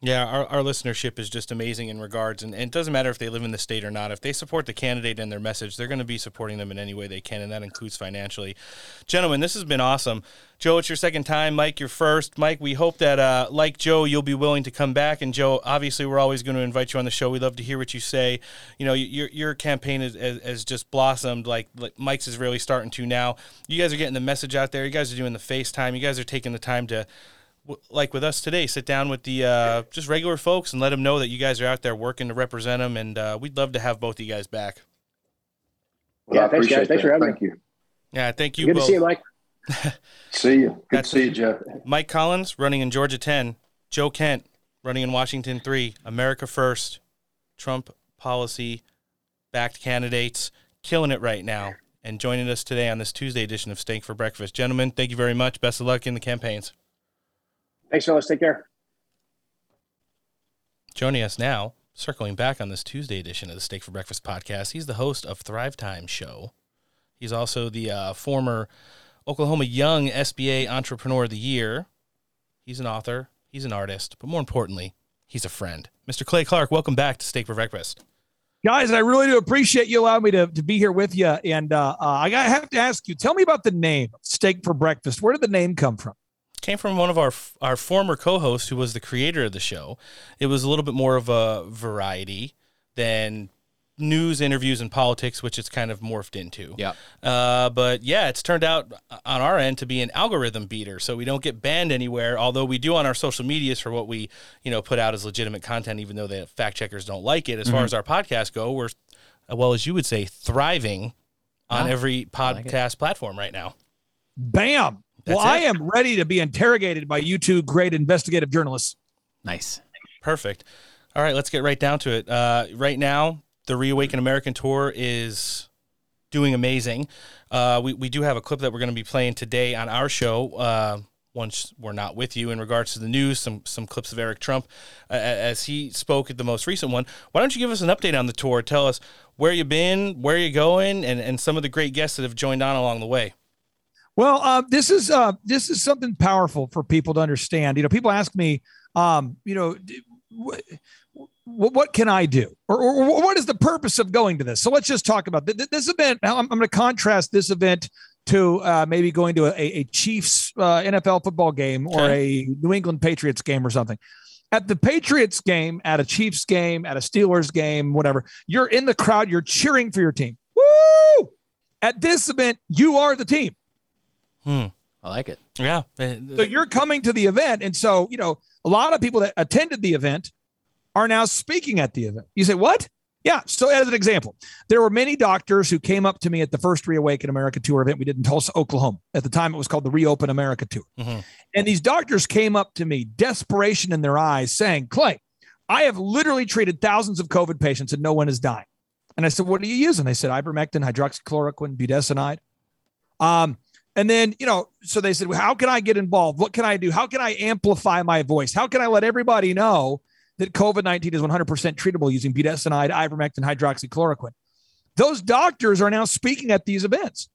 Yeah, our, our listenership is just amazing in regards, and, and, it doesn't matter if they live in the state or not. If they support the candidate and their message, they're going to be supporting them in any way they can, and that includes financially. Gentlemen, this has been awesome. Joe, it's your second time. Mike, your first. Mike, we hope that, uh, like Joe, you'll be willing to come back. And Joe, obviously, we're always going to invite you on the show. We love to hear what you say. You know, your your campaign has, has just blossomed. Like, like Mike's is really starting to now. You guys are getting the message out there. You guys are doing the FaceTime. You guys are taking the time to like with us today, sit down with the uh, just regular folks and let them know that you guys are out there working to represent them, and uh, we'd love to have both of you guys back. Well, yeah, thanks, guys. Thanks for having thank me. you. Yeah, thank you. Good both. to see you, Mike. see you. Good That's to see you, Jeff. Mike Collins running in Georgia 10, Joe Kent running in Washington 3, America First, Trump policy backed candidates, killing it right now. And joining us today on this Tuesday edition of Steak for Breakfast. Gentlemen, thank you very much. Best of luck in the campaigns. Thanks, fellas. Take care. Joining us now, circling back on this Tuesday edition of the Steak for Breakfast podcast, he's the host of Thrive Time Show. He's also the uh, former Oklahoma Young SBA Entrepreneur of the Year. He's an author, he's an artist, but more importantly, he's a friend. Mr. Clay Clark, welcome back to Steak for Breakfast. Guys, I really do appreciate you allowing me to, to be here with you. And uh, uh, I have to ask you, tell me about the name Steak for Breakfast. Where did the name come from? Came from one of our our former co-hosts who was the creator of the show. It was a little bit more of a variety than news, interviews, and politics, which it's kind of morphed into. Yeah. Uh, but yeah, it's turned out on our end to be an algorithm beater, so we don't get banned anywhere. Although we do on our social medias for what we you know put out as legitimate content, even though the fact checkers don't like it. As mm-hmm. far as our podcast go, we're well as you would say thriving on every podcast like platform right now. Bam. That's well, it. I am ready to be interrogated by you two great investigative journalists. Nice. Perfect. All right, let's get right down to it. Uh, right now, the Reawaken American tour is doing amazing. Uh, we, we do have a clip that we're going to be playing today on our show. Uh, once we're not with you in regards to the news, some some clips of Eric Trump uh, as he spoke at the most recent one. Why don't you give us an update on the tour? Tell us where you've been, where you're going, and, and some of the great guests that have joined on along the way. Well, uh, this is uh, this is something powerful for people to understand. You know, people ask me, um, you know, what, what can I do, or, or, what is the purpose of going to this? So let's just talk about this, this event. I'm, I'm going to contrast this event to uh, maybe going to a, a Chiefs uh, NFL football game or a New England Patriots game or something. At the Patriots game, at a Chiefs game, at a Steelers game, whatever, you're in the crowd, you're cheering for your team. Woo! At this event, you are the team. Hmm. I like it. Yeah. So you're coming to the event. And so, you know, a lot of people that attended the event are now speaking at the event. You say, what? Yeah. So, as an example, there were many doctors who came up to me at the first Reawaken America Tour event we did in Tulsa, Oklahoma. At the time, it was called the Reopen America Tour. Mm-hmm. And these doctors came up to me, desperation in their eyes, saying, Clay, I have literally treated thousands of COVID patients and no one is dying. And I said, What are you using? They said, ivermectin, hydroxychloroquine, budesonide. Um, and then, you know, so they said, well, how can I get involved? What can I do? How can I amplify my voice? How can I let everybody know that COVID 19 is 100% treatable using budesonide, ivermectin, hydroxychloroquine? Those doctors are now speaking at these events.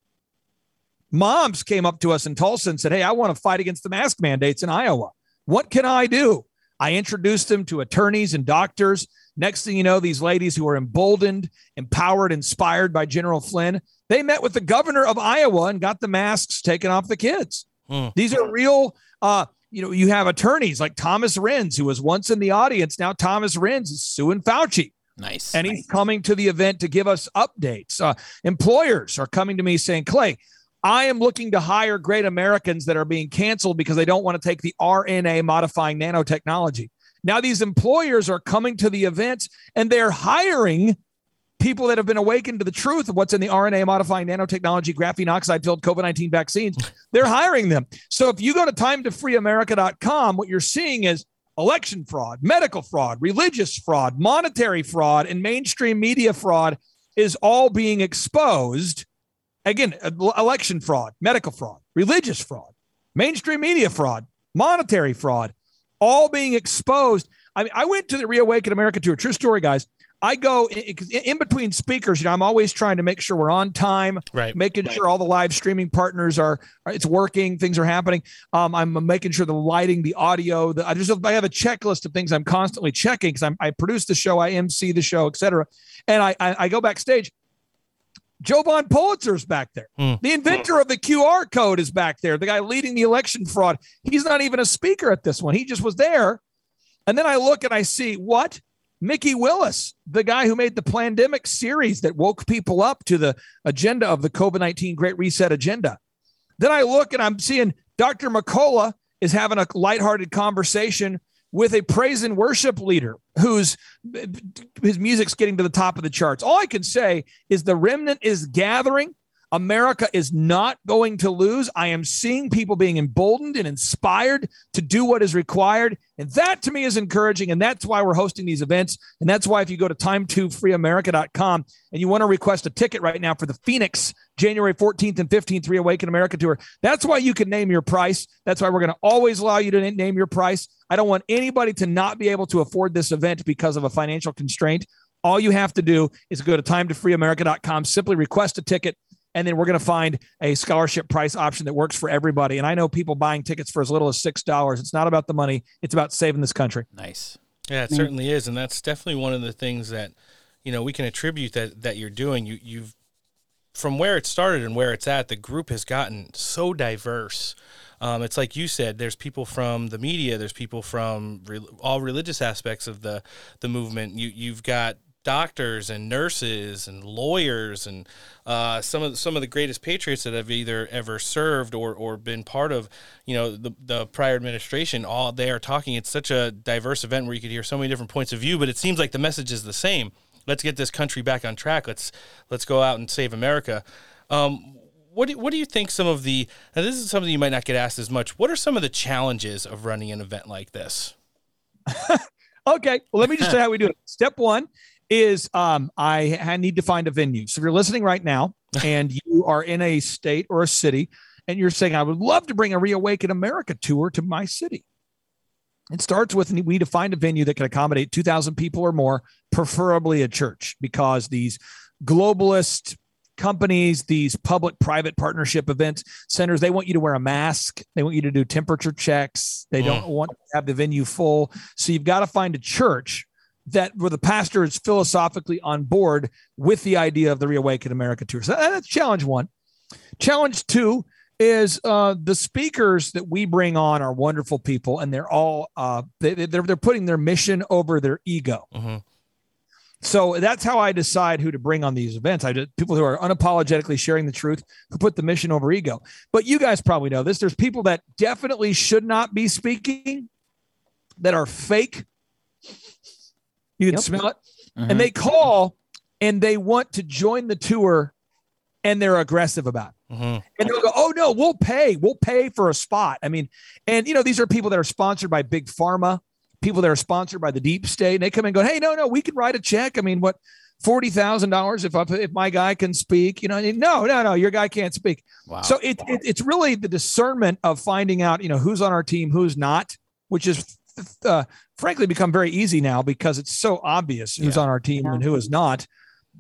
Moms came up to us in Tulsa and said, Hey, I want to fight against the mask mandates in Iowa. What can I do? I introduced them to attorneys and doctors. Next thing you know, these ladies who are emboldened, empowered, inspired by General Flynn, they met with the governor of Iowa and got the masks taken off the kids. Hmm. These are real. Uh, you know, you have attorneys like Thomas Renz, who was once in the audience. Now Thomas Renz is suing Fauci. Nice. And he's coming to the event to give us updates. Uh, employers are coming to me saying, Clay, I am looking to hire great Americans that are being canceled because they don't want to take the RNA modifying nanotechnology. Now, these employers are coming to the events and they're hiring people that have been awakened to the truth of what's in the RNA modifying nanotechnology, graphene oxide filled COVID 19 vaccines. They're hiring them. So if you go to time to freeamerica.com, what you're seeing is election fraud, medical fraud, religious fraud, monetary fraud, and mainstream media fraud is all being exposed. Again, election fraud, medical fraud, religious fraud, mainstream media fraud, monetary fraud, all being exposed. I mean, I went to the Reawaken America tour. True story, guys. I go in, in, between speakers. You know, I'm always trying to make sure we're on time, right? Making right. sure all the live streaming partners are, are it's working, things are happening. Um, I'm making sure the lighting, the audio. The, I just I have a checklist of things I'm constantly checking because I produce the show, I MC the show, etc. And I, I I go backstage. Jovan Pulitzer's back there. Hmm. The inventor of the QR code is back there. The guy leading the election fraud. He's not even a speaker at this one. He just was there. And then I look and I see what Mikki Willis, the guy who made the pandemic series that woke people up to the agenda of the COVID 19 Great Reset agenda. Then I look and I'm seeing Dr. McCullough is having a lighthearted conversation with a praise and worship leader whose his music's getting to the top of the charts. All I can say is the remnant is gathering. America is not going to lose. I am seeing people being emboldened and inspired to do what is required. And that to me is encouraging. And that's why we're hosting these events. And that's why if you go to timetofreeamerica.com and you want to request a ticket right now for the Phoenix January 14th and 15th Reawaken America tour, that's why you can name your price. That's why we're going to always allow you to name your price. I don't want anybody to not be able to afford this event because of a financial constraint. All you have to do is go to timetofreeamerica.com, simply request a ticket and then we're going to find a scholarship price option that works for everybody. And I know people buying tickets for as little as six dollars. It's not about the money; it's about saving this country. Nice. Yeah, it certainly is, and that's definitely one of the things that you know we can attribute that that you're doing. You you've from where it started and where it's at, the group has gotten so diverse. Um, it's like you said, there's people from the media, there's people from re- all religious aspects of the the movement. You you've got doctors and nurses and lawyers and uh, some of the, some of the greatest patriots that have either ever served or, or been part of you know the, the prior administration all they are talking. It's such a diverse event where you could hear so many different points of view but it seems like the message is the same. Let's get this country back on track. Let's let's go out and save America. Um, what do, what do you think some of the and this is something you might not get asked as much what are some of the challenges of running an event like this? Okay well let me just say how we do it. Step one is um, I need to find a venue. So if you're listening right now and you are in a state or a city and you're saying, I would love to bring a Reawaken America tour to my city. It starts with we need to find a venue that can accommodate 2,000 people or more, preferably a church, because these globalist companies, these public private partnership event centers, they want you to wear a mask. They want you to do temperature checks. They don't want to have the venue full. So you've got to find a church that where the pastor is philosophically on board with the idea of the Reawaken America tour. So that's challenge one. Challenge two is uh, the speakers that we bring on are wonderful people, and they're all uh, they, they're they're putting their mission over their ego. Mm-hmm. So that's how I decide who to bring on these events. I just people who are unapologetically sharing the truth, who put the mission over ego. But you guys probably know this. There's people that definitely should not be speaking, that are fake you can Yep. smell it. And they call and they want to join the tour and they're aggressive about it. Mm-hmm. And they'll go, oh, no, we'll pay. We'll pay for a spot. I mean, and, you know, these are people that are sponsored by Big Pharma, people that are sponsored by the deep state. And they come and go, hey, no, no, we can write a check. I mean, what? Forty thousand dollars if I, if my guy can speak, you know, and no, no, no, your guy can't speak. Wow. So it, it it's really the discernment of finding out, you know, who's on our team, who's not, which is uh, frankly become very easy now because it's so obvious who's Yeah. on our team and who is not.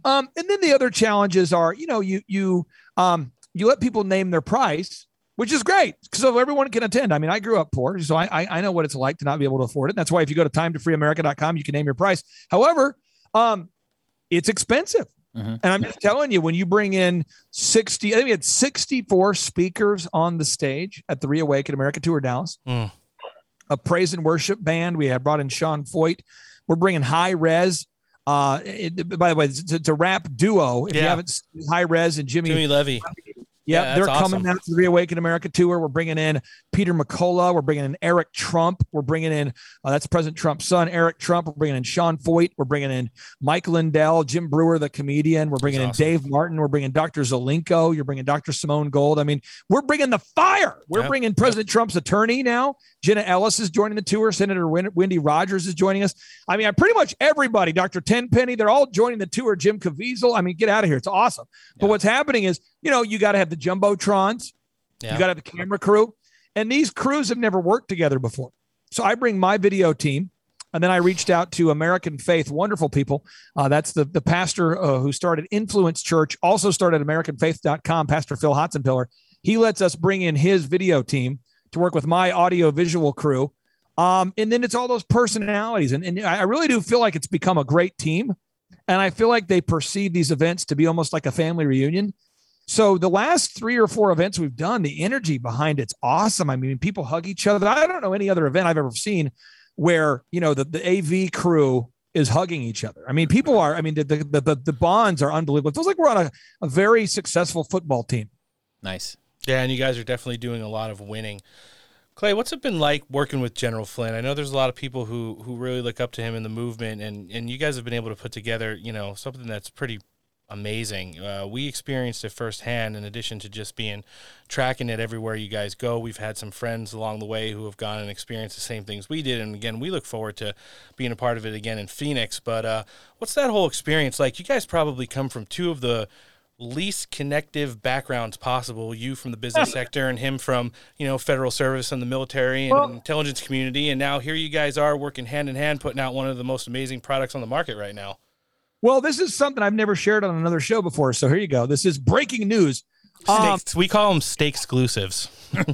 Um, and then the other challenges are, you know, you you um, you let people name their price, which is great. So everyone can attend. I mean, I grew up poor, so I, I, I know what it's like to not be able to afford it. That's why if you go to timetofreeamerica.com, you can name your price. However, um, it's expensive. Mm-hmm. And I'm just telling you, when you bring in 60, I think we had 64 speakers on the stage at the Reawaken America Tour Dallas, Mm. A praise and worship band. We had brought in Sean Feucht. We're bringing Hi-Rez. Uh, it, by the way, it's, it's a rap duo. If you Yeah. haven't seen Hi-Rez and Jimmy, Jimmy Levy. Yeah, Yeah, they're coming awesome. out to the Reawaken America tour. We're bringing in Peter McCullough. We're bringing in Eric Trump. We're bringing in uh, that's President Trump's son, Eric Trump. We're bringing in Sean Feucht. We're bringing in Mike Lindell, Jim Breuer, the comedian. We're bringing That's in Dave Martin. We're bringing Dr. Zelenko. You're bringing Dr. Simone Gold. I mean, we're bringing the fire. We're Yep. bringing President Trump's attorney now. Jenna Ellis is joining the tour. Senator Win- Wendy Rogers is joining us. I mean, pretty much everybody. Dr. Tenpenny, they're all joining the tour. Jim Caviezel. I mean, get out of here. It's awesome. But what's happening is, you know, you got to have the jumbotrons. Yeah. You got to have the camera crew. And these crews have never worked together before. So I bring my video team. And then I reached out to American Faith, wonderful people. Uh, that's the, the pastor uh, who started Influence Church, also started AmericanFaith.com, Pastor Phil Hotsenpiller. He lets us bring in his video team to work with my audio visual crew. Um, and then it's all those personalities. And, and I really do feel like it's become a great team. And I feel like they perceive these events to be almost like a family reunion. So the last three or four events we've done, the energy behind it's awesome. I mean, people hug each other. I don't know any other event I've ever seen where you know the, the AV crew is hugging each other. I mean, people are. I mean, the the the, the bonds are unbelievable. It feels like we're on a, a very successful football team. Nice. Yeah, and you guys are definitely doing a lot of winning. Clay, what's it been like working with General Flynn? I know there's a lot of people who who really look up to him in the movement, and and you guys have been able to put together, you know, something that's pretty amazing. Uh, we experienced it firsthand. In addition to just being tracking it everywhere you guys go, we've had some friends along the way who have gone and experienced the same things we did. And again, we look forward to being a part of it again in Phoenix. But uh, what's that whole experience like? You guys probably come from two of the least connective backgrounds possible. You from the business sector, and him from you know federal service and the military and Well- intelligence community. And now here you guys are working hand in hand, putting out one of the most amazing products on the market right now. Well, this is something I've never shared on another show before. So here you go. This is breaking news. Um, we call them steak exclusives.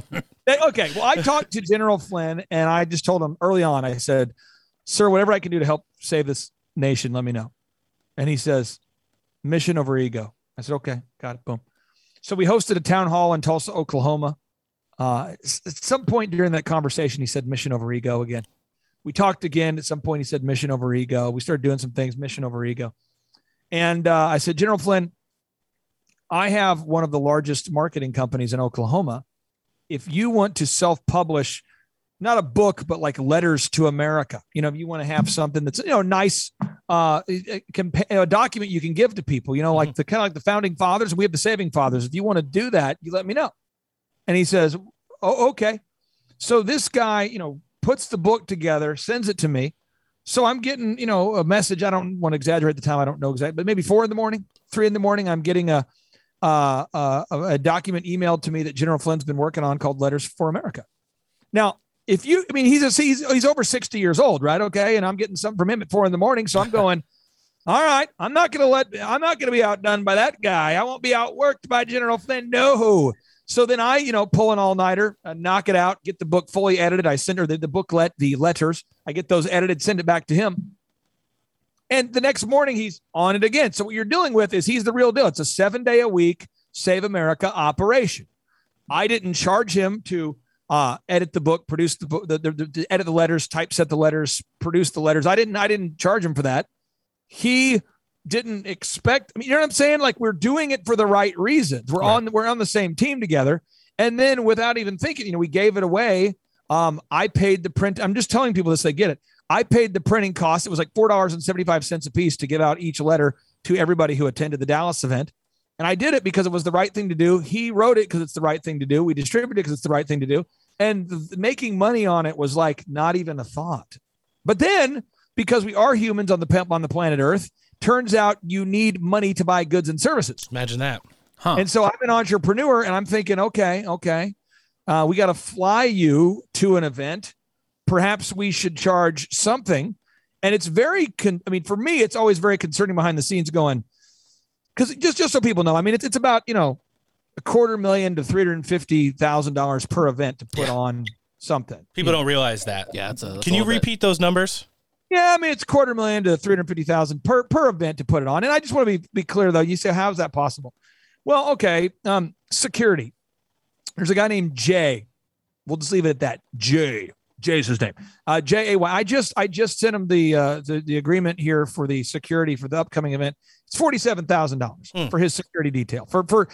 Okay. Well, I talked to General Flynn and I just told him early on, I said, Sir, whatever I can do to help save this nation, let me know. And he says, Mission over ego. I said, Okay, got it. Boom. So we hosted a town hall in Tulsa, Oklahoma. Uh, at some point during that conversation, he said, Mission over ego again. We talked again. At some point, he said, Mission over ego. We started doing some things, mission over ego. And uh, I said, General Flynn, I have one of the largest marketing companies in Oklahoma if you want to self-publish not a book but like letters to america you know if you want to have something that's you know nice uh a, a document you can give to people you know like the kind of like the founding fathers we have the saving fathers if you want to do that you let me know and he says oh okay so this guy you know puts the book together sends it to me so i'm getting you know a message i don't want to exaggerate the time i don't know exactly but maybe four in the morning three in the morning i'm getting a uh, uh, a document emailed to me that General Flynn's been working on called Letters for America. Now, if you, I mean, he's a, he's he's over sixty years old, right? Okay, and I'm getting something from him at four in the morning, so I'm going. All right, I'm not to let I'm not to be outdone by that guy. I won't be outworked by General Flynn. No. So then I, you know, pull an all nighter, uh, knock it out, get the book fully edited. I send her the, the booklet, the letters. I get those edited, send it back to him. And the next morning, he's on it again. So what you're dealing with is he's the real deal. It's a seven day a week Save America operation. I didn't charge him to uh, edit the book, produce the book, the, the, the, edit the letters, typeset the letters, produce the letters. I didn't. I didn't charge him for that. He didn't expect. I mean, you know what I'm saying? Like we're doing it for the right reasons. We're on. We're on the same team together. And then without even thinking, you know, we gave it away. Um, I paid the print. I'm just telling people this. They get it. I paid the printing cost. It was like four dollars and seventy five cents a piece to give out each letter to everybody who attended the Dallas event. And I did it because it was the right thing to do. He wrote it because it's the right thing to do. We distributed it because it's the right thing to do. And the, making money on it was like not even a thought. But then, because we are humans on the on the planet Earth, turns out you need money to buy goods and services. Imagine that. Huh. And so I'm an entrepreneur, and I'm thinking, okay, okay, uh, we got to fly you to an event. Perhaps we should charge something. And it's very, con- I mean, for me, it's always very concerning behind the scenes going, because just just so people know, I mean, it's it's about you know, a quarter million to three hundred fifty thousand dollars per event to put on something. People don't realize that. Yeah, it's a. that's Can a you bit. repeat those numbers? Yeah, I mean it's quarter million to three hundred fifty thousand per per event to put it on. And I just want to be be clear though. You say how is that possible? Well, okay, um, security. There's a guy named Jay. We'll just leave it at that. Jay. Jay's his name. Uh, J A Y. I just I just sent him the uh, the the agreement here for the security for the upcoming event. It's forty seven thousand dollars Hmm. for his security detail for for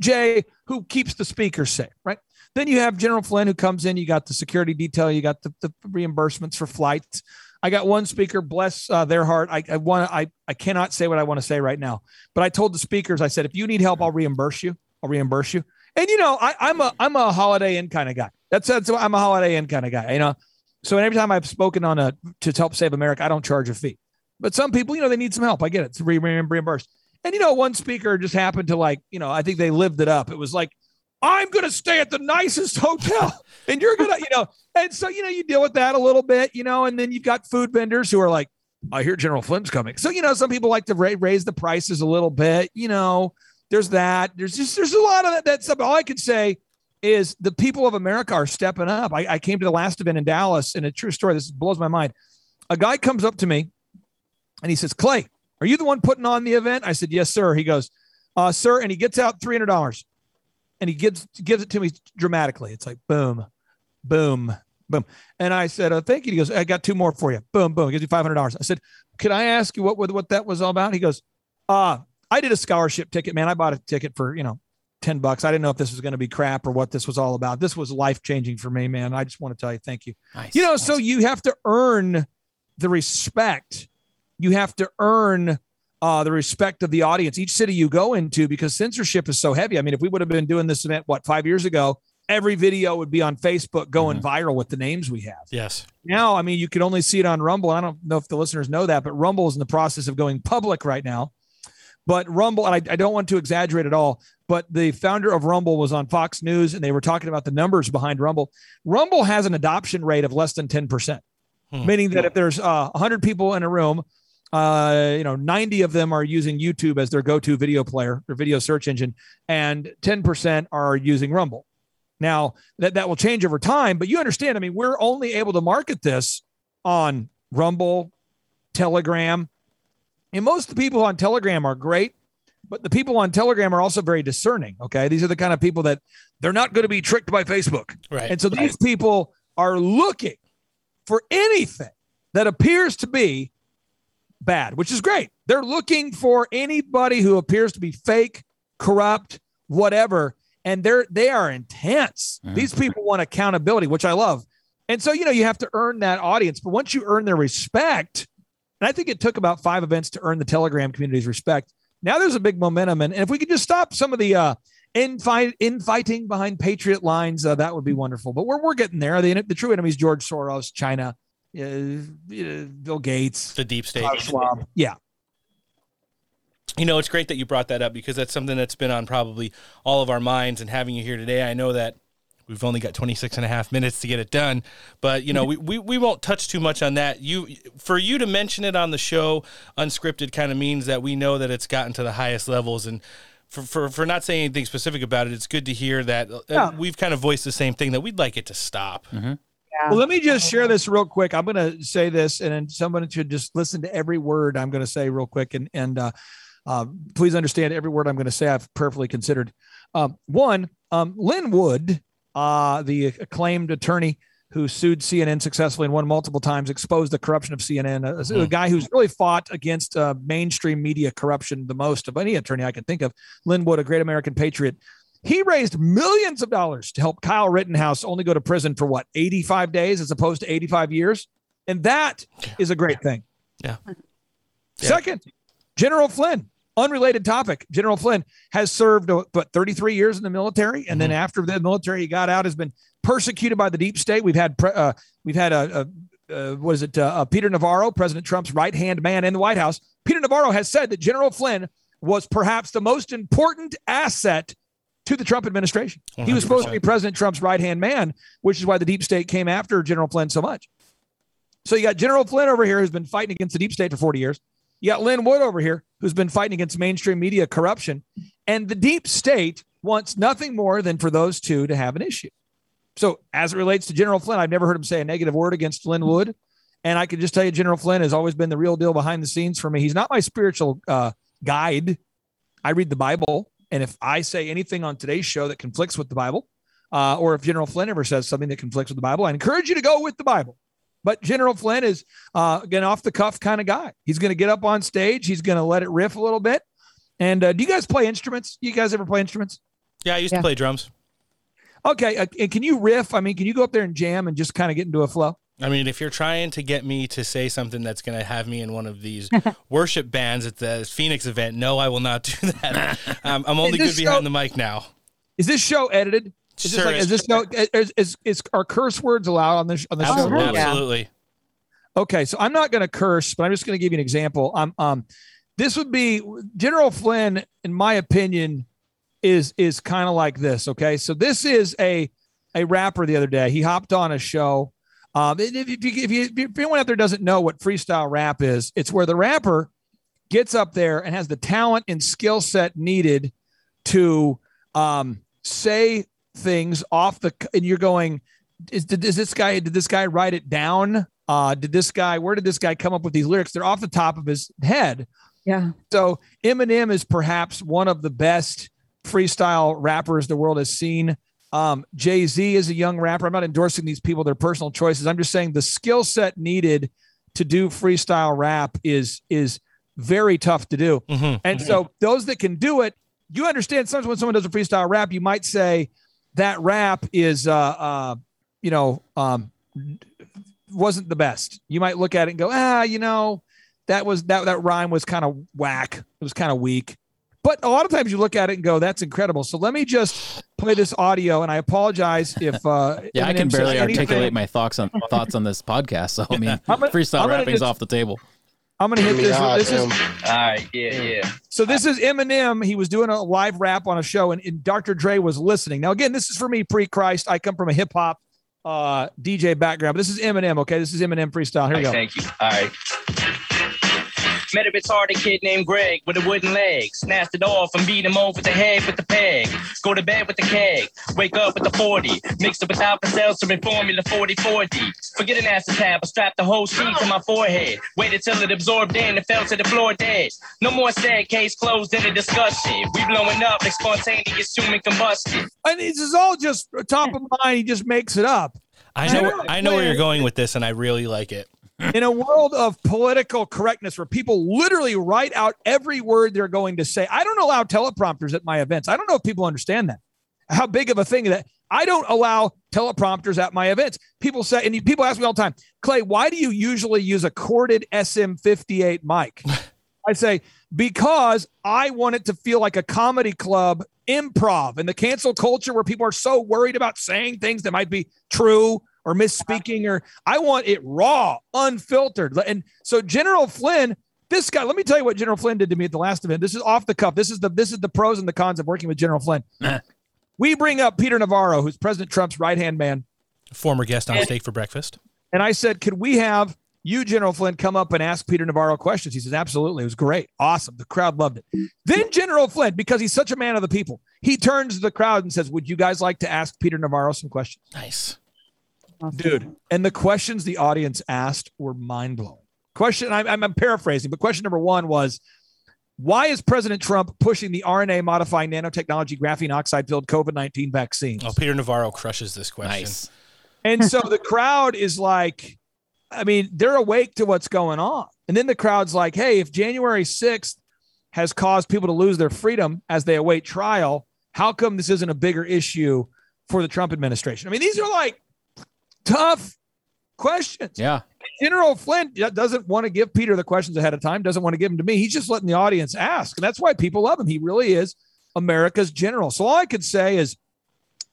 Jay who keeps the speakers safe, right? Then you have General Flynn who comes in. You got the security detail. You got the, the reimbursements for flights. I got one speaker, bless uh, their heart. I, I want I I cannot say what I want to say right now, but I told the speakers, I said, if you need help, I'll reimburse you. I'll reimburse you. And you know, I, I'm a I'm a Holiday Inn kind of guy. That's that's I'm a Holiday Inn kind of guy. You know, so every time I've spoken on a to help save America, I don't charge a fee. But some people, you know, they need some help. I get it. It's re- reimbursed. And you know, one speaker just happened to like, you know, I think they lived it up. It was like, I'm going to stay at the nicest hotel, and you're gonna, you know, and so you know, you deal with that a little bit, you know, and then you've got food vendors who are like, I hear General Flynn's coming, so you know, some people like to ra- raise the prices a little bit, you know. There's that. There's just there's a lot of that, that stuff. All I could say is the people of America are stepping up. I, I came to the last event in Dallas, and a true story. This blows my mind. A guy comes up to me, and he says, "Clay, are you the one putting on the event?" I said, "Yes, sir." He goes, uh, "Sir," and he gets out three hundred dollars, and he gives gives it to me dramatically. It's like boom, boom, boom. And I said, uh, "Thank you." He goes, "I got two more for you." Boom, boom. Gives you five hundred dollars. I said, "Can I ask you what what that was all about?" He goes, "Uh, I did a scholarship ticket, man. I bought a ticket for you know." 10 bucks. I didn't know if this was going to be crap or what this was all about. This was life changing for me, man. I just want to tell you thank you. Nice, You know, nice. so you have to earn the respect. You have to earn uh, the respect of the audience, each city you go into, because censorship is so heavy. I mean, if we would have been doing this event, what, five years ago, every video would be on Facebook going viral with the names we have. Yes. Now, I mean, you can only see it on Rumble. I don't know if the listeners know that, but Rumble is in the process of going public right now. But Rumble, and I, I don't want to exaggerate at all, but the founder of Rumble was on Fox News and they were talking about the numbers behind Rumble. Rumble has an adoption rate of less than 10%, meaning that if there's uh, 100 people in a room, uh, you know, 90 of them are using YouTube as their go to video player or video search engine, and 10% are using Rumble. Now, that, that will change over time, but you understand, I mean, we're only able to market this on Rumble, Telegram, and most of the people on Telegram are great, but the people on Telegram are also very discerning. Okay. These are the kind of people that they're not going to be tricked by Facebook. Right. And so these people are looking for anything that appears to be bad, which is great. They're looking for anybody who appears to be fake, corrupt, whatever. And they're they are intense. These people want accountability, which I love. And so, you know, you have to earn that audience. But once you earn their respect, and I think it took about five events to earn the Telegram community's respect. Now there's a big momentum. And, and if we could just stop some of the uh, infight, infighting behind Patriot lines, uh, that would be wonderful. But we're, we're getting there. The, the true enemies, George Soros, China, uh, Bill Gates, The deep state. Schwab. Yeah. You know, it's great that you brought that up because that's something that's been on probably all of our minds. And having you here today, I know that we've only got 26 and a half minutes to get it done. But, you know, we, we, we won't touch too much on that. You For you to mention it on the show, unscripted kind of means that we know that it's gotten to the highest levels. And for, for, for not saying anything specific about it, it's good to hear that uh, Yeah. we've kind of voiced the same thing that we'd like it to stop. Well, let me just share this real quick. I'm going to say this, and then someone should just listen to every word I'm going to say real quick. And and uh, uh, please understand every word I'm going to say. I've prayerfully considered. Um, one, um, Lin Wood, uh, the acclaimed attorney who sued CNN successfully and won multiple times, exposed the corruption of CNN. A, a guy who's really fought against uh, mainstream media corruption the most of any attorney I can think of. Lin Wood, a great American patriot. He raised millions of dollars to help Kyle Rittenhouse only go to prison for what, 85 days as opposed to 85 years? And that is a great thing. Yeah. Second, General Flynn, unrelated topic. General Flynn has served, uh, what, 33 years in the military. And then after the military, he got out, has been persecuted by the deep state. We've had, pre- uh, we've had a, a uh, what is it? Uh, uh, Peter Navarro, President Trump's right hand man in the White House. Peter Navarro has said that General Flynn was perhaps the most important asset to the Trump administration. He was supposed to be President Trump's right hand man, which is why the deep state came after General Flynn so much. So you got General Flynn over here who's been fighting against the deep state for 40 years. You got Lin Wood over here who's been fighting against mainstream media corruption. And the deep state wants nothing more than for those two to have an issue. So, as it relates to General Flynn, I've never heard him say a negative word against Lin Wood. And I can just tell you, General Flynn has always been the real deal behind the scenes for me. He's not my spiritual uh, guide. I read the Bible. And if I say anything on today's show that conflicts with the Bible, uh, or if General Flynn ever says something that conflicts with the Bible, I encourage you to go with the Bible. But General Flynn is, uh, again, off the cuff kind of guy. He's going to get up on stage, he's going to let it riff a little bit. And uh, do you guys play instruments? You guys ever play instruments? Yeah, I used Yeah. to play drums. Okay. Uh, and can you riff? I mean, can you go up there and jam and just kind of get into a flow? I mean, if you're trying to get me to say something that's going to have me in one of these worship bands at the Phoenix event, no, I will not do that. um, I'm only Is this good behind show- the mic now. Is this show edited? Is this like, is. is this show, is, is, is, are curse words allowed on this, on the show? Absolutely. yeah. Absolutely. Okay, so I'm not going to curse, but I'm just going to give you an example. Um, um, this would be General Flynn, in my opinion, is is kind of like this. Okay, so this is a a rapper. The other day, he hopped on a show. Um, if, you, if, you, if anyone out there doesn't know what freestyle rap is, it's where the rapper gets up there and has the talent and skill set needed to um, say things off the. And you're going, is, did, is this guy? Did this guy write it down? Uh, did this guy? Where did this guy come up with these lyrics? They're off the top of his head. Yeah. So Eminem is perhaps one of the best freestyle rappers the world has seen. Um, Jay Z is a young rapper. I'm not endorsing these people; their personal choices. I'm just saying the skill set needed to do freestyle rap is is very tough to do. Mhm. And so those that can do it, you understand. Sometimes when someone does a freestyle rap, you might say that rap is, uh, uh, you know, um, wasn't the best. You might look at it and go, ah, you know, that was that that rhyme was kind of whack. It was kind of weak. But a lot of times you look at it and go, that's incredible. So let me just play this audio, and I apologize if uh, Yeah, I can says barely anything. articulate my thoughts on thoughts on this podcast. So I mean, I'm gonna- freestyle I'm rapping's just- off the table. I'm gonna hit this. This is All right, yeah, yeah. So this is Eminem. He was doing a live rap on a show, and, and Dr. Dre was listening. Now, again, this is for me pre-Christ. I come from a hip hop uh, DJ background, but this is Eminem. Okay, this is Eminem freestyle. Here we go. Thank you. All right. Met a retarded kid named Greg with a wooden leg. Snatched it off and beat him over the head with the peg. Go to bed with the keg. Wake up with the 40. Mixed it with Alka-Seltzer and Formula 4040. Forget an acetab. I strapped the whole sheet to my forehead. Waited till it absorbed in and fell to the floor dead. No more sad case closed in a discussion. We blowing up like spontaneous human combustion. And this is all just top of mind. He just makes it up. I know. I know where you're going with this, and I really like it. In a world of political correctness where people literally write out every word they're going to say. I don't allow teleprompters at my events. I don't know if people understand that. How big of a thing that I don't allow teleprompters at my events. People say, and people ask me all the time, Clay, why do you usually use a corded SM58 mic? I say, because I want it to feel like a comedy club improv and the cancel culture where people are so worried about saying things that might be true or misspeaking or I want it raw, unfiltered. And so General Flynn, this guy, let me tell you what General Flynn did to me at the last event. This is off the cuff. This is the this is the pros and the cons of working with General Flynn. we bring up Peter Navarro, who's President Trump's right-hand man. Former guest on Steak for Breakfast. And I said, could we have you, General Flynn, come up and ask Peter Navarro questions? He says, absolutely. It was great. Awesome. The crowd loved it. Then General Flynn, because he's such a man of the people, he turns to the crowd and says, would you guys like to ask Peter Navarro some questions? Nice. Awesome. Dude. And the questions the audience asked were mind blowing. Question, I'm, I'm, I'm paraphrasing, but question number one was, why is President Trump pushing the RNA modifying nanotechnology graphene oxide filled COVID 19 vaccines? Oh, Peter Navarro crushes this question. Nice. And so the crowd is like, I mean, they're awake to what's going on. And then the crowd's like, hey, if January 6th has caused people to lose their freedom as they await trial, how come this isn't a bigger issue for the Trump administration? I mean, these are like tough questions. Yeah. General Flynn doesn't want to give Peter the questions ahead of time, doesn't want to give them to me. He's just letting the audience ask. And that's why people love him. He really is America's general. So all I could say is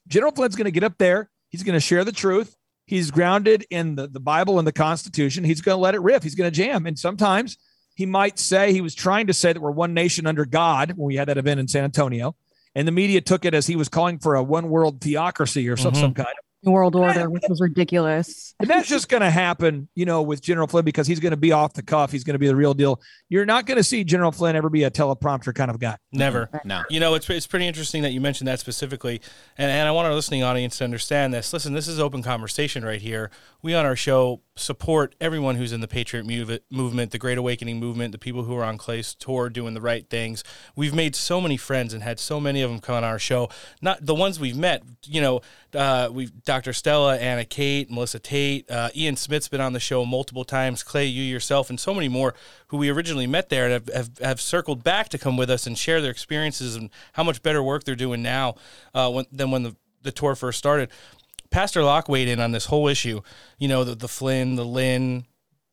General Flynn's going to get up there. He's going to share the truth. He's grounded in the, the Bible and the Constitution. He's going to let it riff. He's going to jam. And sometimes he might say, he was trying to say that we're one nation under God when we had that event in San Antonio. And the media took it as he was calling for a one world theocracy or some, Mhm. some kind of. New World Order, which was ridiculous. And that's just going to happen, you know, with General Flynn because he's going to be off the cuff. He's going to be the real deal. You're not going to see General Flynn ever be a teleprompter kind of guy. Never. No. You know, it's, it's pretty interesting that you mentioned that specifically. And, and I want our listening audience to understand this. Listen, this is open conversation right here. We on our show support everyone who's in the Patriot move- movement, the Great Awakening movement, the people who are on Clay's tour doing the right things. We've made so many friends and had so many of them come on our show. Not the ones we've met, you know, uh, we've Dr. Stella, Anna Kate, Melissa Tate, uh, Ian Smith's been on the show multiple times, Clay, you yourself, and so many more who we originally met there and have, have, have circled back to come with us and share their experiences and how much better work they're doing now uh, when, than when the, the tour first started. Pastor Locke weighed in on this whole issue, you know, the, the Flynn, the Lin,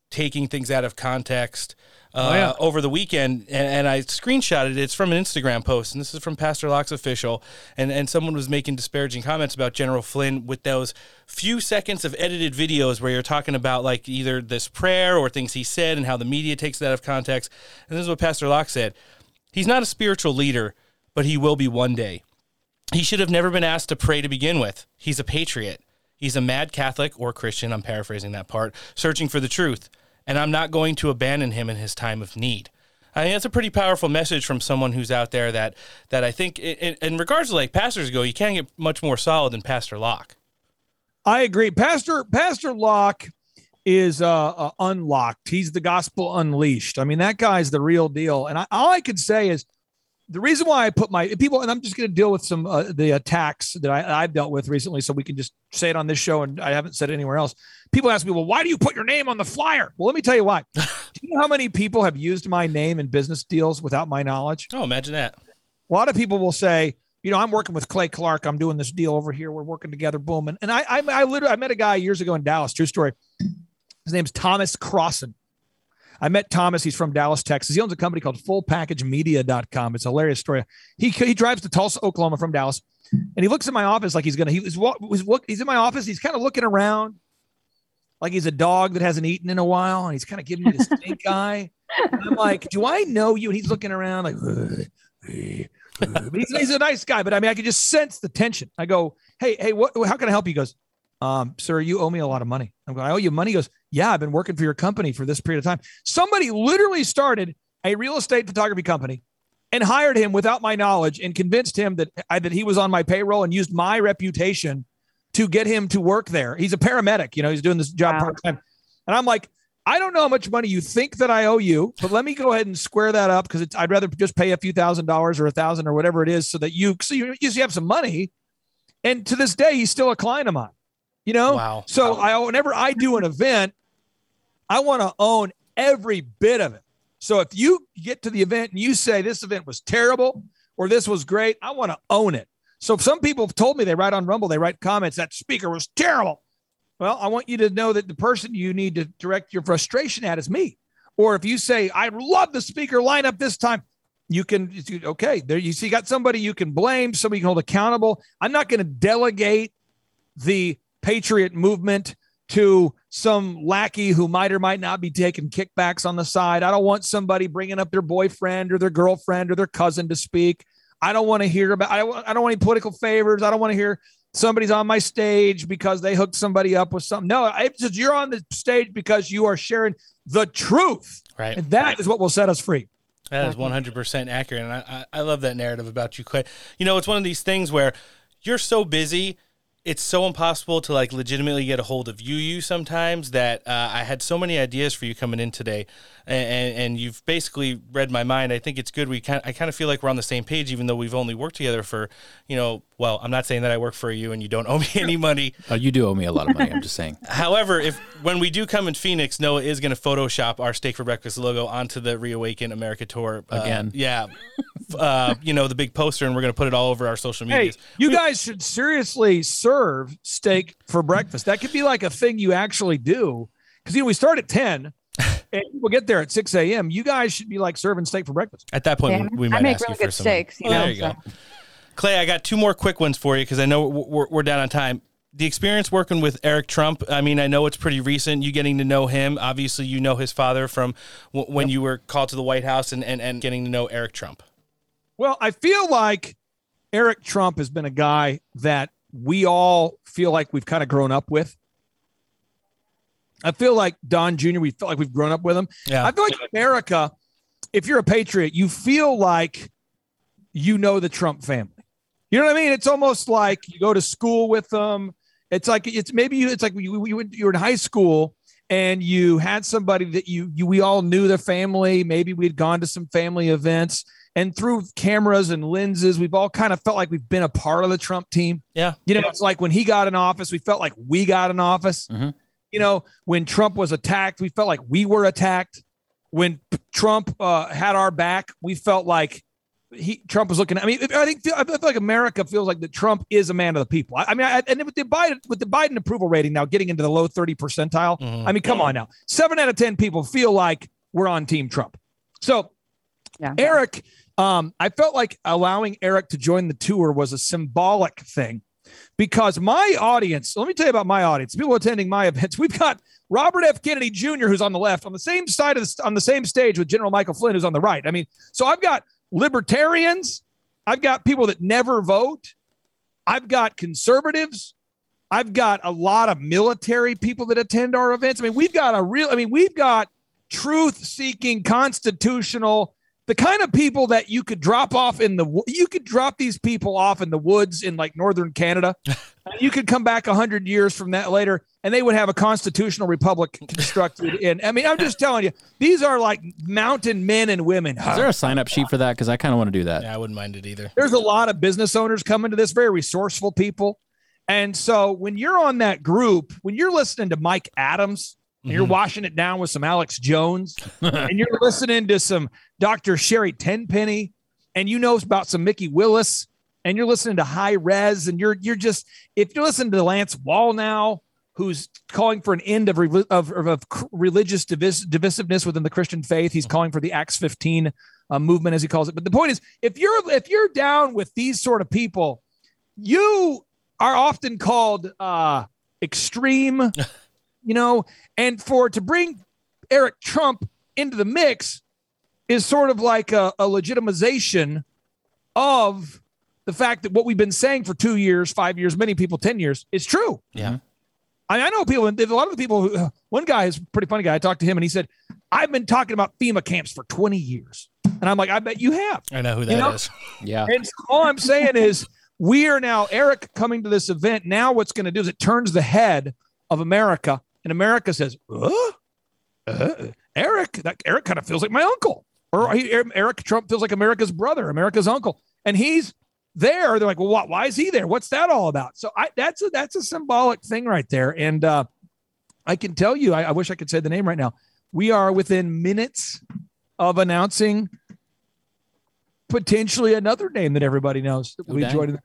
taking things out of context uh, Oh, yeah. over the weekend, and, and I screenshotted it. It's from an Instagram post, and this is from Pastor Locke's official. And and someone was making disparaging comments about General Flynn with those few seconds of edited videos where you're talking about like either this prayer or things he said and how the media takes it out of context. And this is what Pastor Locke said: He's not a spiritual leader, but he will be one day. He should have never been asked to pray to begin with. He's a patriot. He's a mad Catholic or Christian, I'm paraphrasing that part, searching for the truth. And I'm not going to abandon him in his time of need. I mean, that's a pretty powerful message from someone who's out there that, that I think, in, in regards to like pastors go, you can't get much more solid than Pastor Locke. I agree. Pastor Pastor Locke is uh, uh, unlocked. He's the gospel unleashed. I mean, that guy's the real deal. And I, all I could say is the reason why I put my people, and I'm just going to deal with some uh, the attacks that I, I've dealt with recently, so we can just say it on this show, and I haven't said it anywhere else. People ask me, "Well, why do you put your name on the flyer?" Well, let me tell you why. do you know how many people have used my name in business deals without my knowledge? Oh, imagine that. A lot of people will say, you know, I'm working with Clay Clark. I'm doing this deal over here. We're working together. Boom. And, and I, I, I literally, I met a guy years ago in Dallas. True story. His name's Thomas Crossan. I met Thomas. He's from Dallas, Texas. He owns a company called fullpackagemedia.com. It's a hilarious story. He, he drives to Tulsa, Oklahoma from Dallas. And he looks in my office like he's going to, he was, was look, he's in my office. He's kind of looking around like he's a dog that hasn't eaten in a while. And he's kind of giving me this stink eye. And I'm like, do I know you? And he's looking around like. He's, he's a nice guy, but I mean, I could just sense the tension. I go, hey, hey, what? How can I help you? He goes, um, sir, you owe me a lot of money. I'm going, I owe you money. He goes, yeah, I've been working for your company for this period of time. Somebody literally started a real estate photography company and hired him without my knowledge and convinced him that I, that he was on my payroll and used my reputation to get him to work there. He's a paramedic, you know, he's doing this job Wow. part time. And I'm like, I don't know how much money you think that I owe you, but let me go ahead and square that up because I'd rather just pay a few thousand dollars or a thousand or whatever it is so that you so you, you have some money. And to this day, he's still a client of mine. You know, Wow. so I whenever I do an event, I want to own every bit of it. So if you get to the event and you say this event was terrible or this was great, I want to own it. So if some people have told me they write on Rumble, they write comments that speaker was terrible. Well, I want you to know that the person you need to direct your frustration at is me. Or if you say, I love the speaker lineup this time, you can, okay, there you see, you got somebody you can blame, somebody you can hold accountable. I'm not going to delegate the patriot movement to some lackey who might or might not be taking kickbacks on the side. I don't want somebody bringing up their boyfriend or their girlfriend or their cousin to speak. I don't want to hear about. I don't, I don't want any political favors. I don't want to hear somebody's on my stage because they hooked somebody up with something. No, it's just you're on the stage because you are sharing the truth, Right. and that is what will set us free. That is 100% accurate. And I, I, I love that narrative about you, Clay. You know, it's one of these things where you're so busy, it's so impossible to like legitimately get a hold of you, you sometimes that uh, I had so many ideas for you coming in today. And, and, you've basically read my mind. I think it's good. We kind I kind of feel like we're on the same page, even though we've only worked together for, you know, well, I'm not saying that I work for you and you don't owe me any money. Oh, you do owe me a lot of money. I'm just saying. However, if when we do come in Phoenix, Noah is going to Photoshop our Steak for Breakfast logo onto the Reawaken America tour Uh, Again. yeah, uh, you know the big poster, and we're going to put it all over our social Hey, medias. you guys should seriously serve steak for breakfast. That could be like a thing you actually do. Because you know we start at ten, and people get there at six a.m. You guys should be like serving steak for breakfast. At that point, Yeah, we I might make ask you for good some. steaks, you Oh, there know, you go. Clay, I got two more quick ones for you because I know we're, we're down on time. The experience working with Eric Trump. I mean, I know it's pretty recent. You getting to know him. Obviously, you know his father from w- when you were called to the White House, and, and and getting to know Eric Trump. Well, I feel like Eric Trump has been a guy that we all feel like we've kind of grown up with. I feel like Don Jr., we feel like we've grown up with him. Yeah. I feel like America, if you're a patriot, you feel like you know the Trump family. You know what I mean? It's almost like you go to school with them. It's like it's maybe you, it's like you, you, you were in high school and you had somebody that you, you we all knew their family. Maybe we'd gone to some family events, and through cameras and lenses, we've all kind of felt like we've been a part of the Trump team. Yeah. You know, it's like when he got in office, we felt like we got in office. Mhm. You know, when Trump was attacked, we felt like we were attacked. When Trump uh, had our back, we felt like he Trump was looking. I mean, I think I feel like America feels like that Trump is a man of the people. I, I mean, I, and with the Biden with the Biden approval rating now getting into the low thirty percentile, Mhm. I mean, come on now, seven out of ten people feel like we're on Team Trump. So Yeah. Eric, um, I felt like allowing Eric to join the tour was a symbolic thing because my audience, let me tell you about my audience, people attending my events, we've got Robert F. Kennedy Jr., who's on the left, on the same side of the, on the same stage with General Michael Flynn, who's on the right. I mean, so I've got libertarians, I've got people that never vote, I've got conservatives, I've got a lot of military people that attend our events. I mean, we've got a real, I mean, we've got truth seeking, constitutional, the kind of people that you could drop off in the, you could drop these people off in the woods in like northern Canada. and you could come back a hundred years from that later and they would have a constitutional republic constructed in. I mean, I'm just telling you, these are like mountain men and women. Is there a sign up sheet for that? Because I kind of want to do that. Yeah, I wouldn't mind it either. There's a lot of business owners coming to this, very resourceful people. And so when you're on that group, when you're listening to Mike Adams and you're Mhm. washing it down with some Alex Jones. And you're listening to some Dr. Sherry Tenpenny. And you know about some Mikki Willis. And you're listening to Hi-Rez. And you're you're just if you're listening to Lance Wallnau who's calling for an end of of, of, of religious divis- divisiveness within the Christian faith he's calling for the Acts 15 uh, movement as he calls it. But the point is if you're if you're down with these sort of people you are often called uh extreme you know and for to bring Eric Trump into the mix is sort of like a, a legitimization of the fact that what we've been saying for two years, five years, many people, 10 years is true. Yeah. Mm-hmm. I, mean, I know people, and a lot of the people who, one guy is a pretty funny guy. I talked to him and he said, I've been talking about FEMA camps for 20 years. And I'm like, I bet you have. I know who that You is. Yeah. And so all I'm saying is, we are now, Eric coming to this event. Now, what's going to do is it turns the head of America, and America says, uh, uh, Eric, that Eric kind of feels like my uncle, or he, Eric Trump feels like America's brother, America's uncle, and he's there. They're like, well, what, why is he there? What's that all about? So I, that's a that's a symbolic thing right there, and uh, I can tell you, I, I wish I could say the name right now. We are within minutes of announcing potentially another name that everybody knows that we joined.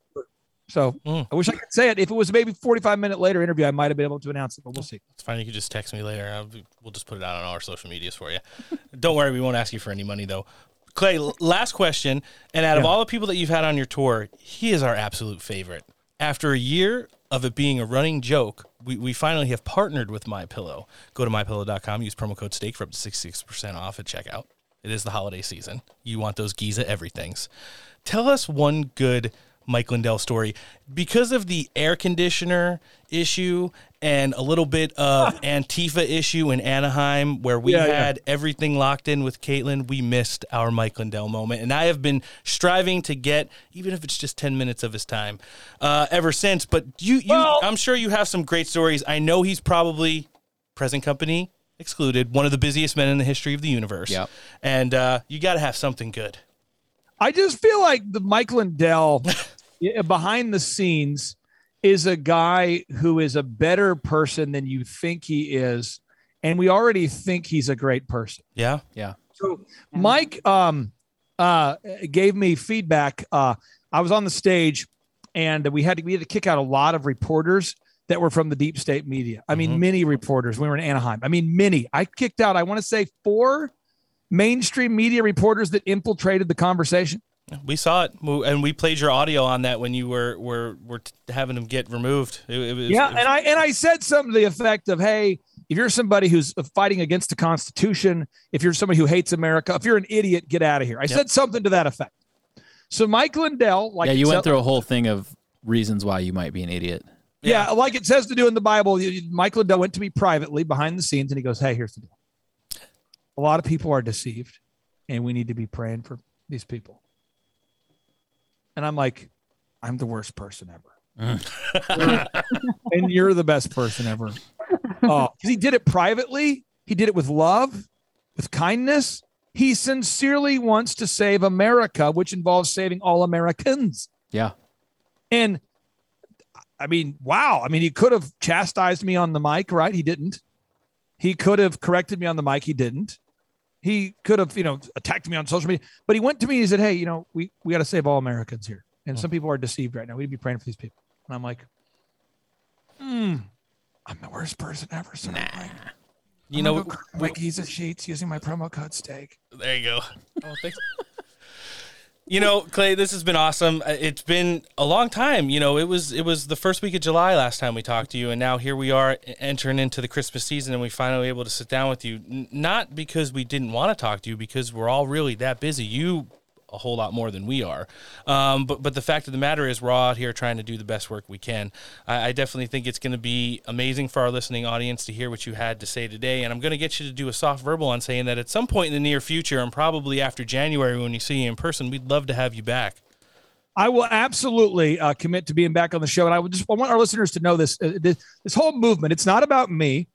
So Mm. I wish I could say it. If it was maybe 45 minute later interview, I might have been able to announce it, but we'll see. It's fine. You can just text me later. I'll, we'll just put it out on all our social medias for you. Don't worry, we won't ask you for any money though. Clay, last question. And out of all the people that you've had on your tour, he is our absolute favorite. After a year of it being a running joke, we, we finally have partnered with My Pillow. Go to mypillow.com, use promo code STAKE for up to 66% off at checkout. It is the holiday season. You want those Giza everythings. Tell us one good Mike Lindell story. Because of the air conditioner issue and a little bit of Antifa issue in Anaheim, where we Yeah, yeah. had everything locked in with Caitlin, we missed our Mike Lindell moment. And I have been striving to get, even if it's just 10 minutes of his time, uh, ever since. But you, you Well- I'm sure you have some great stories. I know he's probably present company excluded, one of the busiest men in the history of the universe. Yep. And uh, you got to have something good. I just feel like the Mike Lindell yeah, behind the scenes is a guy who is a better person than you think he is. And we already think he's a great person. Yeah. Yeah. So Mike um, uh, gave me feedback. Uh, I was on the stage, and we had to we had to kick out a lot of reporters that were from the deep state media. I mean, Mhm. many reporters. We were in Anaheim. I mean, many. I kicked out. I want to say four mainstream media reporters that infiltrated the conversation. We saw it, and we played your audio on that when you were were were having them get removed. It, it was, yeah, it was- and I and I said something to the effect of, "Hey, if you're somebody who's uh, fighting against the Constitution, if you're somebody who hates America, if you're an idiot, get out of here." I said something to that effect. So Mike Lindell, like yeah, you so- went through a whole thing of reasons why you might be an idiot. Yeah. like it says to do in the Bible. you- you- Mike Lindell went to me privately behind the scenes and he goes, Hey, here's the deal. A lot of people are deceived and we need to be praying for these people. And I'm like, I'm the worst person ever. Mm. and you're the best person ever. Oh, 'cause he did it privately. He did it with love, with kindness. He sincerely wants to save America, which involves saving all Americans. Yeah. And I mean, wow. I mean, he could have chastised me on the mic, right? He didn't. He could have corrected me on the mic. He didn't. He could have, you know, attacked me on social media, but he went to me and he said, Hey, you know, we, we got to save all Americans here. And some people are deceived right now. We need to be praying for these people. And I'm like, hmm, I'm the worst person ever. So nah. You know, go cry like he's a sheets using my promo code steak. There you go. Oh, thanks. you know, Clay, this has been awesome. Uh, It's been a long time. You know, it was it was the first week of July last time we talked to you, and now here we are entering into the Christmas season, and we finally able to sit down with you. Not because we didn't want to talk to you, because we're all really that busy. You a whole lot more than we are. Um, but but the fact of the matter is, we're all out here trying to do the best work we can. I, I definitely think it's going to be amazing for our listening audience to hear what you had to say today. And I'm going to get you to do a soft verbal on saying that at some point in the near future, and probably after January when you see you in person, we'd love to have you back. I will absolutely uh, commit to being back on the show, and I would just I want our listeners to know this. Uh, this, this whole movement. It's not about me.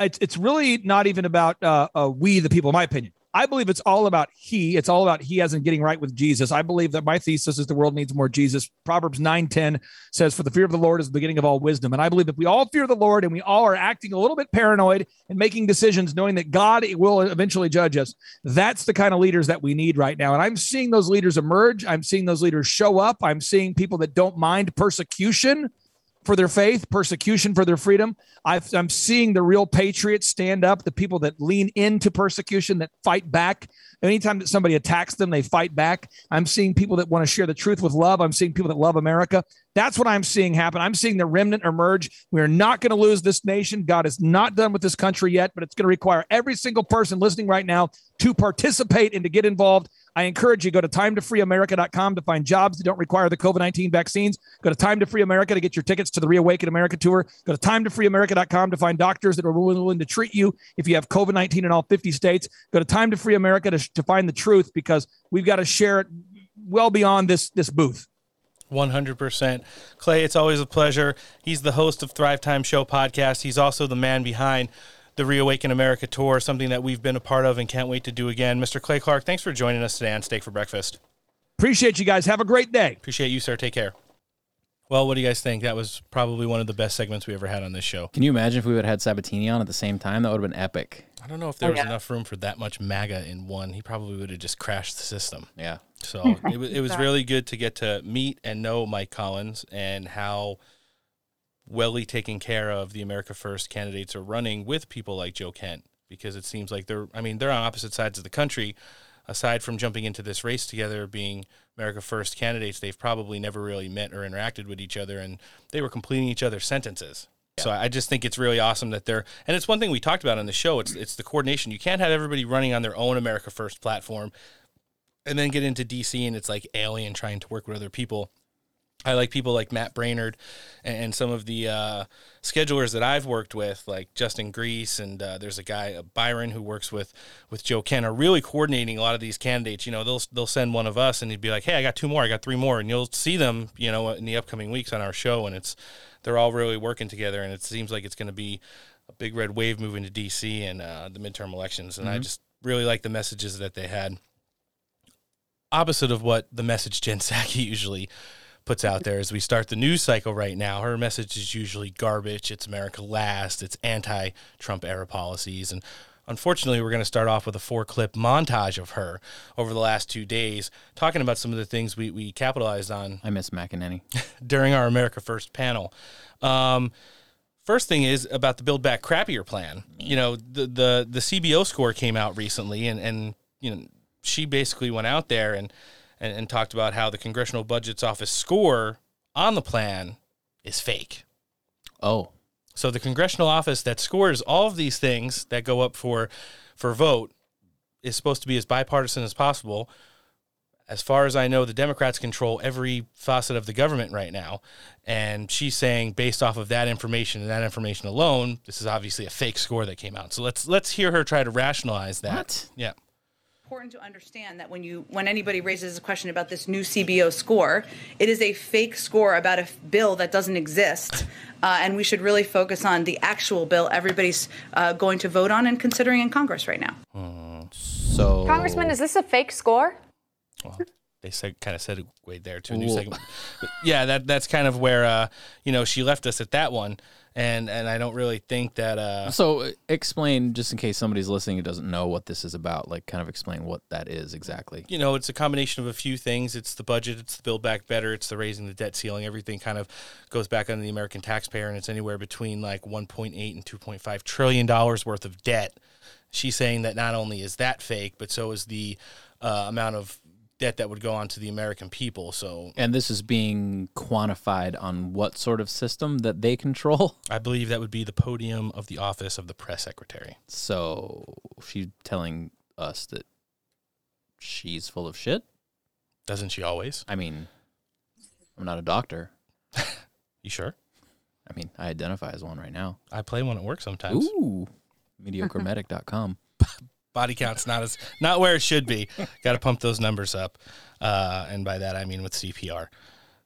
It's it's really not even about uh, uh, we the people. In my opinion, I believe it's all about he. It's all about he as in getting right with Jesus. I believe that my thesis is the world needs more Jesus. Proverbs nine ten says, "For the fear of the Lord is the beginning of all wisdom." And I believe if we all fear the Lord and we all are acting a little bit paranoid and making decisions, knowing that God will eventually judge us, that's the kind of leaders that we need right now. And I'm seeing those leaders emerge. I'm seeing those leaders show up. I'm seeing people that don't mind persecution for their faith, persecution for their freedom. I've, I'm seeing the real patriots stand up, the people that lean into persecution, that fight back. Anytime that somebody attacks them, they fight back. I'm seeing people that want to share the truth with love. I'm seeing people that love America. That's what I'm seeing happen. I'm seeing the remnant emerge. We're not going to lose this nation. God is not done with this country yet, but it's going to require every single person listening right now to participate and to get involved. I encourage you go to timetofreeamerica.com to find jobs that don't require the COVID-19 vaccines. Go to Time to Free America to get your tickets to the Reawaken America tour. Go to timetofreeamerica.com to find doctors that are willing to treat you if you have COVID-19 in all 50 states. Go to Time to Free America to, to find the truth because we've got to share it well beyond this this booth. 100%. Clay, it's always a pleasure. He's the host of Thrive Time Show podcast. He's also the man behind the Reawaken America tour, something that we've been a part of and can't wait to do again. Mr. Clay Clark, thanks for joining us today on Steak for Breakfast. Appreciate you guys. Have a great day. Appreciate you, sir. Take care. Well, what do you guys think? That was probably one of the best segments we ever had on this show. Can you imagine if we would have had Sabatini on at the same time? That would have been epic. I don't know if there was enough room for that much MAGA in one. He probably would have just crashed the system. Yeah. So it was it was really good to get to meet and know Mike Collins and how welly taken care of the America First candidates are running with people like Joe Kent because it seems like they're I mean they're on opposite sides of the country. Aside from jumping into this race together, being America First candidates, they've probably never really met or interacted with each other, and they were completing each other's sentences. So I just think it's really awesome that they're, and it's one thing we talked about on the show. It's it's the coordination. You can't have everybody running on their own America First platform, and then get into DC and it's like alien trying to work with other people. I like people like Matt Braynard and, some of the uh, schedulers that I've worked with, like Justin Grease, and uh, there's a guy uh, Byron who works with with Joe Kent, are really coordinating a lot of these candidates. You know, they'll they'll send one of us, and he'd be like, "Hey, I got two more, I got three more," and you'll see them, you know, in the upcoming weeks on our show, and it's they're all really working together, and it seems like it's going to be a big red wave moving to DC and uh, the midterm elections, and I Mhm. just really like the messages that they had. Opposite of what the message Jen Psaki usually puts out there as we start the news cycle right now. Her message is usually garbage. It's America last. It's anti-Trump era policies, and unfortunately, we're going to start off with a four-clip montage of her over the last two days, talking about some of the things we we capitalized on. I miss McEnany during our America First panel. Um, first thing is about the Build Back Crappier plan. You know, the the the CBO score came out recently, and and you know she basically went out there and and, and talked about how the Congressional Budget's Office score on the plan is fake. Oh. So the congressional office that scores all of these things that go up for for vote is supposed to be as bipartisan as possible. as far as I know, the Democrats control every facet of the government right now. And she's saying, based off of that information and that information alone, this is obviously a fake score that came out. So let's let's hear her try to rationalize that. What? Yeah. Important to understand that when you when anybody raises a question about this new CBO score, it is a fake score about a f- bill that doesn't exist, uh, and we should really focus on the actual bill everybody's uh, going to vote on and considering in Congress right now. So Congressman, is this a fake score? Well, They said kind of segued there to a new Cool. segment. Yeah, that that's kind of where uh, you know she left us at that one, and and I don't really think that. Uh, So uh, explain, just in case somebody's listening who doesn't know what this is about, like kind of explain what that is exactly. you know, it's a combination of a few things. It's the budget, it's the Build Back Better, it's the raising the debt ceiling. Everything kind of goes back on the American taxpayer, and it's anywhere between like 1.8 and 2.5 trillion dollars worth of debt. She's saying that not only is that fake, but so is the uh, amount of debt that would go on to the American people. So And this is being quantified on what sort of system that they control? I believe that would be the podium of the office of the press secretary. So she's telling us that she's full of shit? Doesn't she always? I mean, I'm not a doctor. You sure? I mean, I identify as one right now. I play one at work sometimes. Ooh. Mediocremedic.com. body count's not as not where it should be. Got to pump those numbers up, uh, and by that I mean with CPR.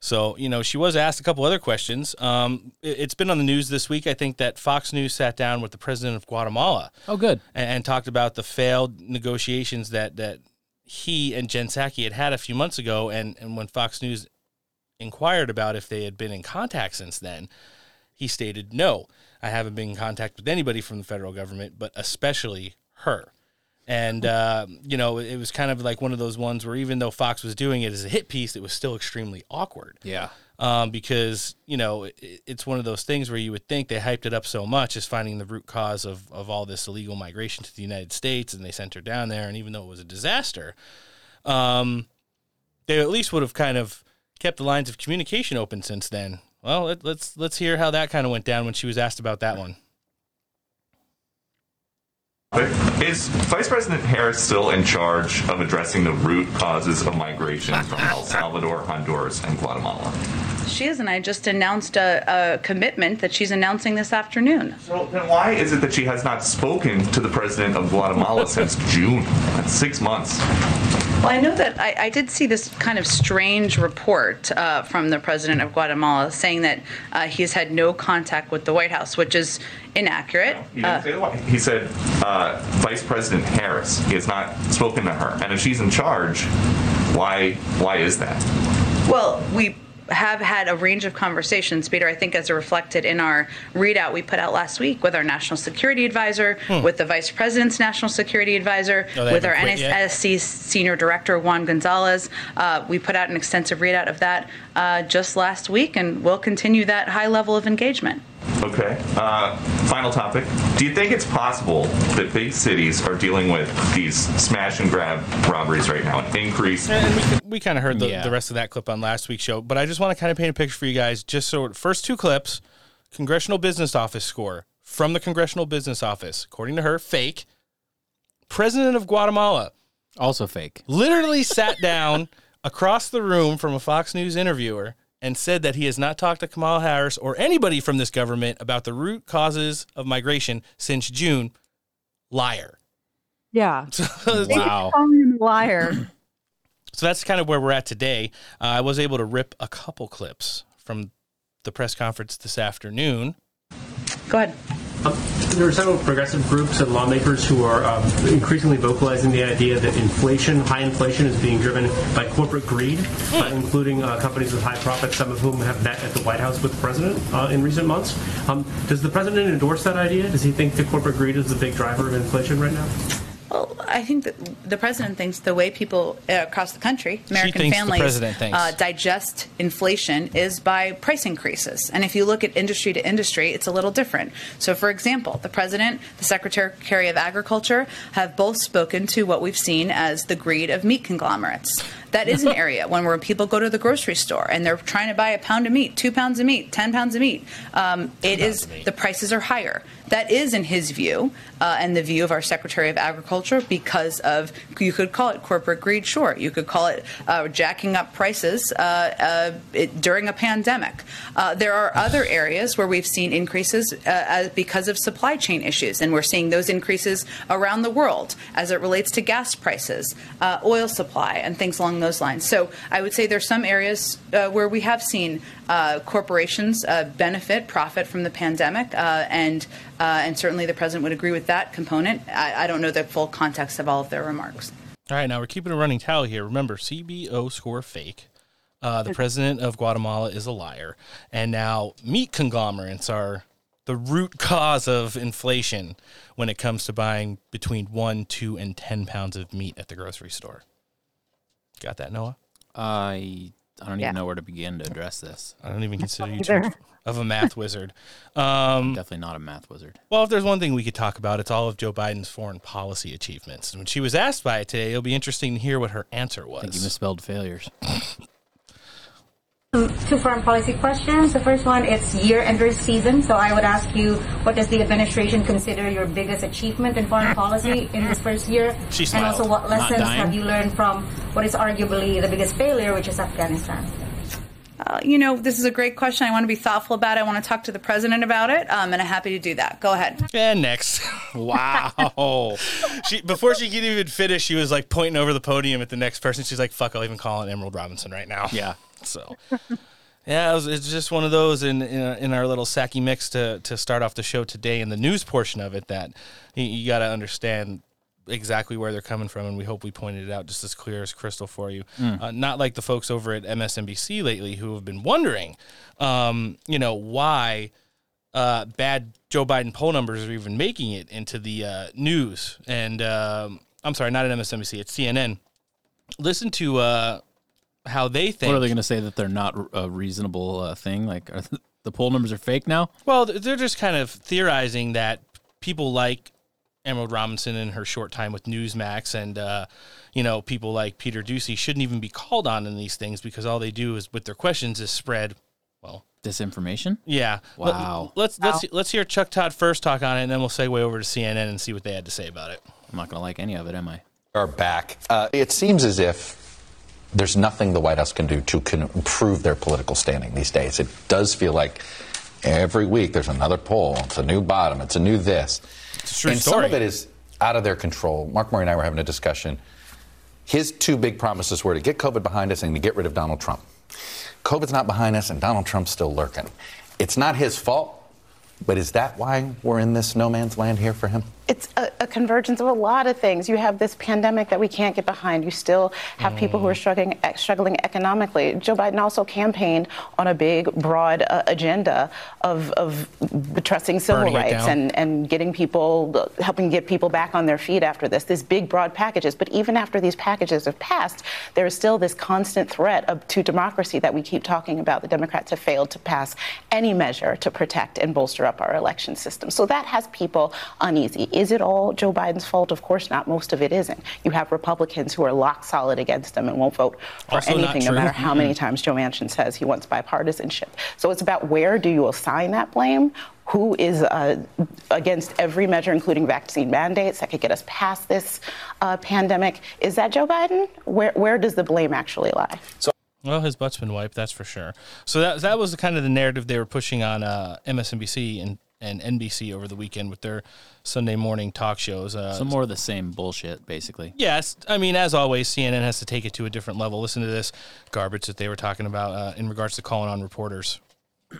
So you know, she was asked a couple other questions. Um, it, has been on the news this week. I think that Fox News sat down with the president of Guatemala. Oh, good. And, and talked about the failed negotiations that that he and Jen Psaki had had a few months ago. And and when Fox News inquired about if they had been in contact since then, he stated, "No, I haven't been in contact with anybody from the federal government, but especially her." And uh, you know, it was kind of like one of those ones where even though Fox was doing it as a hit piece, it was still extremely awkward. Yeah. Um, because you know it, it's one of those things where you would think they hyped it up so much as finding the root cause of of all this illegal migration to the United States, and they sent her down there. And even though it was a disaster, um, they at least would have kind of kept the lines of communication open since then. Well, let, let's let's hear how that kind of went down when she was asked about that one. Is Vice President Harris still in charge of addressing the root causes of migration from El Salvador, Honduras, and Guatemala? She is, and I just announced a, a commitment that she's announcing this afternoon. So then why is it that she has not spoken to the president of Guatemala since June? That's six months. Well, I know that I, I did see this kind of strange report uh, from the president of Guatemala saying that uh, he's had no contact with the White House, which is inaccurate. He, Uh, didn't say the why. he said uh, Vice President Harris. He has not spoken to her, and if she's in charge, why why is that? Well, we have had a range of conversations, Peter, I think as reflected in our readout we put out last week with our national security advisor, Hmm. with the vice president's national security advisor, Oh, with our haven't quit yet? NSC senior director, Juan Gonzalez. Uh, we put out an extensive readout of that uh, just last week, and we'll continue that high level of engagement. Okay. Uh, final topic. Do you think it's possible that big cities are dealing with these smash and grab robberies right now? An increase. And we, we kind of heard the, Yeah. the rest of that clip on last week's show, but I just want to kind of paint a picture for you guys. Just so, first two clips Congressional Business Office score from the Congressional Business Office, according to her, fake. President of Guatemala, also fake, literally sat down across the room from a Fox News interviewer and said that he has not talked to Kamala Harris or anybody from this government about the root causes of migration since June. Liar. Yeah. Wow. They just call him a liar. So that's kind of where we're at today. Uh, I was able to rip a couple clips from the press conference this afternoon. Go ahead. Um, there are several progressive groups and lawmakers who are um, increasingly vocalizing the idea that inflation, high inflation, is being driven by corporate greed, uh, including uh, companies with high profits, some of whom have met at the White House with the president uh, in recent months. Um, does the president endorse that idea? Does he think that corporate greed is the big driver of inflation right now? Well, I think that the president thinks the way people uh, across the country, American families. Uh, digest inflation is by price increases. And if you look at industry to industry, it's a little different. So, for example, the president, the secretary of agriculture have both spoken to what we've seen as the greed of meat conglomerates. That is an area when where people go to the grocery store and they're trying to buy a pound of meat, two pounds of meat, ten pounds of meat. Um, it is the prices are higher. That is, in his view, uh, and the view of our Secretary of Agriculture, because of you could call it corporate greed. Sure, you could call it uh, jacking up prices uh, uh, it, during a pandemic. Uh, there are other areas where we've seen increases as, because of supply chain issues, and we're seeing those increases around the world as it relates to gas prices, oil supply, and things along those lines. So I would say there's some areas where we have seen corporations benefit, profit from the pandemic, and uh, and certainly the president would agree with that component. I, I don't know the full context of all of their remarks. All right, now we're keeping a running tally here. Remember, CBO score fake. Uh, the president of Guatemala is a liar, and now meat conglomerates are the root cause of inflation when it comes to buying between one, two, and ten pounds of meat at the grocery store. Got that, Noah? I I don't even know where to begin to address this. I don't even consider you either. too much of a math wizard. Um, Definitely not a math wizard. Well, if there's one thing we could talk about, it's all of Joe Biden's foreign policy achievements. And when she was asked by it today, it'll be interesting to hear what her answer was. I think you misspelled failures. Um, Two foreign policy questions. The first one, it's year-ender season, so I would ask you, what does the administration consider your biggest achievement in foreign policy in this first year? She and also, what lessons have you learned from what is arguably the biggest failure, which is Afghanistan? Uh, you know, this is a great question. I want to be thoughtful about it. I want to talk to the president about it, um, and I'm happy to do that. Go ahead. And next. Wow. she before she could even finish, she was like pointing over the podium at the next person. She's like, fuck, I'll even call it Emerald Robinson right now. Yeah. So yeah, it was, it's just one of those in in, in our little Psaki mix to to start off the show today in the news portion of it that you, you got to understand exactly where they're coming from, and we hope we pointed it out just as clear as crystal for you. Mm. Uh, not like the folks over at MSNBC lately who have been wondering, um, you know, why uh, bad Joe Biden poll numbers are even making it into the uh, news. And um, I'm sorry, not at MSNBC, it's CNN. Listen to uh, how they think. What are they going to say that they're not a reasonable uh, thing? Like are the poll numbers are fake now? Well, they're just kind of theorizing that people like Emerald Robinson in her short time with Newsmax and, uh, you know, people like Peter Doocy shouldn't even be called on in these things because all they do is with their questions is spread, well, disinformation. Yeah. Let- Wow. Let's let's let's hear Chuck Todd first talk on it, and then we'll segue over to CNN and see what they had to say about it. I'm not going to like any of it, am I? Are back. Uh, it seems as if there's nothing the White House can do to can improve their political standing these days. It does feel like every week there's another poll. It's a new bottom. It's a new this. True and some of it is out of their control. Mark Murray and I were having a discussion. His two big promises were to get COVID behind us and to get rid of Donald Trump. COVID's not behind us, and Donald Trump's still lurking. It's not his fault, but is that why we're in this no man's land here for him? It's a, a convergence of a lot of things. You have this pandemic that we can't get behind. You still have people who are struggling, eh, struggling economically. Joe Biden also campaigned on a big, broad uh, agenda of, of addressing civil Burning rights and, and getting people, helping get people back on their feet after this. These big, broad packages. But even after these packages have passed, there is still this constant threat of, to democracy that we keep talking about. The Democrats have failed to pass any measure to protect and bolster up our election system. So that has people uneasy. Is it all Joe Biden's fault? Of course not. Most of it isn't. You have Republicans who are lock solid against him and won't vote for Also anything, no matter how many times Joe Manchin says he wants bipartisanship. So it's about where do you assign that blame? Who is uh, against every measure, including vaccine mandates, that could get us past this uh, pandemic? Is that Joe Biden? Where, where does the blame actually lie? Well, his butt's been wiped, that's for sure. So that that was kind of the narrative they were pushing on uh, MSNBC and, and NBC over the weekend with their Sunday morning talk shows. Uh, Some more of the same bullshit, basically. Yes, I mean, as always, CNN has to take it to a different level. Listen to this garbage that they were talking about uh, in regards to calling on reporters.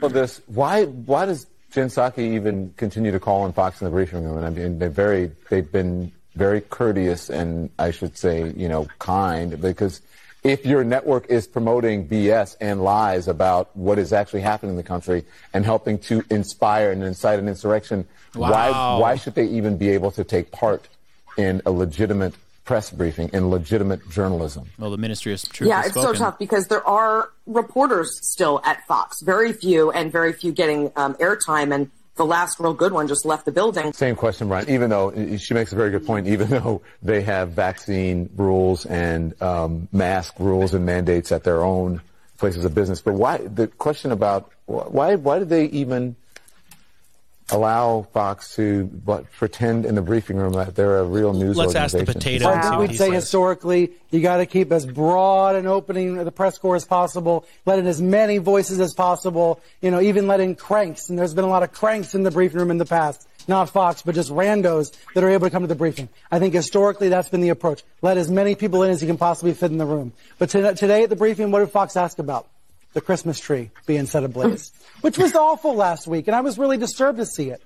Well, this why why does Jen Psaki even continue to call on Fox in the briefing room? And I mean, they're very they've been very courteous and I should say you know kind because if your network is promoting BS and lies about what is actually happening in the country and helping to inspire and incite an insurrection, why Wow. why should they even be able to take part in a legitimate press briefing in legitimate journalism? Well, the Ministry of Truth yeah, has it's so tough because there are reporters still at Fox, very few, and very few getting um, airtime. And the last real good one just left the building. Same question, Brian. Even though she makes a very good point, even though they have vaccine rules and um, mask rules and mandates at their own places of business, but why? The question about why? Why did they even allow Fox to but pretend in the briefing room that they're a real news Let's ask the organization? potato I would say historically, you got to keep as broad an opening of the press corps as possible, let in as many voices as possible, you know, even let in cranks. And there's been a lot of cranks in the briefing room in the past. Not Fox, but just randos that are able to come to the briefing. I think historically that's been the approach. Let as many people in as you can possibly fit in the room. But to, today at the briefing, what did Fox ask about? The Christmas tree being set ablaze, which was awful last week, and I was really disturbed to see it.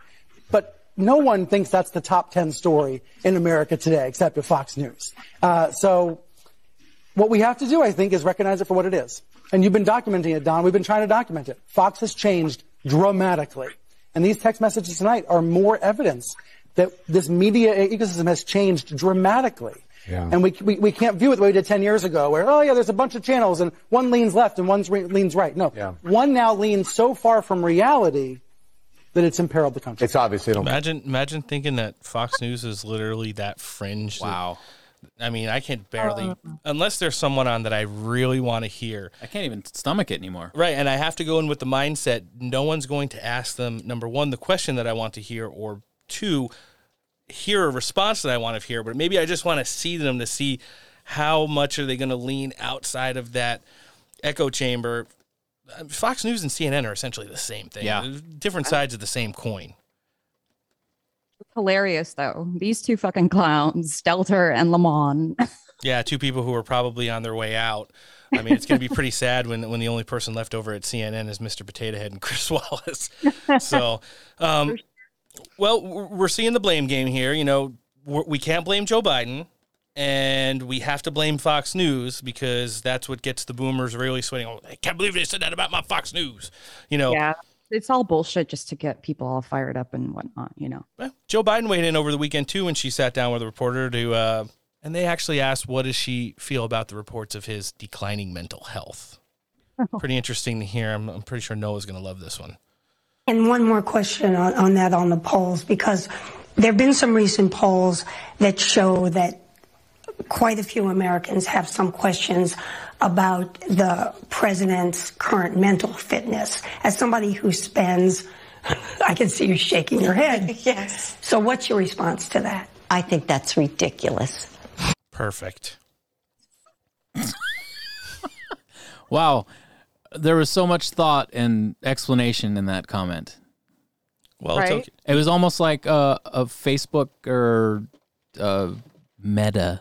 But no one thinks that's the top 10 story in America today, except at Fox News. Uh, so what we have to do, I think, is recognize it for what it is. And you've been documenting it, Don. We've been trying to document it. Fox has changed dramatically. And these text messages tonight are more evidence that this media ecosystem has changed dramatically. Yeah. And we, we, we can't view it the way we did 10 years ago, where, oh, yeah, there's a bunch of channels and one leans left and one leans right. No. Yeah. One now leans so far from reality that it's imperiled the country. It's obviously Imagine, imagine thinking that Fox News is literally that fringe. that- Wow. I mean, I can't barely, unless there's someone on that I really want to hear. I can't even stomach it anymore. Right, and I have to go in with the mindset no one's going to ask them number one the question that I want to hear, or two, hear a response that I want to hear. But maybe I just want to see them to see how much are they going to lean outside of that echo chamber. Uh, Fox News and CNN are essentially the same thing. Yeah. Different sides of the same coin. Hilarious though. These two fucking clowns, Stelter and Lamont. Yeah, two people who are probably on their way out. I mean, it's going to be pretty sad when when the only person left over at CNN is Mr. Potato Head and Chris Wallace. So, um, well, we're seeing the blame game here. You know, we're, can't blame Joe Biden, and we have to blame Fox News because that's what gets the boomers really sweating. Oh, I can't believe they said that about my Fox News. You know, yeah. It's all bullshit just to get people all fired up and whatnot, you know. Well, Joe Biden weighed in over the weekend too when she sat down with a reporter to, uh, and they actually asked, "What does she feel about the reports of his declining mental health?" Pretty interesting to hear. I'm, I'm pretty sure Noah's going to love this one. And one more question on, on that on the polls, because there have been some recent polls that show that quite a few Americans have some questions about the president's current mental fitness. As somebody who spends, I can see you shaking your head. Yes. So, what's your response to that? I think that's ridiculous. Perfect. Wow. There was so much thought and explanation in that comment. Well, it's Right. okay. It was almost like a, a Facebook or uh Meta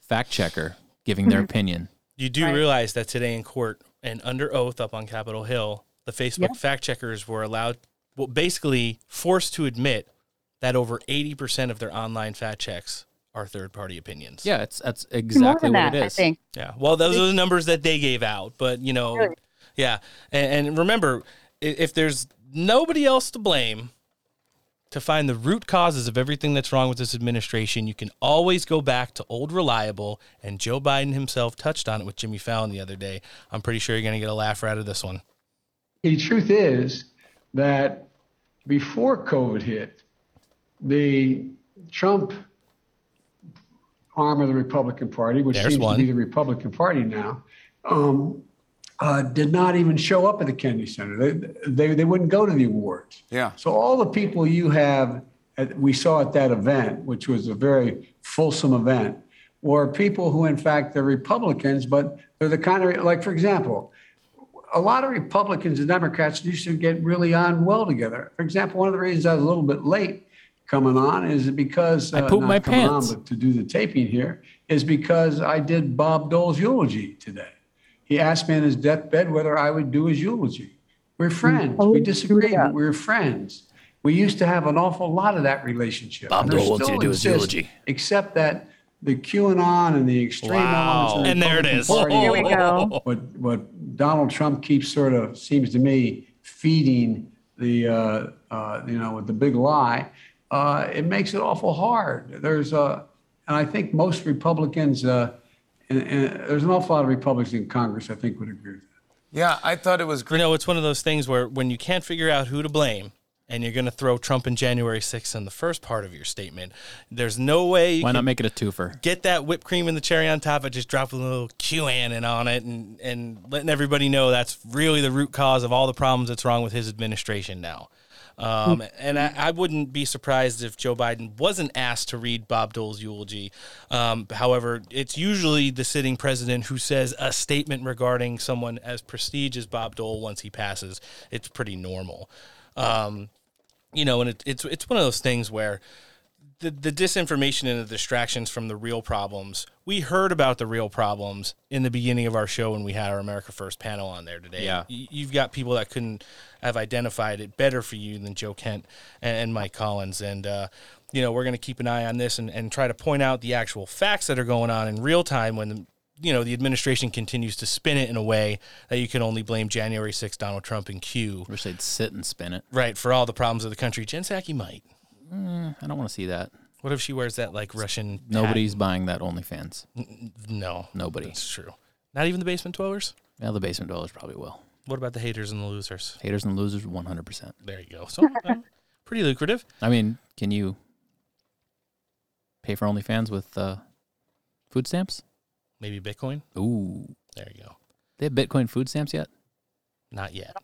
fact checker giving their opinion. You do realize that today in court and under oath up on Capitol Hill, the Facebook Yeah. fact checkers were allowed, well, basically forced to admit that over 80% of their online fact checks are third party opinions. Yeah, it's that's exactly what that, it I think. Yeah. Well, those are the numbers that they gave out, but you know, Really? Yeah. And, and remember, if there's nobody else to blame to find the root causes of everything that's wrong with this administration, you can always go back to old reliable. And Joe Biden himself touched on it with Jimmy Fallon the other day. I'm pretty sure you're going to get a laugh out of this one. The truth is that before COVID hit, the Trump arm of the Republican Party, which There's seems one. to be the Republican Party now, um, uh, did not even show up at the Kennedy Center. They, they, they wouldn't go to the awards. Yeah. So all the people you have, at, we saw at that event, which was a very fulsome event, were people who, in fact, they're Republicans, but they're the kind of like, for example, a lot of Republicans and Democrats used to get really on well together. For example, one of the reasons I was a little bit late coming on is because I pooped my pants. On, but to do the taping here is because I did Bob Dole's eulogy today. He asked me on his deathbed whether I would do his eulogy. We're friends. Oh, we disagree, but we're friends. We used to have an awful lot of that relationship. Bob Dole wants you to do his eulogy. Except that the QAnon and the extreme Wow. elements of the And there it is. Republican is. Party, Here we go. What what Donald Trump keeps sort of seems to me feeding the uh, uh, you know with the big lie, uh, it makes it awful hard. There's a and I think most Republicans, uh, and, and there's an awful lot of Republicans in Congress, I think, would agree with that. Yeah, I thought it was great. You know, it's one of those things where when you can't figure out who to blame, and you're going to throw Trump and January 6th in the first part of your statement, there's no way. You Why can not make it a twofer? Get that whipped cream and the cherry on top. I just drop a little QAnon on it, and and letting everybody know that's really the root cause of all the problems that's wrong with his administration now. Um, and I, I wouldn't be surprised if Joe Biden wasn't asked to read Bob Dole's eulogy. Um, however, it's usually the sitting president who says a statement regarding someone as prestigious as Bob Dole once he passes. It's pretty normal. Um, you know, and it, it's it's one of those things where the the disinformation and the distractions from the real problems. We heard about the real problems in the beginning of our show when we had our America First panel on there today. Yeah. You've got people that couldn't have identified it better for you than Joe Kent and, Mike Collins, and uh, you know we're going to keep an eye on this and, and try to point out the actual facts that are going on in real time when. The, you know, the administration continues to spin it in a way that you can only blame January 6th, Donald Trump and Q. Wish they'd sit and spin it. Right, for all the problems of the country. Jen Psaki might. Mm, I don't want to see that. What if she wears that like Russian? Nobody's buying that OnlyFans. N- No, Nobody. That's true. Not even the basement dwellers. Yeah, the basement dwellers probably will. What about the haters and the losers? Haters and losers, one hundred percent. There you go. So uh, pretty lucrative. I mean, can you pay for OnlyFans with uh, food stamps? Maybe Bitcoin. Ooh, There you go. they have Bitcoin food stamps yet? Not yet.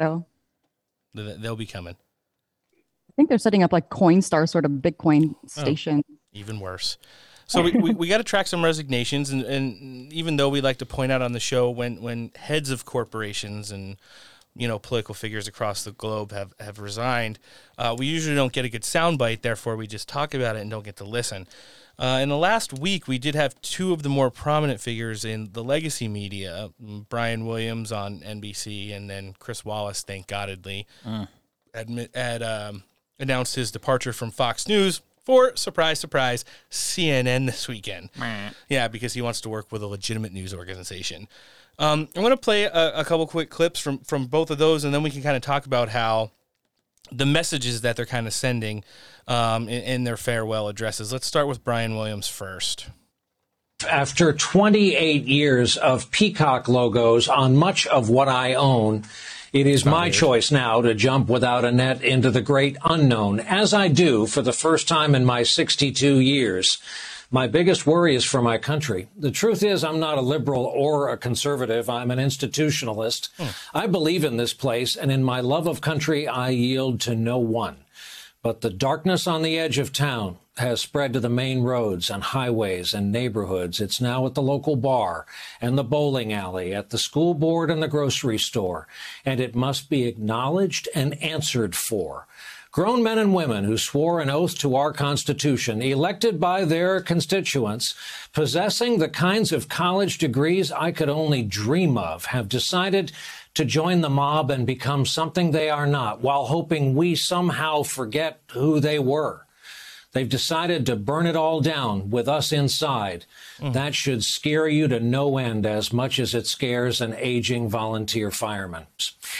So Th- They'll be coming. I think they're setting up like Coinstar sort of Bitcoin Oh. station. Even worse. So we, we, we got to track some resignations, and, and even though we like to point out on the show when, when heads of corporations and you know political figures across the globe have have resigned, uh, we usually don't get a good soundbite. Therefore, we just talk about it and don't get to listen. Uh, in the last week, we did have two of the more prominent figures in the legacy media: mm, Brian Williams on NBC, and then Chris Wallace, thank Godly, Mm. admit, had um, announced his departure from Fox News for surprise, surprise, CNN this weekend. Yeah, because he wants to work with a legitimate news organization. Um, I'm going to play a, a couple quick clips from from both of those, and then we can kind of talk about how the messages that they're kind of sending um, in, in their farewell addresses. Let's start with Brian Williams first. After 28 years of Peacock logos on much of what I own, it is my choice now to jump without a net into the great unknown, as I do for the first time in my 62 years. My biggest worry is for my country. The truth is, I'm not a liberal or a conservative. I'm an institutionalist. I believe in this place, and in my love of country, I yield to no one. But the darkness on the edge of town has spread to the main roads and highways and neighborhoods. It's now at the local bar and the bowling alley, at the school board and the grocery store. And it must be acknowledged and answered for. Grown men and women who swore an oath to our Constitution, elected by their constituents, possessing the kinds of college degrees I could only dream of, have decided to join the mob and become something they are not, while hoping we somehow forget who they were. They've decided to burn it all down with us inside. Mm. That should scare you to no end as much as it scares an aging volunteer fireman.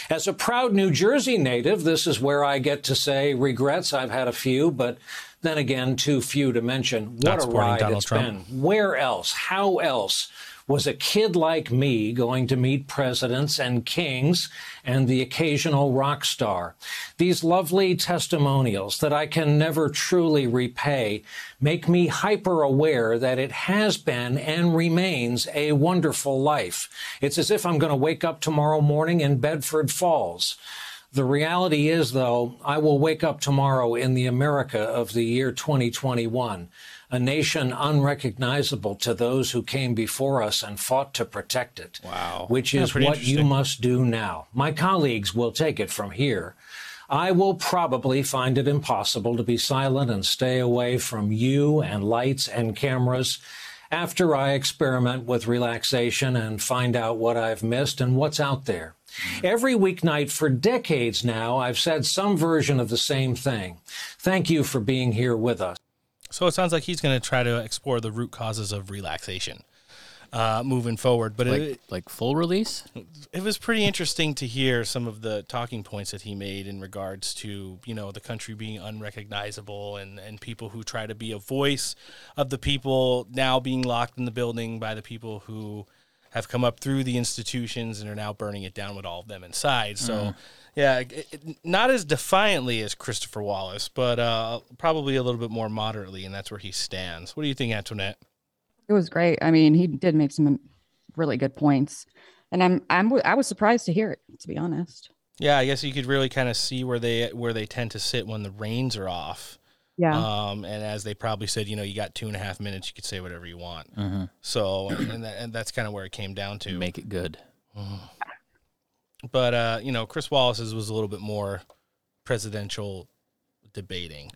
As a proud New Jersey native, this is where I get to say regrets. I've had a few, but then again, too few to mention. Not What a ride Donald it's Trump. been. Where else? How else? Was a kid like me going to meet presidents and kings and the occasional rock star? These lovely testimonials that I can never truly repay make me hyper aware that it has been and remains a wonderful life. It's as if I'm going to wake up tomorrow morning in Bedford Falls. The reality is, though, I will wake up tomorrow in the America of the year 2021, a nation unrecognizable to those who came before us and fought to protect it. Wow. Which is what you must do now. My colleagues will take it from here. I will probably find it impossible to be silent and stay away from you and lights and cameras after I experiment with relaxation and find out what I've missed and what's out there. Every weeknight for decades now, I've said some version of the same thing. Thank you for being here with us. So it sounds like he's going to try to explore the root causes of relaxation uh, moving forward. But Like, it, like full release? it was pretty interesting to hear some of the talking points that he made in regards to you know the country being unrecognizable and and people who try to be a voice of the people now being locked in the building by the people who have come up through the institutions and are now burning it down with all of them inside. So, Mm. Yeah, it, it- not as defiantly as Christopher Wallace, but uh, probably a little bit more moderately, and that's where he stands. What do you think, Antoinette? It was great. I mean, he did make some really good points, and I'm I'm I was surprised to hear it. To be honest. Yeah, I guess you could really kind of see where they where they tend to sit when the reins are off. Yeah. Um, and as they probably said, you know, you got two and a half minutes, you could say whatever you want. Mhm. So, and, that, and that's kind of where it came down to. Make it good. But uh, you know, Chris Wallace's was a little bit more presidential debating.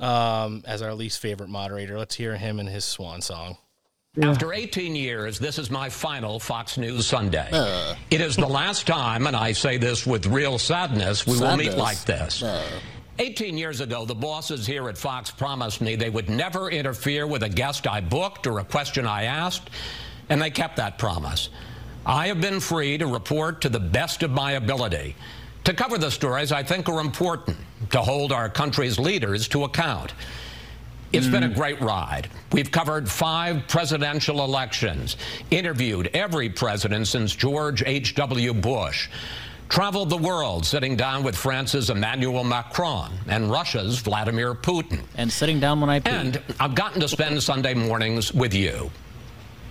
Um, as our least favorite moderator, let's hear him and his swan song. After 18 years, this is my final Fox News Sunday. It is the last time, and I say this with real sadness, we will meet Sadness? like this. 18 years ago, the bosses here at Fox promised me they would never interfere with a guest I booked or a question I asked, and they kept that promise. I have been free to report to the best of my ability, to cover the stories I think are important, to hold our country's leaders to account. It's been a mm. great ride. We've covered five presidential elections, interviewed every president since George H.W. Bush, traveled the world sitting down with France's Emmanuel Macron and Russia's Vladimir Putin. And sitting down when I pee. And I've gotten to spend Sunday mornings with you.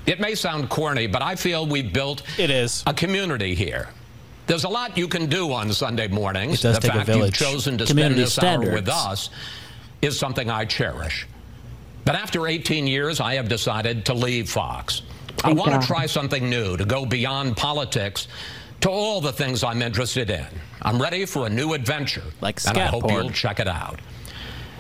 It may sound corny, but I feel we've built it is a community here. There's a lot you can do on Sunday mornings. It does the take a fact village. you've chosen to Community spend this hour with us is something I cherish. But after 18 years, I have decided to leave Fox. I Thank want God. to try something new, to go beyond politics to all the things I'm interested in. I'm ready for a new adventure. Like and I hope porn. you'll check it out.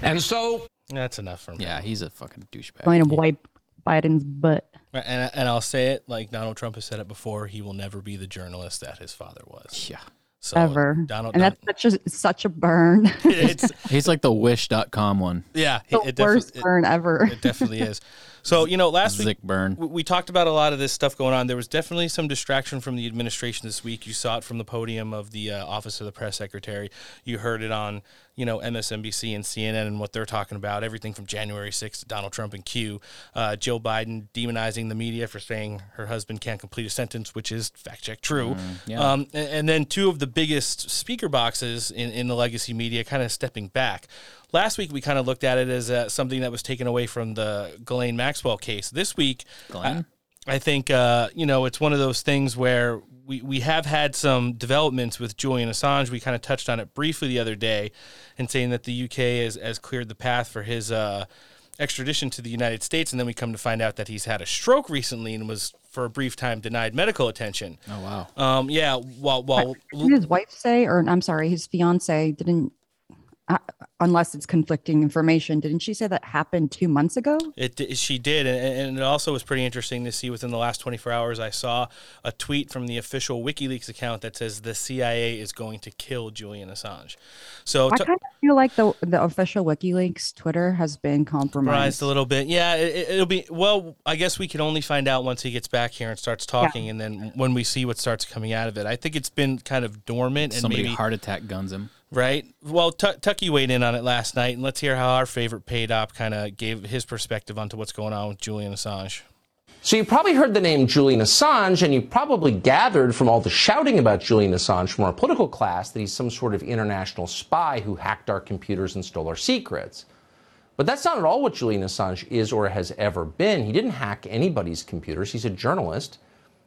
And so That's enough for me. Yeah, he's a fucking douchebag. Going to wipe Biden's butt. And, and I'll say it like Donald Trump has said it before. He will never be the journalist that his father was. Yeah. So Ever. Donald, and that's such a such a burn. it's He's like the wish.com one. yeah, the it defi- worst it- burn ever. It definitely is. So you know, last week burn. we- we talked about a lot of this stuff going on. There was definitely some distraction from the administration this week. You saw it from the podium of the uh, office of the press secretary. You heard it on you know MSNBC and CNN and what they're talking about. Everything from January 6th to Donald Trump and Q. Uh, Joe Biden demonizing the media for saying her husband can't complete a sentence, which is fact check true. yeah. Um, and, and then two of the biggest speaker boxes in, in the legacy media kind of stepping back. Last week we kind of looked at it as uh, something that was taken away from the Ghislaine Maxwell case. This week, Ghislaine? I, I think uh, you know it's one of those things where we we have had some developments with Julian Assange. We kind of touched on it briefly the other day, and saying that the UK has has cleared the path for his. Uh, extradition to the United States and then we come to find out that he's had a stroke recently and was for a brief time denied medical attention. Oh wow. Um yeah, while while Didn't his wife say, or I'm sorry, his fiance didn't, uh, unless it's conflicting information, didn't she say that happened two months ago? It she did, and, and it also was pretty interesting to see within the last 24 hours. I saw a tweet from the official WikiLeaks account that says the CIA is going to kill Julian Assange. So I kind of feel like the the official WikiLeaks Twitter has been compromised. a little bit. Yeah, it, it'll be well. I guess we can only find out once he gets back here and starts talking, and then when we see what starts coming out of it. I think it's been kind of dormant and Somebody maybe heart attack guns him. Right. Well, T- Tucky weighed in on it last night, and let's hear how our favorite paid op kind of gave his perspective onto what's going on with Julian Assange. So you probably heard the name Julian Assange, and you probably gathered from all the shouting about Julian Assange from our political class that he's some sort of international spy who hacked our computers and stole our secrets. But that's not at all what Julian Assange is or has ever been. He didn't hack anybody's computers. He's a journalist.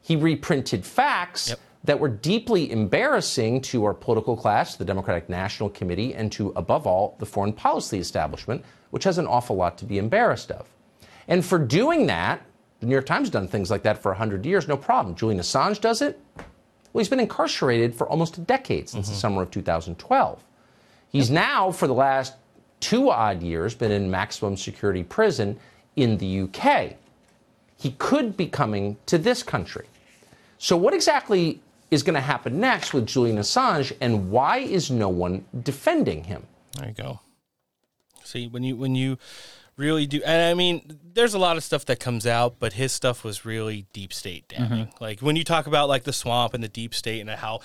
He reprinted facts that were deeply embarrassing to our political class, the Democratic National Committee, and to, above all, the foreign policy establishment, which has an awful lot to be embarrassed of. And for doing that, the New York Times has done things like that for 100 years, no problem. Julian Assange does it. Well, he's been incarcerated for almost a decade since the mm-hmm. summer of 2012. He's now, for the last two odd years, been in maximum security prison in the UK. He could be coming to this country. So, what exactly is going to happen next with Julian Assange, and why is no one defending him? There you go. See, when you when you really do, and I mean, there's a lot of stuff that comes out, but his stuff was really deep state damning. Like when you talk about like the swamp and the deep state and how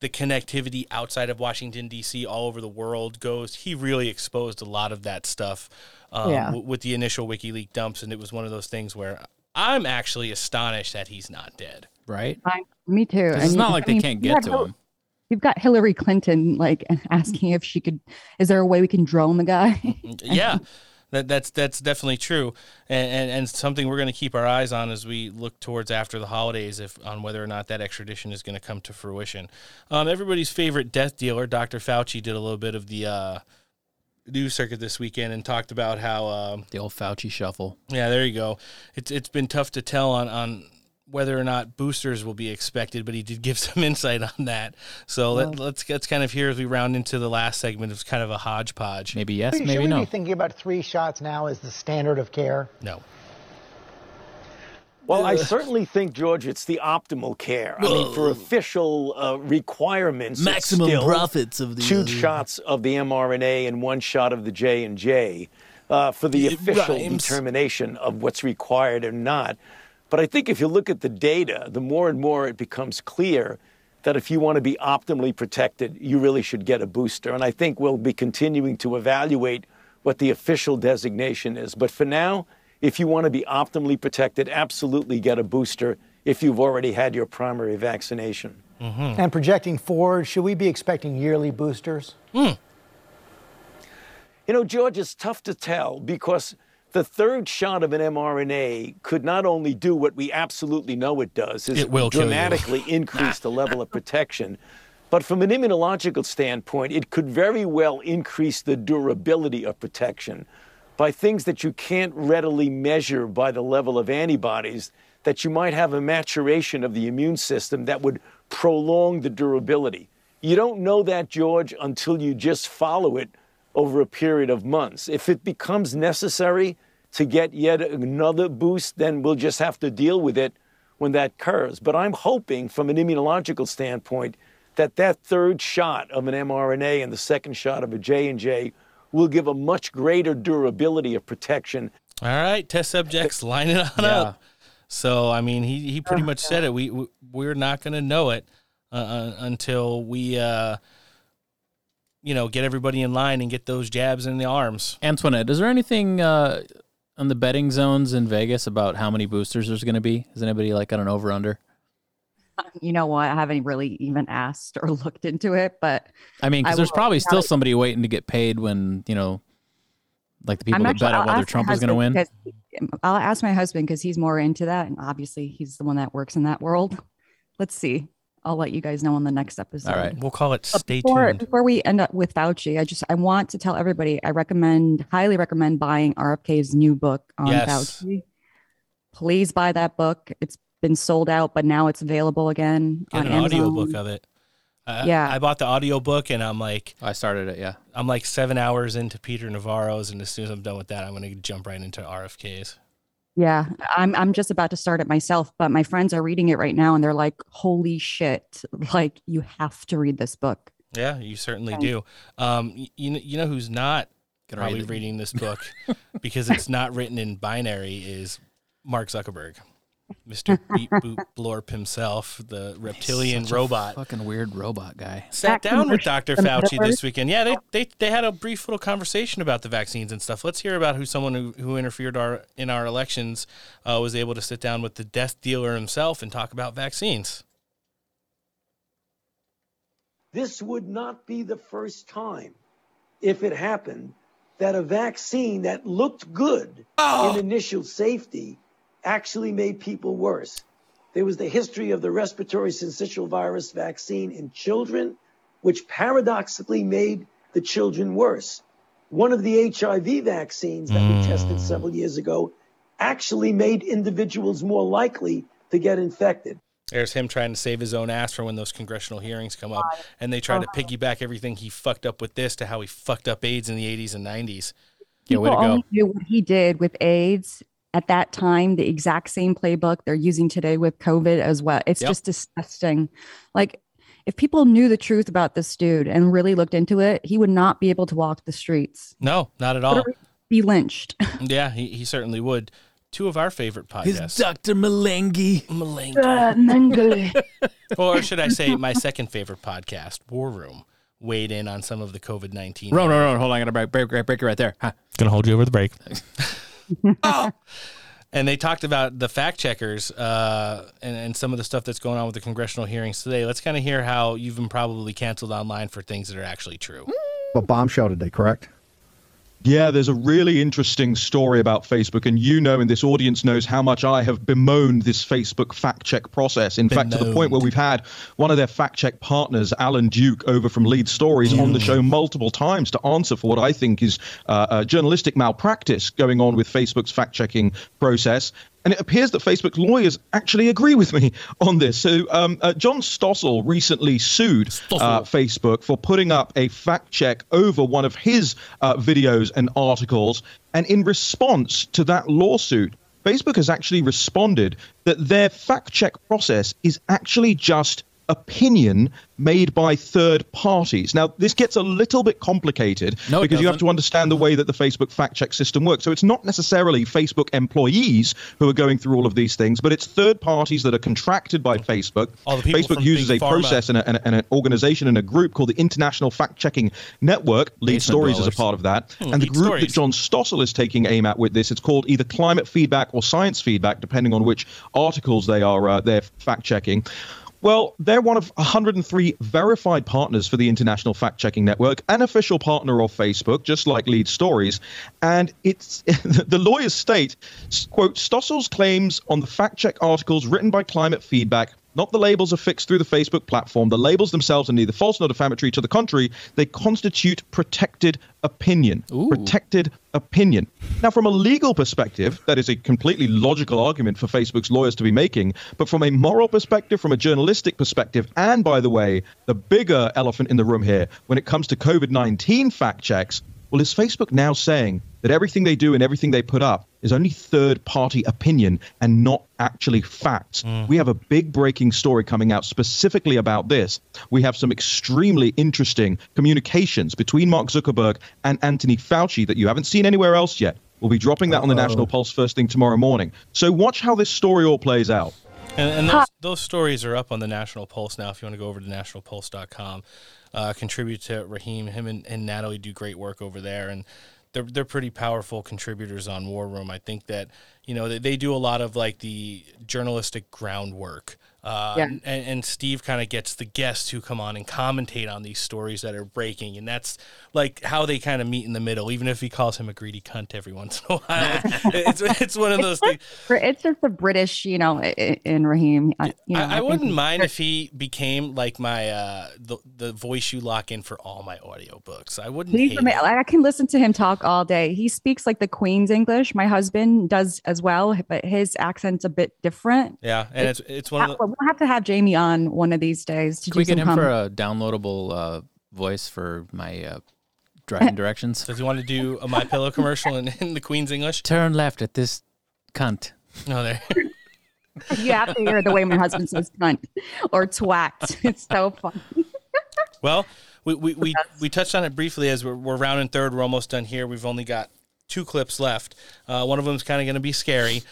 the connectivity outside of Washington D.C. all over the world goes, he really exposed a lot of that stuff um, Yeah. w- with the initial WikiLeaks dumps, and it was one of those things where I'm actually astonished that he's not dead. Right? I, me too. 'Cause it's not you- like I they mean, can't you get have to Hil- him. You've got Hillary Clinton like asking if she could. Is there a way we can drone the guy? yeah that, that's that's definitely true and, and and something we're going to keep our eyes on as we look towards after the holidays if on whether or not that extradition is going to come to fruition um, everybody's favorite death dealer dr fauci did a little bit of the uh, news circuit this weekend and talked about how um, the old fauci shuffle yeah there you go it's it's been tough to tell on on whether or not boosters will be expected, but he did give some insight on that. So let, let's let's kind of hear as we round into the last segment. It's kind of a hodgepodge. Maybe yes, maybe Should we be thinking about three shots now as the standard of care? No. Well, I certainly think, George, it's the optimal care. I mean, for official uh, requirements, it's Maximum still profits of the- two shots of the mRNA and one shot of the J and J. Uh, for the It official rhymes. determination of what's required or not. But I think if you look at the data, the more and more it becomes clear that if you want to be optimally protected, you really should get a booster. And I think we'll be continuing to evaluate what the official designation is. But for now, if you want to be optimally protected, absolutely get a booster if you've already had your primary vaccination. Mm-hmm. And projecting forward, should we be expecting yearly boosters? Hmm. You know, George, it's tough to tell because the third shot of an mRNA could not only do what we absolutely know it does, is It will dramatically increase the level of protection, but from an immunological standpoint, it could very well increase the durability of protection by things that you can't readily measure by the level of antibodies, that you might have a maturation of the immune system that would prolong the durability. You don't know that, George, until you just follow it over a period of months. If it becomes necessary to get yet another boost, then we'll just have to deal with it when that occurs. But I'm hoping, from an immunological standpoint, that that third shot of an mRNA and the second shot of a J&J will give a much greater durability of protection All right, test subjects, line it on Yeah. up. So I mean, he he pretty much said it. We, we we're not going to know it uh, uh, until we, uh, you know, get everybody in line and get those jabs in the arms. Antoinette, is there anything uh, on the betting zones in Vegas about how many boosters there's going to be? Is anybody like on an over under? you know what? I haven't really even asked or looked into it, but I mean, because there's probably still that- somebody waiting to get paid when you know, like the people I'm that actually- bet on whether Trump is going to win. because- I'll ask my husband because he's more into that, and obviously he's the one that works in that world. Let's see. I'll let you guys know on the next episode. All right, we'll call it But stay before, tuned. Before we end up with Fauci, I just I want to tell everybody I recommend, highly recommend buying RFK's new book on Yes. Fauci. Please buy that book. It's been sold out, but now it's available again Get on an Amazon. audiobook of it. I, Yeah. I bought the audiobook and I'm like, I started it. Yeah, I'm like seven hours into Peter Navarro's, and as soon as I'm done with that, I'm going to jump right into RFK's. Yeah, I'm I'm just about to start it myself, but my friends are reading it right now and they're like, "Holy shit. Like you have to read this book." Yeah, you certainly Okay. do. Um, you, kn- you know who's not Gonna probably read reading this book because it's not written in binary is Mark Zuckerberg, Mr. Beep Boop Blorp himself, the reptilian Such a robot. fucking weird robot guy. Sat That down with Dr. Fauci this weekend. Yeah, they, they they had a brief little conversation about the vaccines and stuff. Let's hear about who someone who, who interfered our in our elections uh, was able to sit down with the death dealer himself and talk about vaccines. This would not be the first time, if it happened, that a vaccine that looked good in initial safety actually made people worse. There was the history of the respiratory syncytial virus vaccine in children, which paradoxically made the children worse. One of the HIV vaccines that we hmm. tested several years ago actually made individuals more likely to get infected. There's him trying to save his own ass for when those congressional hearings come up, and they try to uh-huh. piggyback everything he fucked up with this to how he fucked up AIDS in the 80s and 90s. Yeah, way to People go. only do what he did with AIDS at that time, the exact same playbook they're using today with COVID as well. It's Yep. just disgusting. Like, if people knew the truth about this dude and really looked into it, he would not be able to walk the streets. No, not at all. Literally Be lynched. Mm, yeah, he, he certainly would. Two of our favorite His podcasts. Dr. Malengi. Malengi. or should I say, my second favorite podcast, War Room, weighed in on some of the COVID 19. No, no, no. Hold on. I got to break, break, break, break it right there. Huh. Gonna hold you over the break. And they talked about the fact checkers uh, and, and some of the stuff that's going on with the congressional hearings today. Let's kind of hear how you've been probably canceled online for things that are actually true. A bombshell today, correct? Yeah, there's a really interesting story about Facebook, and you know, and this audience knows how much I have bemoaned this Facebook fact check process. In fact, to the point where we've had one of their fact check partners, Alan Duke, over from Lead Stories, on the show multiple times to answer for what I think is uh, a journalistic malpractice going on with Facebook's fact checking process. And it appears that Facebook lawyers actually agree with me on this. So, um, uh, John Stossel recently sued uh, Facebook for putting up a fact check over one of his uh, videos and articles. And in response to that lawsuit, Facebook has actually responded that their fact check process is actually just opinion made by third parties. Now, this gets a little bit complicated No, because you have to understand the way that the Facebook fact check system works. So it's not necessarily Facebook employees who are going through all of these things, but it's third parties that are contracted by Facebook. All the people Facebook uses a process and, a, and, a- and an organization and a group called the International Fact Checking Network. Lead Basement Stories is a part of that. Hmm, and the group Stories. that John Stossel is taking aim at with this, it's called either climate feedback or science feedback, depending on which articles they are uh, they're fact checking. Well, they're one of 103 verified partners for the International Fact Checking Network, an official partner of Facebook, just like Lead Stories. And it's the lawyers state, quote, Stossel's claims on the fact check articles written by Climate Feedback not the labels affixed through the Facebook platform. The labels themselves are neither false nor defamatory. To the contrary, they constitute protected opinion. Protected opinion. Now, from a legal perspective, that is a completely logical argument for Facebook's lawyers to be making. But from a moral perspective, from a journalistic perspective, and by the way, the bigger elephant in the room here, when it comes to COVID 19 fact checks, well, is Facebook now saying that everything they do and everything they put up is only third party opinion and not actually facts? We have a big breaking story coming out specifically about this. We have some extremely interesting communications between Mark Zuckerberg and Anthony Fauci that you haven't seen anywhere else yet. We'll be dropping that on the National Pulse first thing tomorrow morning. So watch how this story all plays out. And, and those, those stories are up on the National Pulse now. If you want to go over to nationalpulse.com, uh, contribute to Raheem. Him and, and Natalie do great work over there, and they're they're pretty powerful contributors on War Room. I think that you know they, they do a lot of like the journalistic groundwork. Uh, Yeah. and, and Steve kind of gets the guests who come on and commentate on these stories that are breaking, and that's like how they kind of meet in the middle. Even if he calls him a greedy cunt every once in a while, it's it's one of those things. For- It's just the British, you know, i- i- in Raheem. I, you know, I, I think wouldn't he's- mind if he became like my uh the, the voice you lock in for all my audiobooks. I wouldn't Please hate admit- it. like, I can listen to him talk all day. He speaks like the Queen's English. My husband does as well, but his accent's a bit different. Yeah, and it's it's one of the We'll have to have Jamie on one of these days to Can we get some him for a downloadable uh, voice for my uh, driving directions? Does he want to do a My Pillow commercial in, in the Queen's English? Turn left at this cunt. No, there. you have to hear the way my husband says cunt or twat. It's so fun. Well, we we, we, we touched on it briefly as we're, we're rounding third. We're almost done here. We've only got two clips left. Uh, one of them is kind of going to be scary.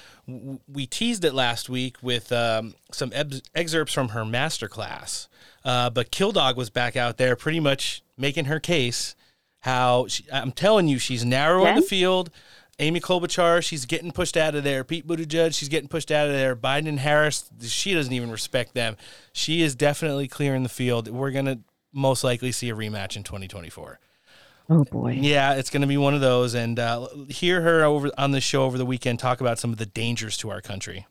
We teased it last week with um, some eb- excerpts from her master class, uh, but Killdog was back out there pretty much making her case. How she, I'm telling you, she's narrowing the field. Amy Klobuchar, she's getting pushed out of there. Pete Buttigieg, she's getting pushed out of there. Biden and Harris, she doesn't even respect them. She is definitely clearing the field. We're gonna most likely see a rematch in 2024. Oh boy. Yeah, it's going to be one of those, and uh, hear her over on the show over the weekend talk about some of the dangers to our country.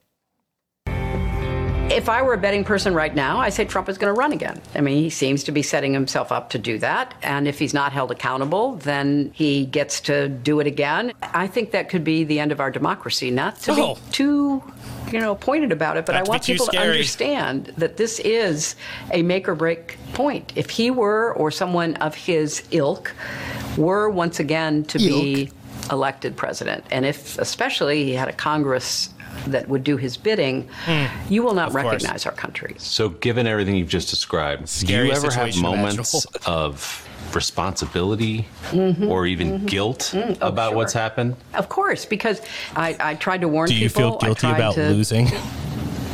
If I were a betting person right now, I say Trump is going to run again. I mean, he seems to be setting himself up to do that. And if he's not held accountable, then he gets to do it again. I think that could be the end of our democracy. Not to Oh. be too, you know, pointed about it, but Not I want people to understand that this is a make or break point. If he were, or someone of his ilk, were once again to be elected president, and if especially he had a Congress that would do his bidding, you will not Of course. recognize our country. So, given everything you've just described, do you ever have moments imaginable. of responsibility Mhm, or even mhm. guilt Mm, oh, about what's happened? Of course, because I, I tried to warn people. Do you people. feel guilty I about to, losing?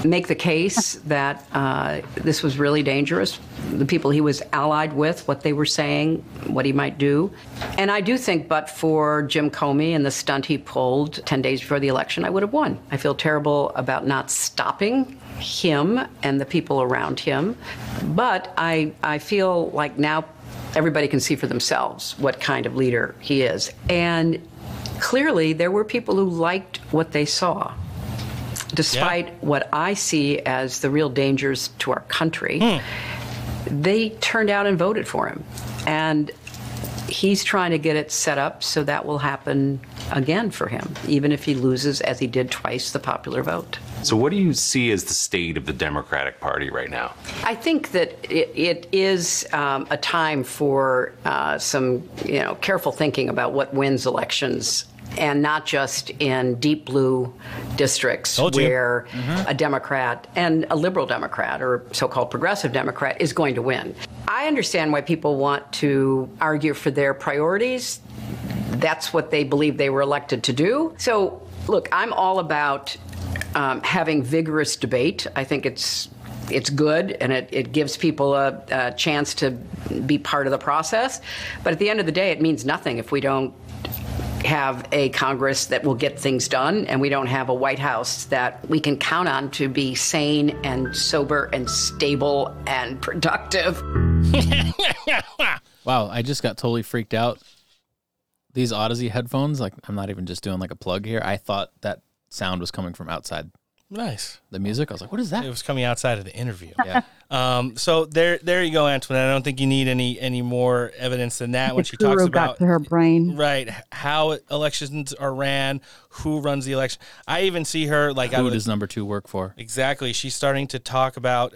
make the case that uh, this was really dangerous. The people he was allied with, what they were saying, what he might do. And I do think, but for Jim Comey and the stunt he pulled 10 days before the election, I would have won. I feel terrible about not stopping him and the people around him. But I, I feel like now everybody can see for themselves what kind of leader he is. And clearly, there were people who liked what they saw despite what I see as the real dangers to our country, they turned out and voted for him. And he's trying to get it set up so that will happen again for him, even if he loses, as he did twice, the popular vote. So, what do you see as the state of the Democratic Party right now? I think that it, it is um, a time for uh, some, you know, careful thinking about what wins elections. And not just in deep blue districts where a Democrat and a liberal Democrat or so called progressive Democrat is going to win. I understand why people want to argue for their priorities. That's what they believe they were elected to do. So, look, I'm all about um, having vigorous debate. I think it's it's good and it, it gives people a, a chance to be part of the process. But at the end of the day, it means nothing if we don't have a Congress that will get things done and we don't have a White House that we can count on to be sane and sober and stable and productive. Wow, I just got totally freaked out. These Audeze headphones, like I'm not even just doing like a plug here. I thought that sound was coming from outside Nice. the music. I was like, what is that? It was coming outside of the interview. Yeah. Um, so there, there you go, Antoinette. I don't think you need any any more evidence than that when she talks guru about to her brain. right how elections are ran, who runs the election. I even see her like I Who would, does number two work for? Exactly. She's starting to talk about.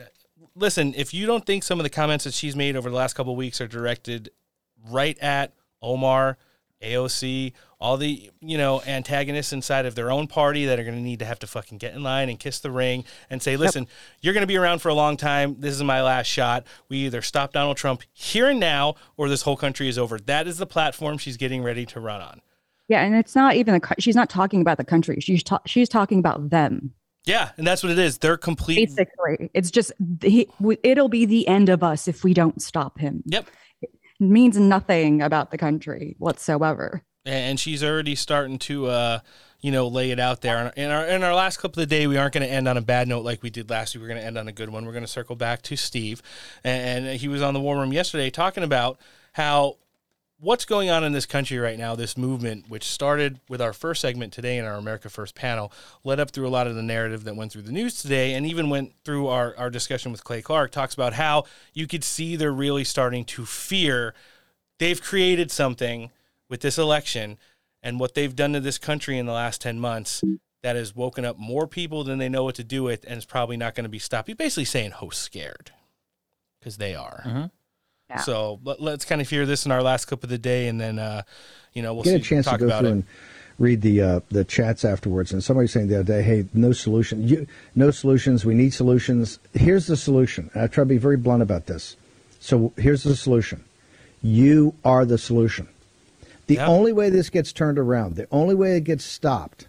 Listen, if you don't think some of the comments that she's made over the last couple of weeks are directed right at Omar, AOC, all the you know antagonists inside of their own party that are going to need to have to fucking get in line and kiss the ring and say, listen, you're going to be around for a long time. This is my last shot. We either stop Donald Trump here and now, or this whole country is over. That is the platform she's getting ready to run on. Yeah, and it's not even the She's not talking about the country. She's ta- she's talking about them. Yeah, and that's what it is. They're complete. Basically, it's just he, it'll be the end of us if we don't stop him. Yep. It means nothing about the country whatsoever. And she's already starting to uh you know lay it out there. In our in our last clip of the day we aren't going to end on a bad note like we did last week. We're going to end on a good one. We're going to circle back to steve. And, he was on the war room yesterday talking about how what's going on in this country right now this movement which started with our first segment today in our america first panel led up through a lot of the narrative that went through the news today and even went through our, our discussion with clay clark talks about how you could see they're really starting to fear they've created something with this election and what they've done to this country in the last 10 months that has woken up more people than they know what to do with and is probably not going to be stopped. He's basically saying host scared because they are. Mm-hmm. Yeah. So let, us kind of hear this in our last clip of the day and then, uh, you know, we'll get see, a chance to talk go about through it. and read the uh, the chats afterwards. And somebody saying the other day, "Hey, no solution. You, no solutions. We need solutions." Here's the solution. I try to be very blunt about this. So here's the solution. You are the solution. The Yeah. only way this gets turned around, the only way it gets stopped,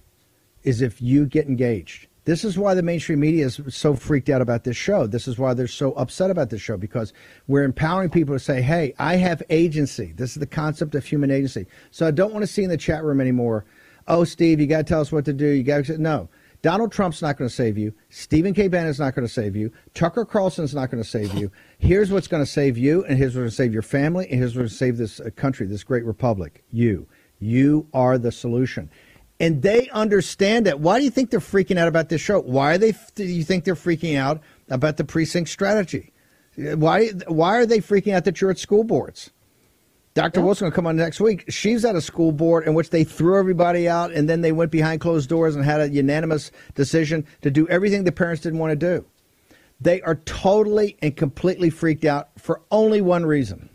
is if you get engaged. This is why the mainstream media is so freaked out about this show. This is why they're so upset about this show because we're empowering people to say, hey, I have agency. This is the concept of human agency. So I don't want to see in the chat room anymore, oh, Steve, you got to tell us what to do. You got to. Say No. Donald Trump's not going to save you. Stephen K. Bannon's not going to save you. Tucker Carlson's not going to save you. Here's what's going to save you, and here's what's going to save your family, and here's what's going to save this uh, country, this great republic. You. You are the solution and they understand that. Why do you think they're freaking out about this show? Why are they? Do you think they're freaking out about the precinct strategy? Why? Why are they freaking out that you're at school boards? Dr. Wilson will come on next week. She's at a school board in which they threw everybody out, and then they went behind closed doors and had a unanimous decision to do everything the parents didn't want to do. They are totally and completely freaked out for only one reason.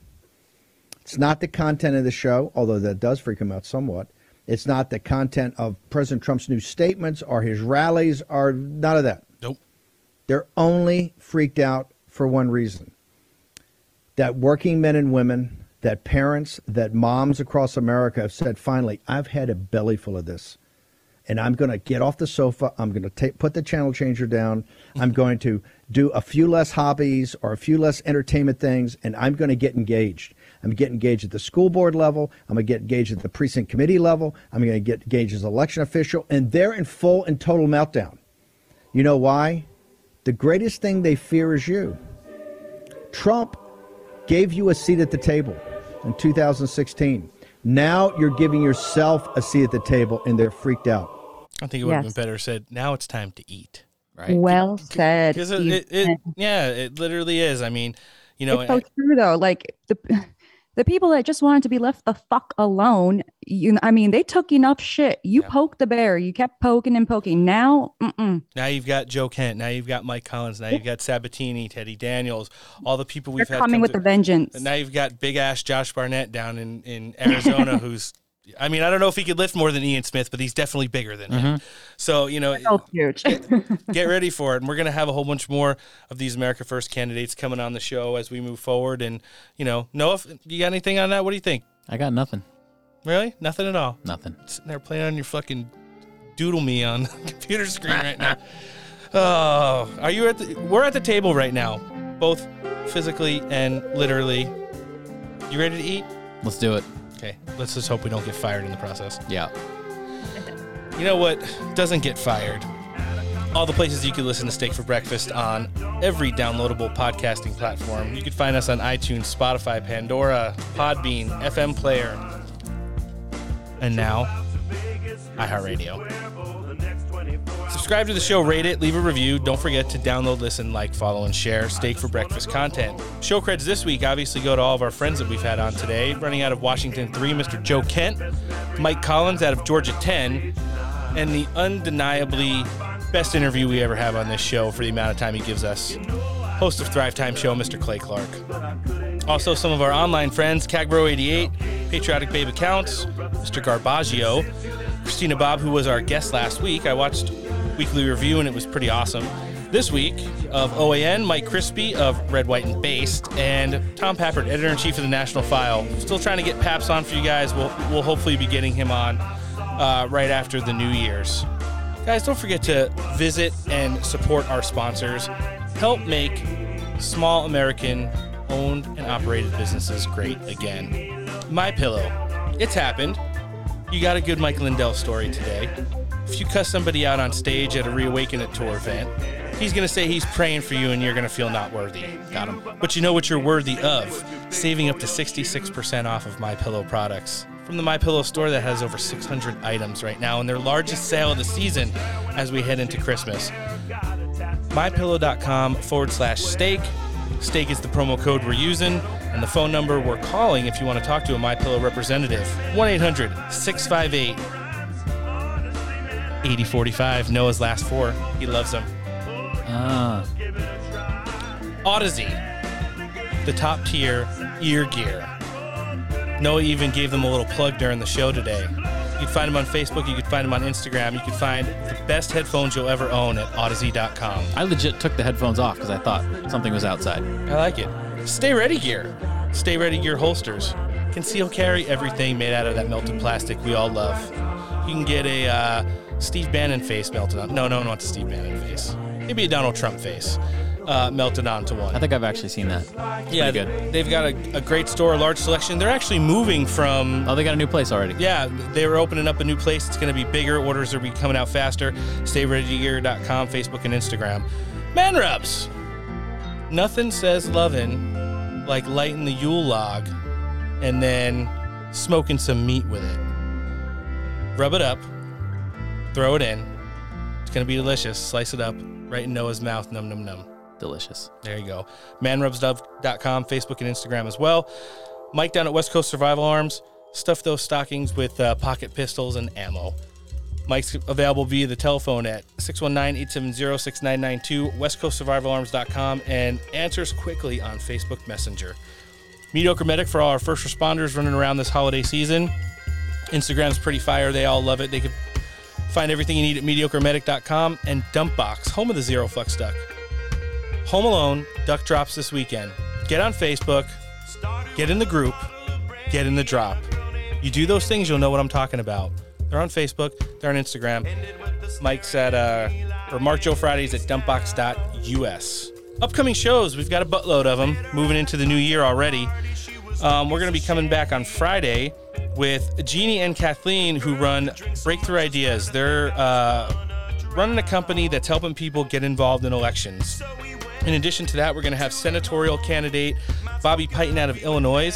It's not the content of the show, although that does freak them out somewhat. It's not the content of President Trump's new statements or his rallies or none of that. Nope. They're only freaked out for one reason that working men and women, that parents, that moms across America have said, finally, I've had a belly full of this. and I'm going to get off the sofa. I'm going to put the channel changer down. I'm going to do a few less hobbies or a few less entertainment things, and I'm going to get engaged. I'm going to get engaged at the school board level. I'm going to get engaged at the precinct committee level. I'm going to get engaged as election official, and they're in full and total meltdown. You know why? The greatest thing they fear is you. Trump gave you a seat at the table in 2016. Now you're giving yourself a seat at the table, and they're freaked out. I think it would have been better said. Now it's time to eat. Right. Well said. Because it, it, it, yeah, it literally is. I mean, you know, it's so eh true though. Like the the people that just wanted to be left the fuck alone. You, I mean, they took enough shit. You poked the bear. You kept poking and poking. Now, mm-mm. now you've got Joe Kent. Now you've got Mike Collins. Now you've got Sabatini, Teddy Daniels, all the people we've They're had coming with to- a vengeance. Now you've got big ass Josh Barnett down in in Arizona, who's. I mean, I don't know if he could lift more than Ian Smith, but he's definitely bigger than him. Mm-hmm. So you know, both huge. get ready for it. And we're going to have a whole bunch more of these America First candidates coming on the show as we move forward. And, you know, Noah, you got anything on that? What do you think? I got nothing. Really? Nothing at all? Nothing. Sitting there playing on your fucking doodle me on the computer screen right now. Oh, are you at the, we're at the table right now, both physically and literally. You ready to eat? Let's do it. Okay. Let's just hope we don't get fired in the process. Yeah. You know what doesn't get fired? All the places you can listen to Steak for Breakfast on every downloadable podcasting platform. You can find us on iTunes, Spotify, Pandora, Podbean, FM Player, and now iHeartRadio. Subscribe to the show, rate it, leave a review. Don't forget to download, listen, like, follow, and share Steak for Breakfast content. Show creds this week obviously go to all of our friends that we've had on today. Running out of Washington 3, Mr. Joe Kent, Mike Collins out of Georgia 10, and the undeniably best interview we ever have on this show for the amount of time he gives us. Host of Thrive Time Show, Mr. Clay Clark. Also, some of our online friends, Cagbro88, Patriotic Babe Accounts, Mr. Garbaggio, Christina Bobb, who was our guest last week. I watched weekly review and it was pretty awesome. This week of OAN, Mike Crispi of Red, White, and Based, and Tom Pappert, editor in chief of the National File. Still trying to get Paps on for you guys. We'll, we'll hopefully be getting him on uh, right after the New Year's. Guys, don't forget to visit and support our sponsors. Help make small American owned and operated businesses great again. My Pillow. It's happened. You got a good Mike Lindell story today. If you cuss somebody out on stage at a Reawaken It tour event, he's going to say he's praying for you and you're going to feel not worthy. Got him. But you know what you're worthy of? Saving up to 66% off of My Pillow products. From the My Pillow store that has over 600 items right now and their largest sale of the season as we head into Christmas. MyPillow.com forward slash steak. Steak is the promo code we're using, and the phone number we're calling if you want to talk to a My Pillow representative 1 800 658 8045. Noah's last four. He loves them. Ah. Audeze, the top tier ear gear. Noah even gave them a little plug during the show today. You can find them on Facebook, you can find them on Instagram, you can find the best headphones you'll ever own at audeze.com. I legit took the headphones off because I thought something was outside. I like it. Stay Ready gear. Stay Ready gear holsters. Conceal carry everything made out of that melted plastic we all love. You can get a uh, Steve Bannon face melted on. No, no one wants a Steve Bannon face. Maybe a Donald Trump face uh, melted onto one. I think I've actually seen that. Yeah, good. they've got a, a great store, a large selection. They're actually moving from. Oh, they got a new place already. Yeah, they were opening up a new place. It's going to be bigger. Orders are be coming out faster. StayReadyGear.com, Facebook, and Instagram. Man rubs. Nothing says lovin' like lighting the Yule log and then smoking some meat with it. Rub it up, throw it in. It's going to be delicious. Slice it up right in Noah's mouth. Num, num, num. Delicious. There you go. Manrubsdove.com, Facebook and Instagram as well. Mike down at West Coast Survival Arms. Stuff those stockings with uh, pocket pistols and ammo. Mike's available via the telephone at 619-870-6992, westcoastsurvivalarms.com, and answers quickly on Facebook Messenger. Mediocre Medic for all our first responders running around this holiday season. Instagram's pretty fire. They all love it. They can find everything you need at mediocremedic.com and Dumpbox, home of the Zero Flux Duck. Home Alone, Duck drops this weekend. Get on Facebook, get in the group, get in the drop. You do those things, you'll know what I'm talking about. They're on Facebook. They're on Instagram. Mike's at uh, or Mark Joe Fridays at dumpbox.us. Upcoming shows, we've got a buttload of them moving into the new year already. Um, we're going to be coming back on Friday with Jeannie and Kathleen, who run Breakthrough Ideas. They're uh, running a company that's helping people get involved in elections. In addition to that, we're going to have senatorial candidate Bobby Piton out of Illinois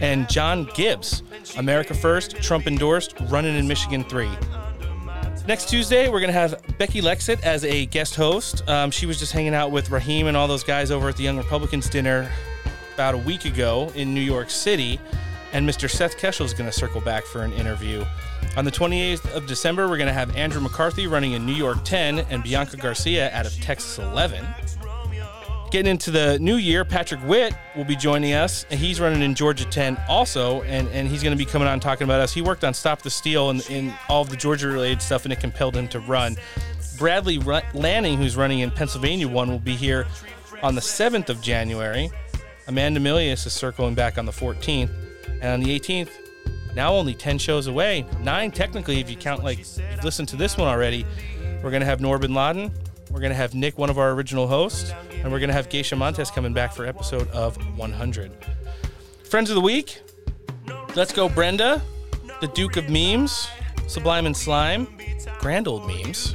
and John Gibbs, America First, Trump endorsed, running in Michigan 3. Next Tuesday, we're going to have Becky Lexit as a guest host. Um, she was just hanging out with Raheem and all those guys over at the Young Republicans dinner about a week ago in New York City. And Mr. Seth Keshel is going to circle back for an interview. On the 28th of December, we're going to have Andrew McCarthy running in New York 10 and Bianca Garcia out of Texas 11. Getting into the new year, Patrick Witt will be joining us, and he's running in Georgia 10 also, and, and he's going to be coming on talking about us. He worked on Stop the Steal and in all of the Georgia related stuff, and it compelled him to run. Bradley Lanning, who's running in Pennsylvania 1, will be here on the 7th of January. Amanda Milius is circling back on the 14th, and on the 18th, now only 10 shows away, nine technically if you count like you've listened to this one already. We're going to have Norbin Laden, we're going to have Nick, one of our original hosts, and we're going to have Geisha Montes coming back for episode of 100. Friends of the week, let's go Brenda, the Duke of Memes, Sublime and Slime, Grand Old Memes,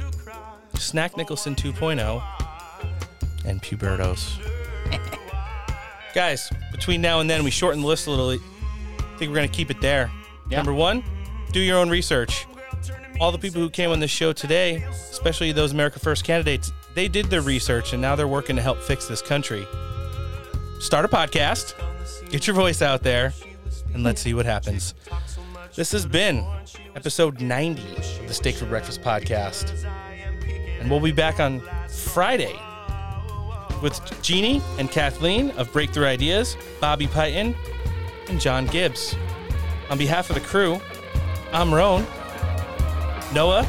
Snack Nicholson 2.0, and Pubertos. Guys, between now and then, we shorten the list a little. I think we're going to keep it there. Yeah. Number one, do your own research all the people who came on this show today, especially those America First candidates, they did their research and now they're working to help fix this country. Start a podcast, get your voice out there, and let's see what happens. This has been episode 90 of the Steak for Breakfast podcast. And we'll be back on Friday with Jeannie and Kathleen of Breakthrough Ideas, Bobby Piton, and John Gibbs. On behalf of the crew, I'm Roan. Noah.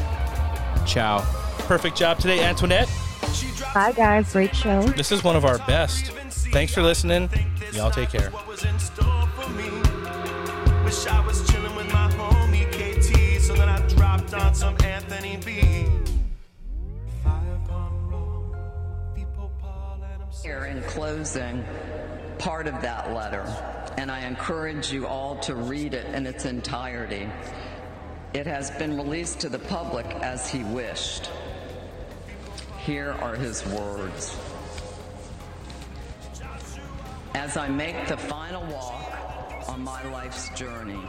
Ciao. Perfect job today, Antoinette. Bye, guys. Great show. This is one of our best. Thanks for listening. Y'all take care. Wish I was chilling with my homie KT, so then I dropped on some Anthony B. Here in closing, part of that letter, and I encourage you all to read it in its entirety. It has been released to the public as he wished. Here are his words. As I make the final walk on my life's journey,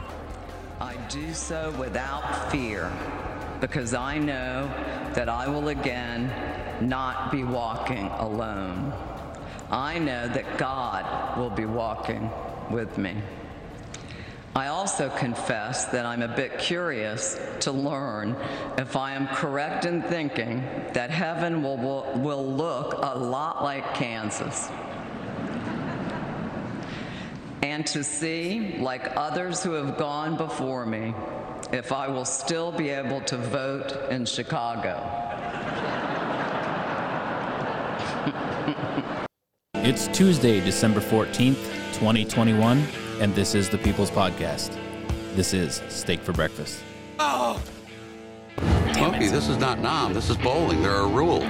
I do so without fear because I know that I will again not be walking alone. I know that God will be walking with me. I also confess that I'm a bit curious to learn if I am correct in thinking that heaven will, will, will look a lot like Kansas. And to see, like others who have gone before me, if I will still be able to vote in Chicago. it's Tuesday, December 14th, 2021 and this is the People's Podcast. This is Steak for Breakfast. Oh! Smokey, this is not Nam. This is bowling. There are rules.